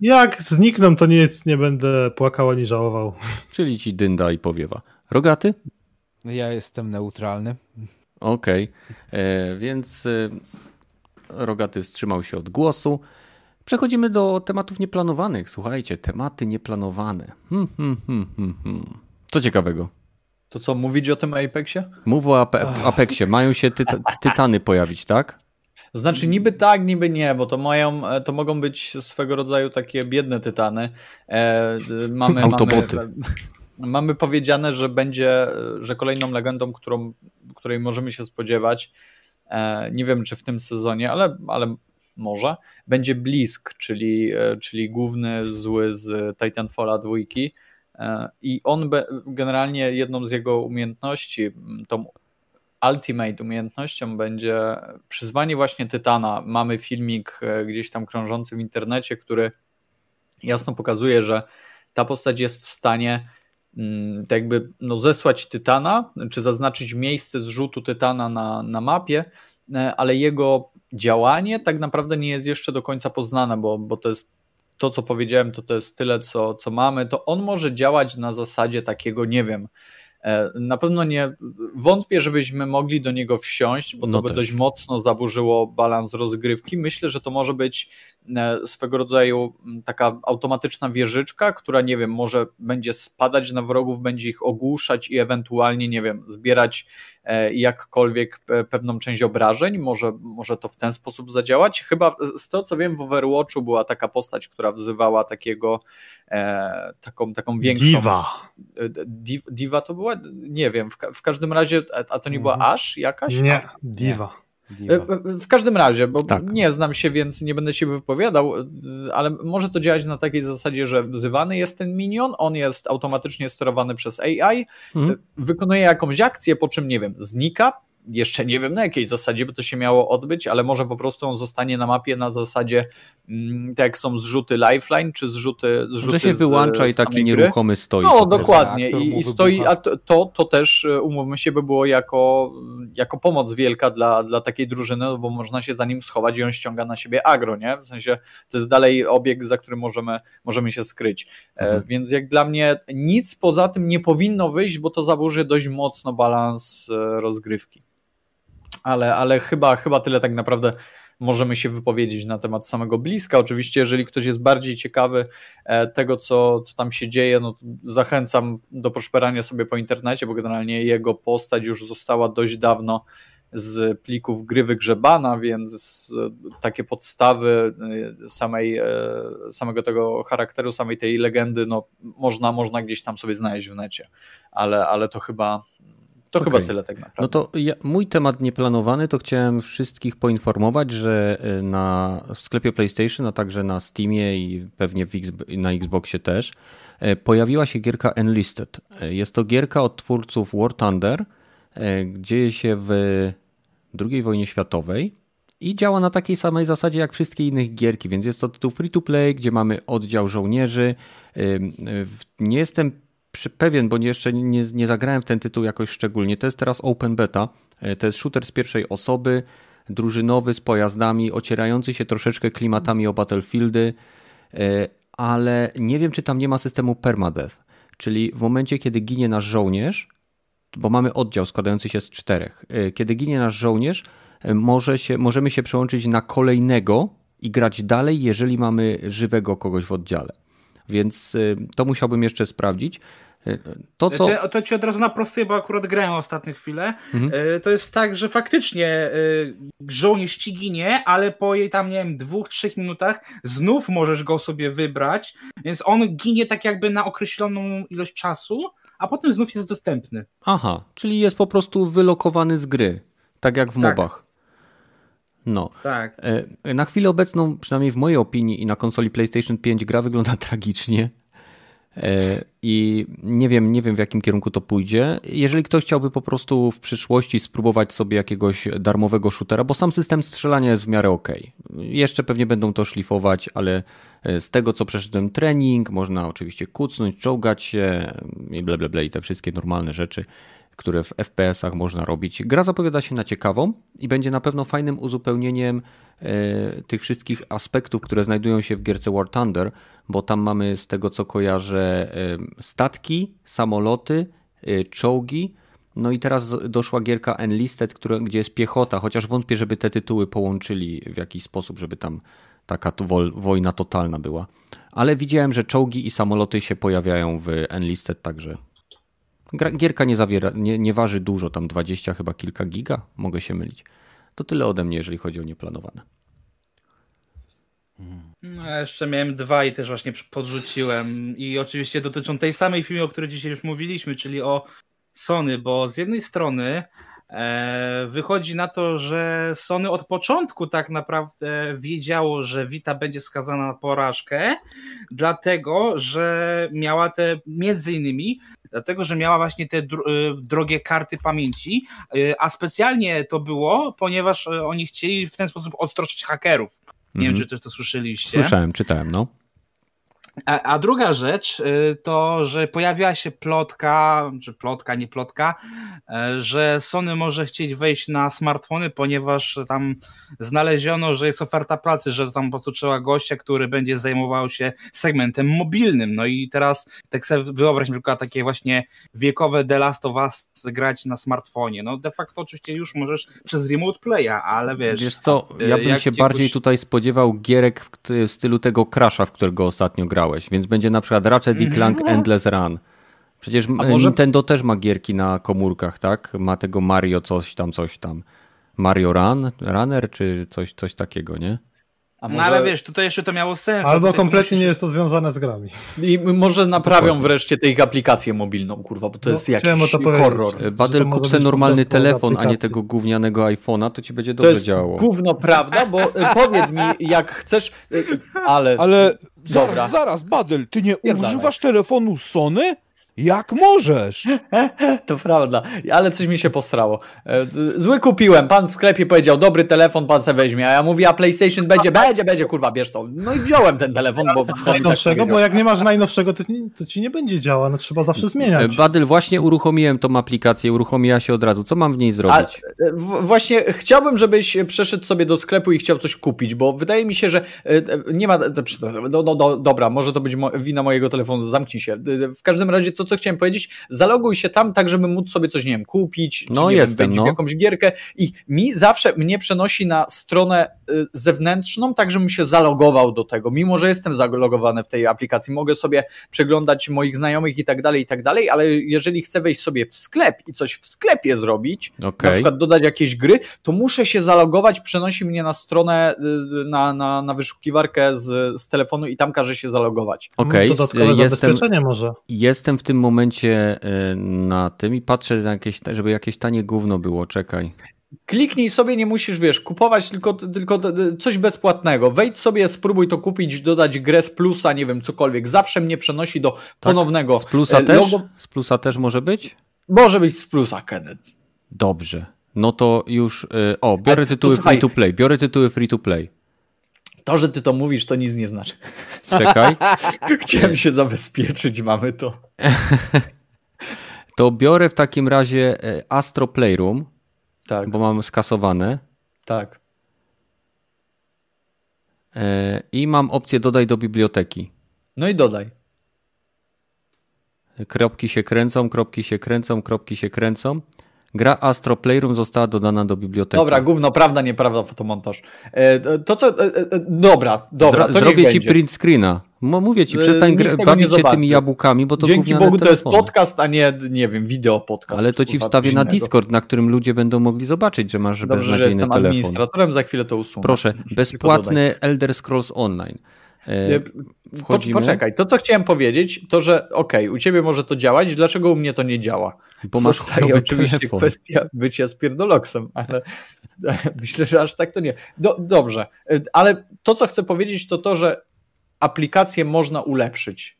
jak znikną, to nic nie będę płakał ani żałował. Czyli ci dynda i powiewa. Rogaty? Ja jestem neutralny. Okej, okay. więc Rogaty wstrzymał się od głosu. Przechodzimy do tematów nieplanowanych. Słuchajcie, tematy nieplanowane. Hmm, hmm, hmm, hmm, hmm. Co ciekawego? To co, mówić o tym Apexie? Mów o Apexie. Mają się ty tytany pojawić, tak? Znaczy niby tak, niby nie, bo to mają, to mogą być swego rodzaju takie biedne tytany. E, mamy, Autoboty. Mamy, mamy powiedziane, że będzie, że kolejną legendą, którą, której możemy się spodziewać, e, nie wiem czy w tym sezonie, ale, ale może, będzie Blisk, czyli, e, czyli główny zły z Titanfalla dwójki e, i on generalnie jedną z jego umiejętności, tą ultimate umiejętnością będzie przyzwanie właśnie Tytana. Mamy filmik e, gdzieś tam krążący w internecie, który jasno pokazuje, że ta postać jest w stanie mm, tak jakby no, zesłać Tytana, czy zaznaczyć miejsce zrzutu Tytana na, na mapie, ale jego działanie tak naprawdę nie jest jeszcze do końca poznane, bo, bo to jest to, co powiedziałem, to to jest tyle, co, co mamy, to on może działać na zasadzie takiego, nie wiem, e, na pewno nie wątpię, żebyśmy mogli do niego wsiąść, bo to no by dość mocno zaburzyło balans rozgrywki. Myślę, że to może być e, swego rodzaju taka automatyczna wieżyczka, która nie wiem, może będzie spadać na wrogów, będzie ich ogłuszać i ewentualnie, nie wiem, zbierać E, jakkolwiek pewną część obrażeń, może, może to w ten sposób zadziałać. Chyba z tego co wiem w Overwatchu była taka postać, która wzywała takiego e, taką, taką większą... Diva. E, diva to była? Nie wiem, w, w każdym razie, a to nie była mhm. Ash jakaś? Nie, Diva. E, w każdym razie, bo tak. nie znam się, więc nie będę się wypowiadał, ale może to działać na takiej zasadzie, że wzywany jest ten minion, on jest automatycznie sterowany przez AI, mhm. wykonuje jakąś akcję, po czym, nie wiem, znika, jeszcze nie wiem na jakiej zasadzie by to się miało odbyć, ale może po prostu on zostanie na mapie na zasadzie mm, tak jak są zrzuty lifeline, czy zrzuty, zrzuty Że się z, wyłącza i taki nieruchomy stoi. No dokładnie tak, I, i stoi, a to, to też e, umówmy się by było jako, jako pomoc wielka dla, dla takiej drużyny, no bo można się za nim schować i on ściąga na siebie agro, nie? W sensie to jest dalej obiekt, za którym możemy, możemy się skryć. E, mhm. Więc jak dla mnie nic poza tym nie powinno wyjść, bo to zaburzy dość mocno balans e, rozgrywki ale, ale chyba, chyba tyle tak naprawdę możemy się wypowiedzieć na temat samego bliska. Oczywiście, jeżeli ktoś jest bardziej ciekawy e, tego, co, co tam się dzieje, no zachęcam do poszperania sobie po internecie, bo generalnie jego postać już została dość dawno z plików gry wygrzebana, więc takie podstawy e, samej, e, samego tego charakteru, samej tej legendy, no, można, można gdzieś tam sobie znaleźć w necie, ale, ale to chyba to okay. chyba tyle tak naprawdę. No to ja, mój temat nieplanowany, to chciałem wszystkich poinformować, że y, na, w sklepie PlayStation, a także na Steamie i pewnie na Xboxie też, y, pojawiła się gierka Enlisted. Y, jest to gierka od twórców War Thunder, dzieje się w II wojnie światowej i działa na takiej samej zasadzie jak wszystkie inne gierki, więc jest to tytuł free to play, gdzie mamy oddział żołnierzy. Nie jestem pewien, bo jeszcze nie, nie zagrałem w ten tytuł jakoś szczególnie. To jest teraz open beta. E, to jest shooter z pierwszej osoby, drużynowy z pojazdami, ocierający się troszeczkę klimatami o Battlefieldy, e, ale nie wiem, czy tam nie ma systemu permadeath. Czyli w momencie, kiedy ginie nasz żołnierz, bo mamy oddział składający się z czterech, e, kiedy ginie nasz żołnierz, może się, możemy się przełączyć na kolejnego i grać dalej, jeżeli mamy żywego kogoś w oddziale. Więc to musiałbym jeszcze sprawdzić. To, co... Te, to ci od razu naprostuję, bo akurat grałem ostatnie chwilę. Mhm. E, to jest tak, że faktycznie żołnierz ci ginie, ale po jej tam, nie wiem, dwóch, trzech minutach znów możesz go sobie wybrać, więc on ginie tak jakby na określoną ilość czasu, a potem znów jest dostępny. Aha, czyli jest po prostu wylokowany z gry, tak jak w tak. mobach. No. Tak. E, na chwilę obecną, przynajmniej w mojej opinii i na konsoli PlayStation 5 gra wygląda tragicznie. E, I nie wiem, nie wiem w jakim kierunku to pójdzie. Jeżeli ktoś chciałby po prostu w przyszłości spróbować sobie jakiegoś darmowego shootera, bo sam system strzelania jest w miarę ok. Jeszcze pewnie będą to szlifować, ale e, z tego co przeszedłem trening, można oczywiście kucnąć, czołgać się i bla bla bla i te wszystkie normalne rzeczy które w FPS-ach można robić. Gra zapowiada się na ciekawą i będzie na pewno fajnym uzupełnieniem e, tych wszystkich aspektów, które znajdują się w gierce War Thunder, bo tam mamy z tego co kojarzę e, statki, samoloty, e, czołgi. No i teraz doszła gierka Enlisted, które, gdzie jest piechota, chociaż wątpię, żeby te tytuły połączyli w jakiś sposób, żeby tam taka wojna totalna była. Ale widziałem, że czołgi i samoloty się pojawiają w Enlisted, także Gierka nie zawiera, nie, nie waży dużo, tam 20 chyba kilka giga, mogę się mylić. To tyle ode mnie, jeżeli chodzi o nieplanowane. No, ja jeszcze miałem dwa i też właśnie podrzuciłem. I oczywiście dotyczą tej samej filmu, o której dzisiaj już mówiliśmy, czyli o Sony, bo z jednej strony e, wychodzi na to, że Sony od początku tak naprawdę wiedziało, że Vita będzie skazana na porażkę, dlatego, że miała te między innymi dlatego że miała właśnie te y, drogie karty pamięci, y, a specjalnie to było, ponieważ y, oni chcieli w ten sposób odstroszyć hakerów. Nie wiem, mhm. czy też to słyszeliście. Słyszałem, czytałem, no. A, a, druga rzecz y, to, że pojawiła się plotka, czy plotka, nie plotka, y, że Sony może chcieć wejść na smartfony, ponieważ tam znaleziono, że jest oferta pracy, że tam potoczyła gościa, który będzie zajmował się segmentem mobilnym. No i teraz tak sobie wyobraź na przykład takie właśnie wiekowe The Last of Us grać na smartfonie. No de facto oczywiście już możesz przez remote playa, ale wiesz... Wiesz co, ja bym się bardziej tutaj spodziewał gierek w stylu tego Crasha, w którego ostatnio grał grałeś, więc będzie na przykład Ratchet mm -hmm. Clank Endless Run. Przecież może... Nintendo też ma gierki na komórkach, tak? Ma tego Mario coś tam, coś tam. Mario Run, Runner czy coś, coś takiego, nie? Może... No ale wiesz, tutaj jeszcze to miało sens. Albo kompletnie musisz... nie jest to związane z grami. I może naprawią wreszcie tę ich aplikację mobilną, kurwa, bo to no, jest jakiś to horror. Badel, kup normalny telefon, a nie tego gównianego iPhone'a, to ci będzie dobrze to działało. gówno, prawda? Bo e, powiedz mi, jak chcesz, e, ale... Ale dobra. zaraz, zaraz, Badel, ty nie używasz telefonu Sony? Jak możesz? To prawda, ale coś mi się posrało. E, zły kupiłem, pan w sklepie powiedział, dobry telefon, pan se weźmie, a ja mówię, a PlayStation będzie, będzie, będzie, kurwa, bierz to. No i wziąłem ten telefon, bo... Najnowszego, tak bo jak nie masz najnowszego, to, to, ci nie będzie działa, no trzeba zawsze zmieniać. Badyl, właśnie uruchomiłem tą aplikację, uruchomiła się od razu, co mam w niej zrobić? A, e, właśnie chciałbym, żebyś przeszedł sobie do sklepu i chciał coś kupić, bo wydaje mi się, że e, nie ma... No, no, no, dobra, może to być wina mojego telefonu, zamknij się. W każdym razie to co chciałem powiedzieć, zaloguj się tam tak, żeby móc sobie coś, nie wiem, kupić, no, czy nie jestem, wiem, no. jakąś gierkę i mi zawsze mnie przenosi na stronę y, zewnętrzną, tak żebym się zalogował do tego, mimo że jestem zalogowany w tej aplikacji, mogę sobie przeglądać moich znajomych i tak dalej, i tak dalej, ale jeżeli chcę wejść sobie w sklep i coś w sklepie zrobić, okay. na przykład dodać jakieś gry, to muszę się zalogować, przenosi mnie na stronę, y, na, na, na wyszukiwarkę z, z telefonu i tam każe się zalogować. Okej, okay. jestem, może. jestem w tym momencie momencie y, na tym i patrzę, na jakieś, żeby jakieś tanie gówno było, czekaj. Kliknij sobie, nie musisz, wiesz, kupować tylko, tylko coś bezpłatnego. Wejdź sobie, spróbuj to kupić, dodać grę z plusa, nie wiem, cokolwiek. Zawsze mnie przenosi do tak? ponownego. Z plusa e, też? Z plusa też może być? Może być z plusa, Kenneth. Dobrze. No to już. Y, o, biorę tytuły free to play. Biorę tytuły free to play. To, że ty to mówisz, to nic nie znaczy. Czekaj. Chciałem się zabezpieczyć, mamy to. to biorę w takim razie e, Astro Playroom, tak. bo mam skasowane. Tak. E, I mam opcję dodaj do biblioteki. No i dodaj. Kropki się kręcą, kropki się kręcą, kropki się kręcą. Gra Astro Playroom została dodana do biblioteki. Dobra, gówno, prawda, nieprawda, fotomontaż. E, to co, e, e, dobra, dobra, Zro, to Zrobię ci będzie. print screena. Mówię ci, przestań bawić się tymi jabłkami, bo to Dzięki Bogu to jest podcast, a nie, nie wiem, wideo podcast. Ale to ci wstawię na Discord, na którym ludzie będą mogli zobaczyć, że masz Dobrze, beznadziejny że jestem telefon. administratorem, za chwilę to usunę. Proszę, bezpłatny Elder Scrolls Online. Wchodzimy. Poczekaj, to co chciałem powiedzieć, to że okej, okay, u ciebie może to działać, dlaczego u mnie to nie działa? Bo masz Zostaje oczywiście telefon. kwestia bycia spierdoloksem, ale myślę, że aż tak to nie. Do, dobrze, ale to co chcę powiedzieć to to, że aplikację można ulepszyć.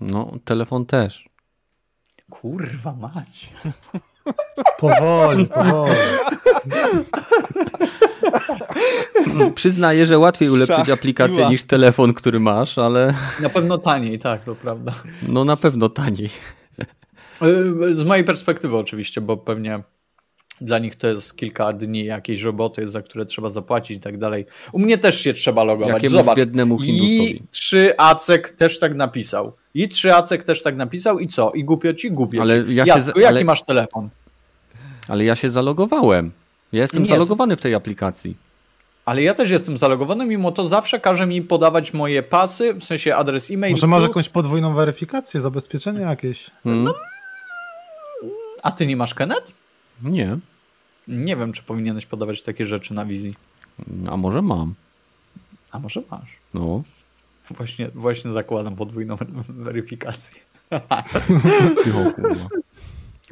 No, telefon też. Kurwa mać. Powoli, powoli. Przyznaję, że łatwiej ulepszyć Szach, aplikację niż telefon, który masz, ale. Na pewno taniej, tak, to prawda. No na pewno taniej. Z mojej perspektywy oczywiście, bo pewnie dla nich to jest kilka dni jakiejś roboty, za które trzeba zapłacić i tak dalej. U mnie też się trzeba logować. Jakiemuś Zobacz. biednemu Hindusowi. I 3 Acek też tak napisał. I 3 Acek też tak napisał i co? I głupio ci, głupio ale ci. Ja Jacku, jaki ale... masz telefon? Ale ja się zalogowałem. Ja jestem Nie, zalogowany w tej aplikacji. Ale ja też jestem zalogowany, mimo to zawsze każe mi podawać moje pasy, w sensie adres e-mail. Może masz jakąś podwójną weryfikację, zabezpieczenie jakieś? Hmm. No, a ty nie masz Kenet? Nie. Nie wiem, czy powinieneś podawać takie rzeczy na wizji. A może mam. A może masz. No. Właśnie, właśnie zakładam podwójną weryfikację.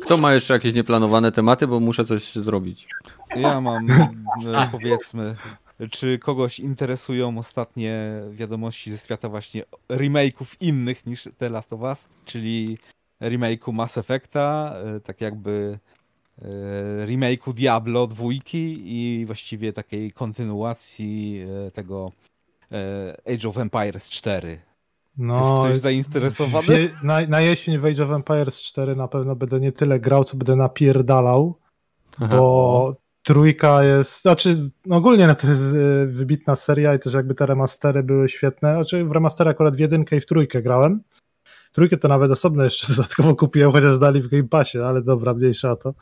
Kto ma jeszcze jakieś nieplanowane tematy, bo muszę coś zrobić. Ja mam, e, powiedzmy, czy kogoś interesują ostatnie wiadomości ze świata właśnie remake'ów innych niż The Last of Us, czyli remake'u Mass Effecta, e, tak jakby remake'u Diablo dwójki i właściwie takiej kontynuacji tego Age of Empires 4. No, ktoś zainteresowany? Na, na jesień w Age of Empires 4 na pewno będę nie tyle grał, co będę napierdalał, Aha. bo trójka jest, znaczy ogólnie no to jest wybitna seria i też jakby te remastery były świetne, znaczy w remastery akurat w jedynkę i w trójkę grałem, trójkę to nawet osobno jeszcze dodatkowo kupiłem, chociaż dali w Game Passie, ale dobra, mniejsza o to. Y,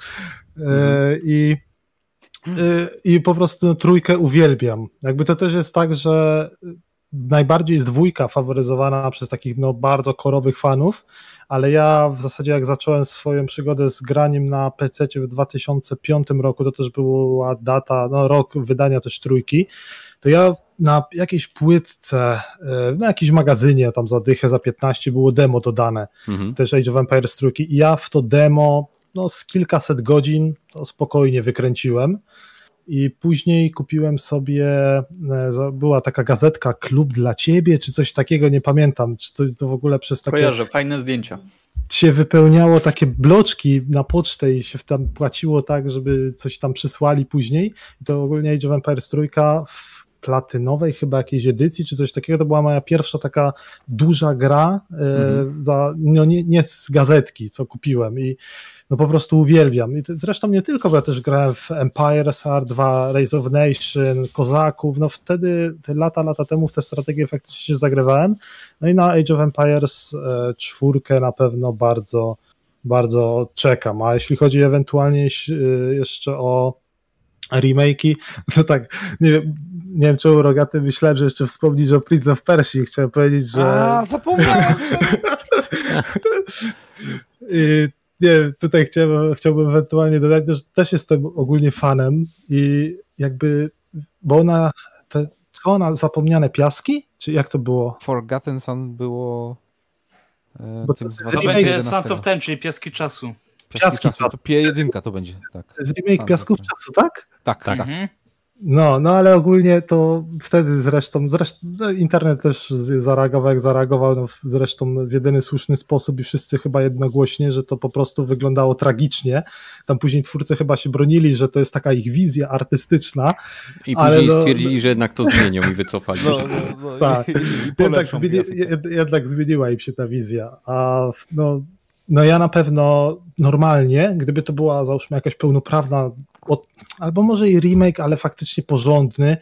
mhm. I y, i po prostu trójkę uwielbiam. Jakby to też jest tak, że najbardziej jest dwójka faworyzowana przez takich no, bardzo korowych fanów, ale ja w zasadzie jak zacząłem swoją przygodę z graniem na PC w 2005 roku, to też była data, no rok wydania też trójki, to ja na jakiejś płytce, e, na jakimś magazynie, tam za dychę, za 15 było demo dodane, mhm. też Age of Empires trójki i ja w to demo no, z kilkaset godzin to spokojnie wykręciłem i później kupiłem sobie, e, była taka gazetka Klub dla Ciebie, czy coś takiego, nie pamiętam, czy to, to w ogóle przez takie... Kojarzę, fajne zdjęcia. Się wypełniało takie bloczki na pocztę i się tam płaciło tak, żeby coś tam przysłali później. I to ogólnie Age of Empires trójka w platynowej chyba jakiejś edycji, czy coś takiego, to była moja pierwsza taka duża gra, mhm. za, no nie, nie z gazetki, co kupiłem i no po prostu uwielbiam. I zresztą nie tylko, bo ja też grałem w Empire SR2, Race of Nation, Kozaków, no wtedy, te lata, lata temu w te strategie faktycznie się zagrywałem. No i na Age of Empires e, czwórkę na pewno bardzo, bardzo czekam. A jeśli chodzi ewentualnie e, jeszcze o remake'i, to tak, nie wiem, nie wiem czemu Rogaty myślałem, że jeszcze wspomnisz o Prince of Persia chciałem powiedzieć, że... A, zapomniałem! nie, tutaj chciałbym, chciałbym ewentualnie dodać, że też jestem ogólnie fanem i jakby, bo ona, te, co ona, zapomniane piaski? Czy jak to było? Forgotten Sun było e, bo tym to, to będzie Sons of Ten, czyli piaski czasu. Piaski, piaski czasu, czasu. to jedynka to będzie, tak. Z remake Piasków Czasu, tak? Tak, tak. Mhm. No, no ale ogólnie to wtedy zresztą, zresztą no, internet też zareagował jak zareagował, no, zresztą w jedyny słuszny sposób i wszyscy chyba jednogłośnie, że to po prostu wyglądało tragicznie. Tam później twórcy chyba się bronili, że to jest taka ich wizja artystyczna. I później no, stwierdzili, że jednak to zmienią i wycofali no, no, no, tak, i, i jednak, zmieni, jednak zmieniła im się ta wizja. A no, no ja na pewno normalnie, gdyby to była załóżmy jakaś pełnoprawna, albo może i remake, ale faktycznie porządny,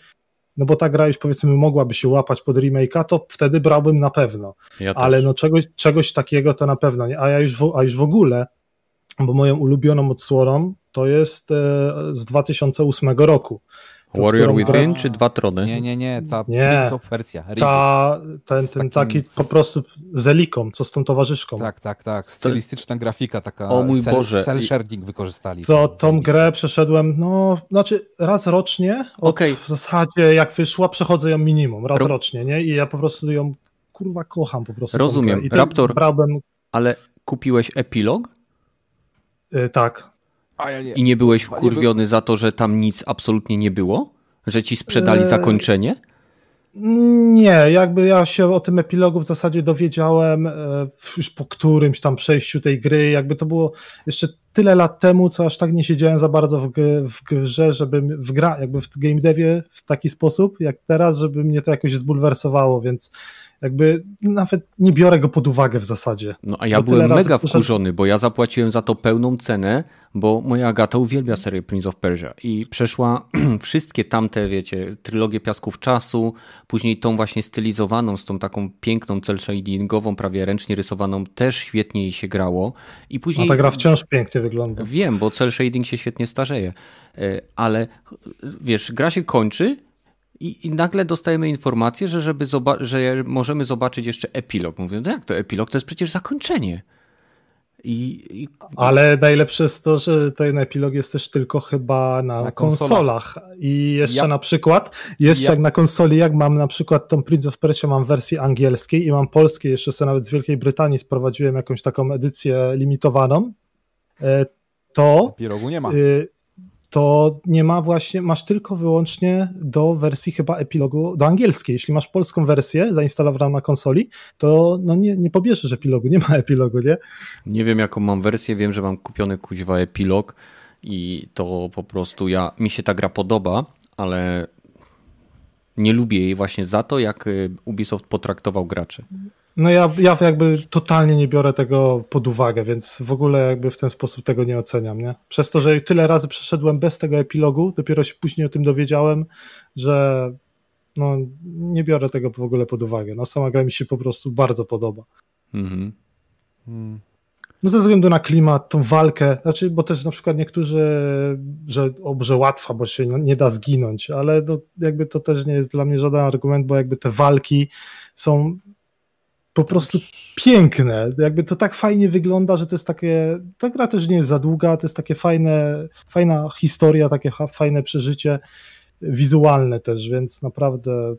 no bo ta gra już powiedzmy mogłaby się łapać pod remake'a, to wtedy brałbym na pewno. Ja ale no czegoś, czegoś takiego to na pewno nie. A ja już w, a już w ogóle, bo moją ulubioną odsłoną to jest e, z 2008 roku. Warrior Within gra... czy Dwa Trony? Nie, nie, nie, ta nie, wersja. Ta, ten, ten takim... taki po prostu z Eliką, co z tą towarzyszką. Tak, tak, tak. Stylistyczna grafika taka. O mój cel, Boże. Cel shading wykorzystali. To tą grę przeszedłem, no, znaczy raz rocznie, okay. w zasadzie jak wyszła, przechodzę ją minimum, raz Ro... rocznie, nie? I ja po prostu ją, kurwa, kocham po prostu. Rozumiem. Raptor, brałbym... ale kupiłeś epilog? Yy, tak. Ja nie. I nie byłeś wkurwiony nie za to, że tam nic absolutnie nie było? Że ci sprzedali eee... zakończenie? Nie, jakby ja się o tym epilogu w zasadzie dowiedziałem e, już po którymś tam przejściu tej gry, jakby to było jeszcze tyle lat temu, co aż tak nie siedziałem za bardzo w, w grze, żeby w gra, jakby w game devie w taki sposób, jak teraz, żeby mnie to jakoś zbulwersowało, więc jakby nawet nie biorę go pod uwagę w zasadzie. No a ja byłem mega wkurzony, bo ja zapłaciłem za to pełną cenę, bo moja Agata uwielbia serię Prince of Persia i przeszła wszystkie tamte, wiecie, trylogię Piasków Czasu, później tą właśnie stylizowaną, z tą taką piękną cel shadingową, prawie ręcznie rysowaną, też świetnie jej się grało. I później... A ta gra wciąż pięknie wygląda. Wiem, bo cel shading się świetnie starzeje, e, ale wiesz, gra się kończy i, I, nagle dostajemy informację, że, żeby zoba- że możemy zobaczyć jeszcze epilog. Mówię, no jak to epilog? To jest przecież zakończenie. I, i... Ale najlepsze jest to, że ten epilog jest też tylko chyba na, na konsolach. konsolach. I jeszcze ja... na przykład, jeszcze ja... jak na konsoli, jak mam na przykład tą Prince of Persia, mam wersję angielskiej i mam polskiej, jeszcze sobie nawet z Wielkiej Brytanii sprowadziłem jakąś taką edycję limitowaną, e, to... Epilogu nie ma. Y to nie ma właśnie, masz tylko wyłącznie do wersji chyba epilogu, do angielskiej. Jeśli masz polską wersję zainstalowaną na konsoli, to no nie, nie pobierzesz epilogu, nie ma epilogu, nie? Nie wiem jaką mam wersję, wiem, że mam kupiony kuźwa epilog i to po prostu ja, mi się ta gra podoba, ale nie lubię jej właśnie za to, jak y, Ubisoft potraktował graczy. No ja, ja jakby totalnie nie biorę tego pod uwagę, więc w ogóle jakby w ten sposób tego nie oceniam, nie? Przez to, że tyle razy przeszedłem bez tego epilogu, dopiero się później o tym dowiedziałem, że no, nie biorę tego w ogóle pod uwagę. No sama gra mi się po prostu bardzo podoba. Mhm. Hmm. No ze względu na klimat, tą walkę, znaczy, bo też na przykład niektórzy, że, o, że łatwa, bo się nie da zginąć, ale to, jakby to też nie jest dla mnie żaden argument, bo jakby te walki są po prostu piękne. Jakby to tak fajnie wygląda, że to jest takie. Ta gra też nie jest za długa, to jest takie fajne, fajna historia, takie fajne przeżycie. wizualne też, więc naprawdę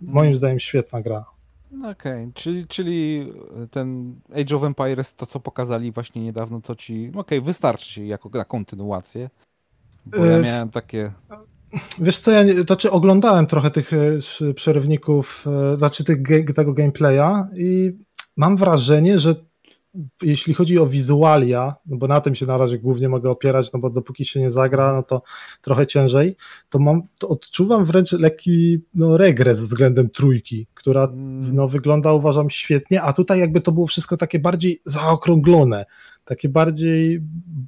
moim zdaniem świetna gra. Okej, okay. czyli, czyli ten Age of Empires, to co pokazali właśnie niedawno, to ci, okej, okay, wystarczy ci jako na kontynuację, bo ja e, miałem takie... Wiesz co, ja to znaczy oglądałem trochę tych e, przerywników, e, znaczy tych, tego gameplaya i mam wrażenie, że jeśli chodzi o wizualia, no bo na tym się na razie głównie mogę opierać, no bo dopóki się nie zagra, no to trochę ciężej, to mam, to odczuwam wręcz lekki no, regres względem trójki, która mm. no, wygląda uważam świetnie, a tutaj jakby to było wszystko takie bardziej zaokrąglone, takie bardziej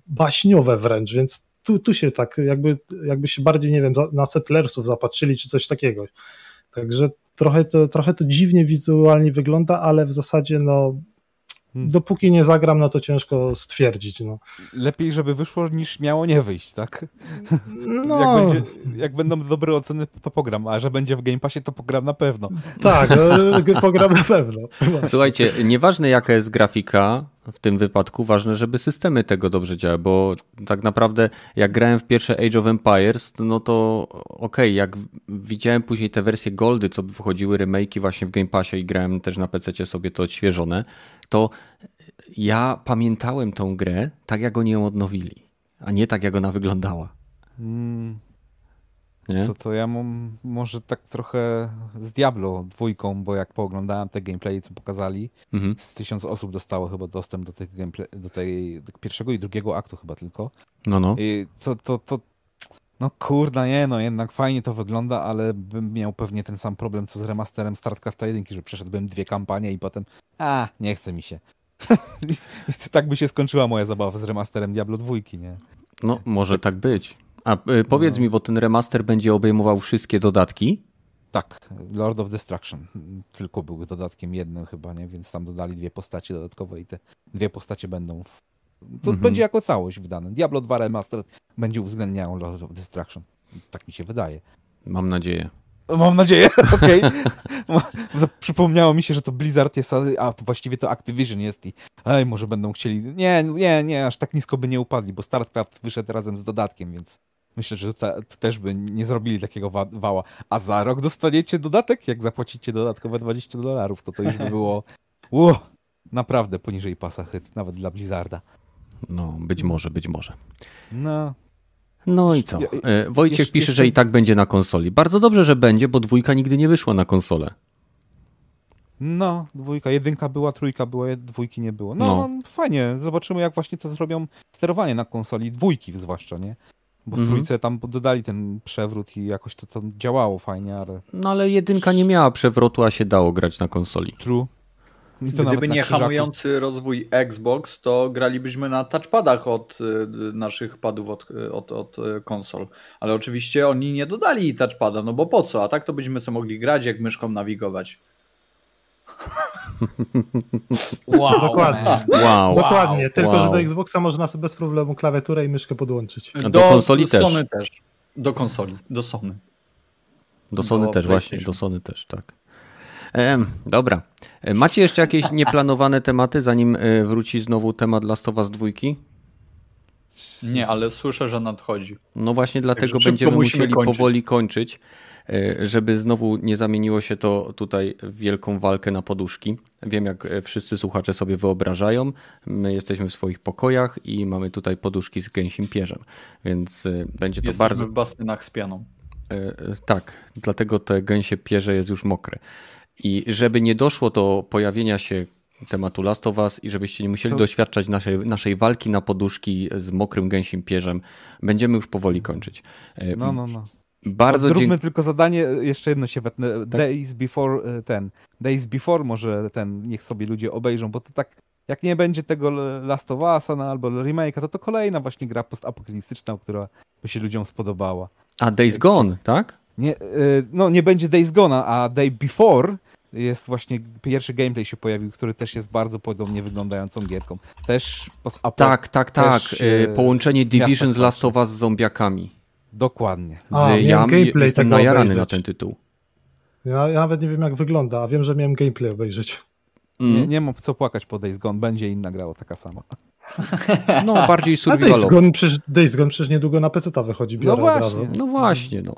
baśniowe wręcz, więc tu, tu się tak jakby, jakby się bardziej, nie wiem, na settlersów zapatrzyli, czy coś takiego. Także trochę to, trochę to dziwnie wizualnie wygląda, ale w zasadzie no. Dopóki nie zagram, no to ciężko stwierdzić. No. Lepiej, żeby wyszło, niż miało nie wyjść, tak? No. Jak, będzie, jak będą dobre oceny, to pogram, a że będzie w Game Passie, to pogram na pewno. Tak, no, pogram na pewno. Właśnie. Słuchajcie, nieważne jaka jest grafika, w tym wypadku ważne, żeby systemy tego dobrze działały, bo tak naprawdę jak grałem w pierwsze Age of Empires, no to okej, okay, jak widziałem później te wersje Goldy, co wychodziły remake'i właśnie w Game Passie i grałem też na PC sobie to odświeżone, to ja pamiętałem tą grę tak, jak oni ją odnowili, a nie tak, jak ona wyglądała. Hmm. Nie? To, to ja mam może tak trochę z Diablo dwójką, bo jak pooglądałem te gameplay, co pokazali, mhm. z tysiąc osób dostało chyba dostęp do tych gameplay, do tej do pierwszego i drugiego aktu chyba tylko. No, no. I to, to, to no kurna, nie no, jednak fajnie to wygląda, ale bym miał pewnie ten sam problem co z remasterem StarCrafta 1, że przeszedłbym dwie kampanie i potem a, nie chce mi się. tak by się skończyła moja zabawa z remasterem Diablo 2, nie? No, może tak być. A y, powiedz no. mi, bo ten remaster będzie obejmował wszystkie dodatki? Tak, Lord of Destruction. Tylko był dodatkiem jednym chyba, nie? Więc tam dodali dwie postacie dodatkowe i te dwie postacie będą w... To mhm. będzie jako całość wydane. Diablo 2 Remaster będzie uwzględniał Lord of Destruction. Tak mi się wydaje. Mam nadzieję. Mam nadzieję, okej. Okay. Przypomniało mi się, że to Blizzard jest, a właściwie to Activision jest i ej, może będą chcieli... Nie, nie, nie, aż tak nisko by nie upadli, bo StarCraft wyszedł razem z dodatkiem, więc Myślę, że to, to, też by nie zrobili takiego wa wała. A za rok dostaniecie dodatek? Jak zapłacicie dodatkowe 20 dolarów, to to już by było naprawdę poniżej pasa chyt, nawet dla Blizzarda. No, być może, być może. No. No i co? E, Wojciech Jesz pisze, jeszcze... że i tak będzie na konsoli. Bardzo dobrze, że będzie, bo dwójka nigdy nie wyszła na konsolę. No, dwójka, jedynka była, trójka była, dwójki nie było. No, no. fajnie, zobaczymy jak właśnie to zrobią sterowanie na konsoli, dwójki zwłaszcza, nie? Bo w mhm. trójce tam dodali ten przewrót i jakoś to tam działało fajnie, ale... No ale jedynka nie miała przewrotu, a się dało grać na konsoli. True. Gdyby nie hamujący rozwój Xbox, to gralibyśmy na touchpadach od y, naszych padów od, od, od konsol. Ale oczywiście oni nie dodali touchpada, no bo po co? A tak to byśmy sobie mogli grać, jak myszką nawigować. Wow, Dokładnie. Wow, Dokładnie. Tylko, wow. że do Xboxa można sobie bez problemu klawiaturę i myszkę podłączyć. do, do konsoli do też. Sony też. Do konsoli, do Sony. Do Sony do też, właśnie, do Sony też, tak. E, dobra. Macie jeszcze jakieś nieplanowane tematy, zanim e, wróci znowu temat Last of Us 2? Nie, ale słyszę, że nadchodzi. No właśnie dlatego będziemy musieli kończyć. powoli kończyć. E, żeby znowu nie zamieniło się to tutaj w wielką walkę na poduszki. Wiem, jak e, wszyscy słuchacze sobie wyobrażają. My jesteśmy w swoich pokojach i mamy tutaj poduszki z gęsim pierzem, więc e, będzie to jesteśmy bardzo... w basynach z pianą. Tak, dlatego te gęsie pierze jest już mokre. I żeby nie doszło do pojawienia się tematu Last of Us i żebyście nie musieli to... doświadczać naszej, naszej walki na poduszki z mokrym gęsim pierzem, będziemy już powoli kończyć. No, no, no. Bardzo Zróbmy dziękuję. tylko zadanie, jeszcze jedno się wetnę. Tak? Days before e, ten. Days before może ten, niech sobie ludzie obejrzą, bo to tak, jak nie będzie tego Last of Us no, albo remake'a, to to kolejna właśnie gra postapokaliptyczna, która by się ludziom spodobała. A Days Gone, tak? Nie, e, no nie będzie Days Gone, a Day Before jest właśnie pierwszy gameplay się pojawił, który też jest bardzo podobnie wyglądającą gierką. Też Tak, tak, tak. Też, e, Połączenie Division z Last of Us z zombiakami. Dokładnie. A, ja gameplay jestem najarany obejrzeć. na ten tytuł. Ja, ja, nawet nie wiem jak wygląda, a wiem, że miałem gameplay obejrzeć. Mm. Nie, nie mam co płakać po Days Gone, będzie inna grała taka sama. No, bardziej survivalowy. Days przecież, Days Gone przecież niedługo na PC wychodzi, No właśnie. No właśnie, no.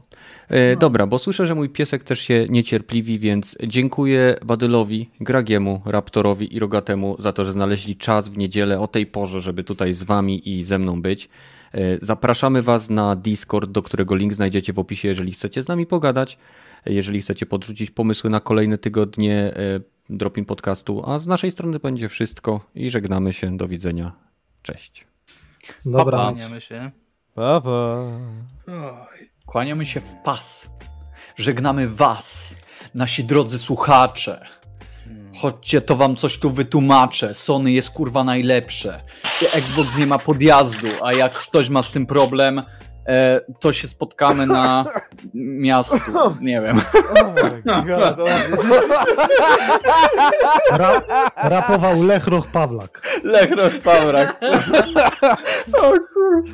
E, no. Dobra, bo słyszę, że mój piesek też się niecierpliwi, więc dziękuję Badylowi, Gragiemu, Raptorowi i Rogatemu za to, że znaleźli czas w niedzielę o tej porze, żeby tutaj z wami i ze mną być. E, zapraszamy was na Discord, do którego link znajdziecie w opisie, jeżeli chcecie z nami pogadać, jeżeli chcecie podrzucić pomysły na kolejne tygodnie e, Dropin Podcastu, a z naszej strony będzie wszystko i żegnamy się. Do widzenia. Cześć. Dobra. Kłaniamy się. Pa, pa. Kłaniamy się w pas. Żegnamy was, nasi drodzy słuchacze. Chodźcie, to wam coś tu wytłumaczę. Sony jest kurwa najlepsze. Xbox nie ma podjazdu, a jak ktoś ma z tym problem, to się spotkamy na miastu. Nie wiem. Ra rapował Lechroch Pawlak. Lechroch Pawlak. o kur...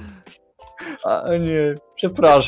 A nie, przepraszam.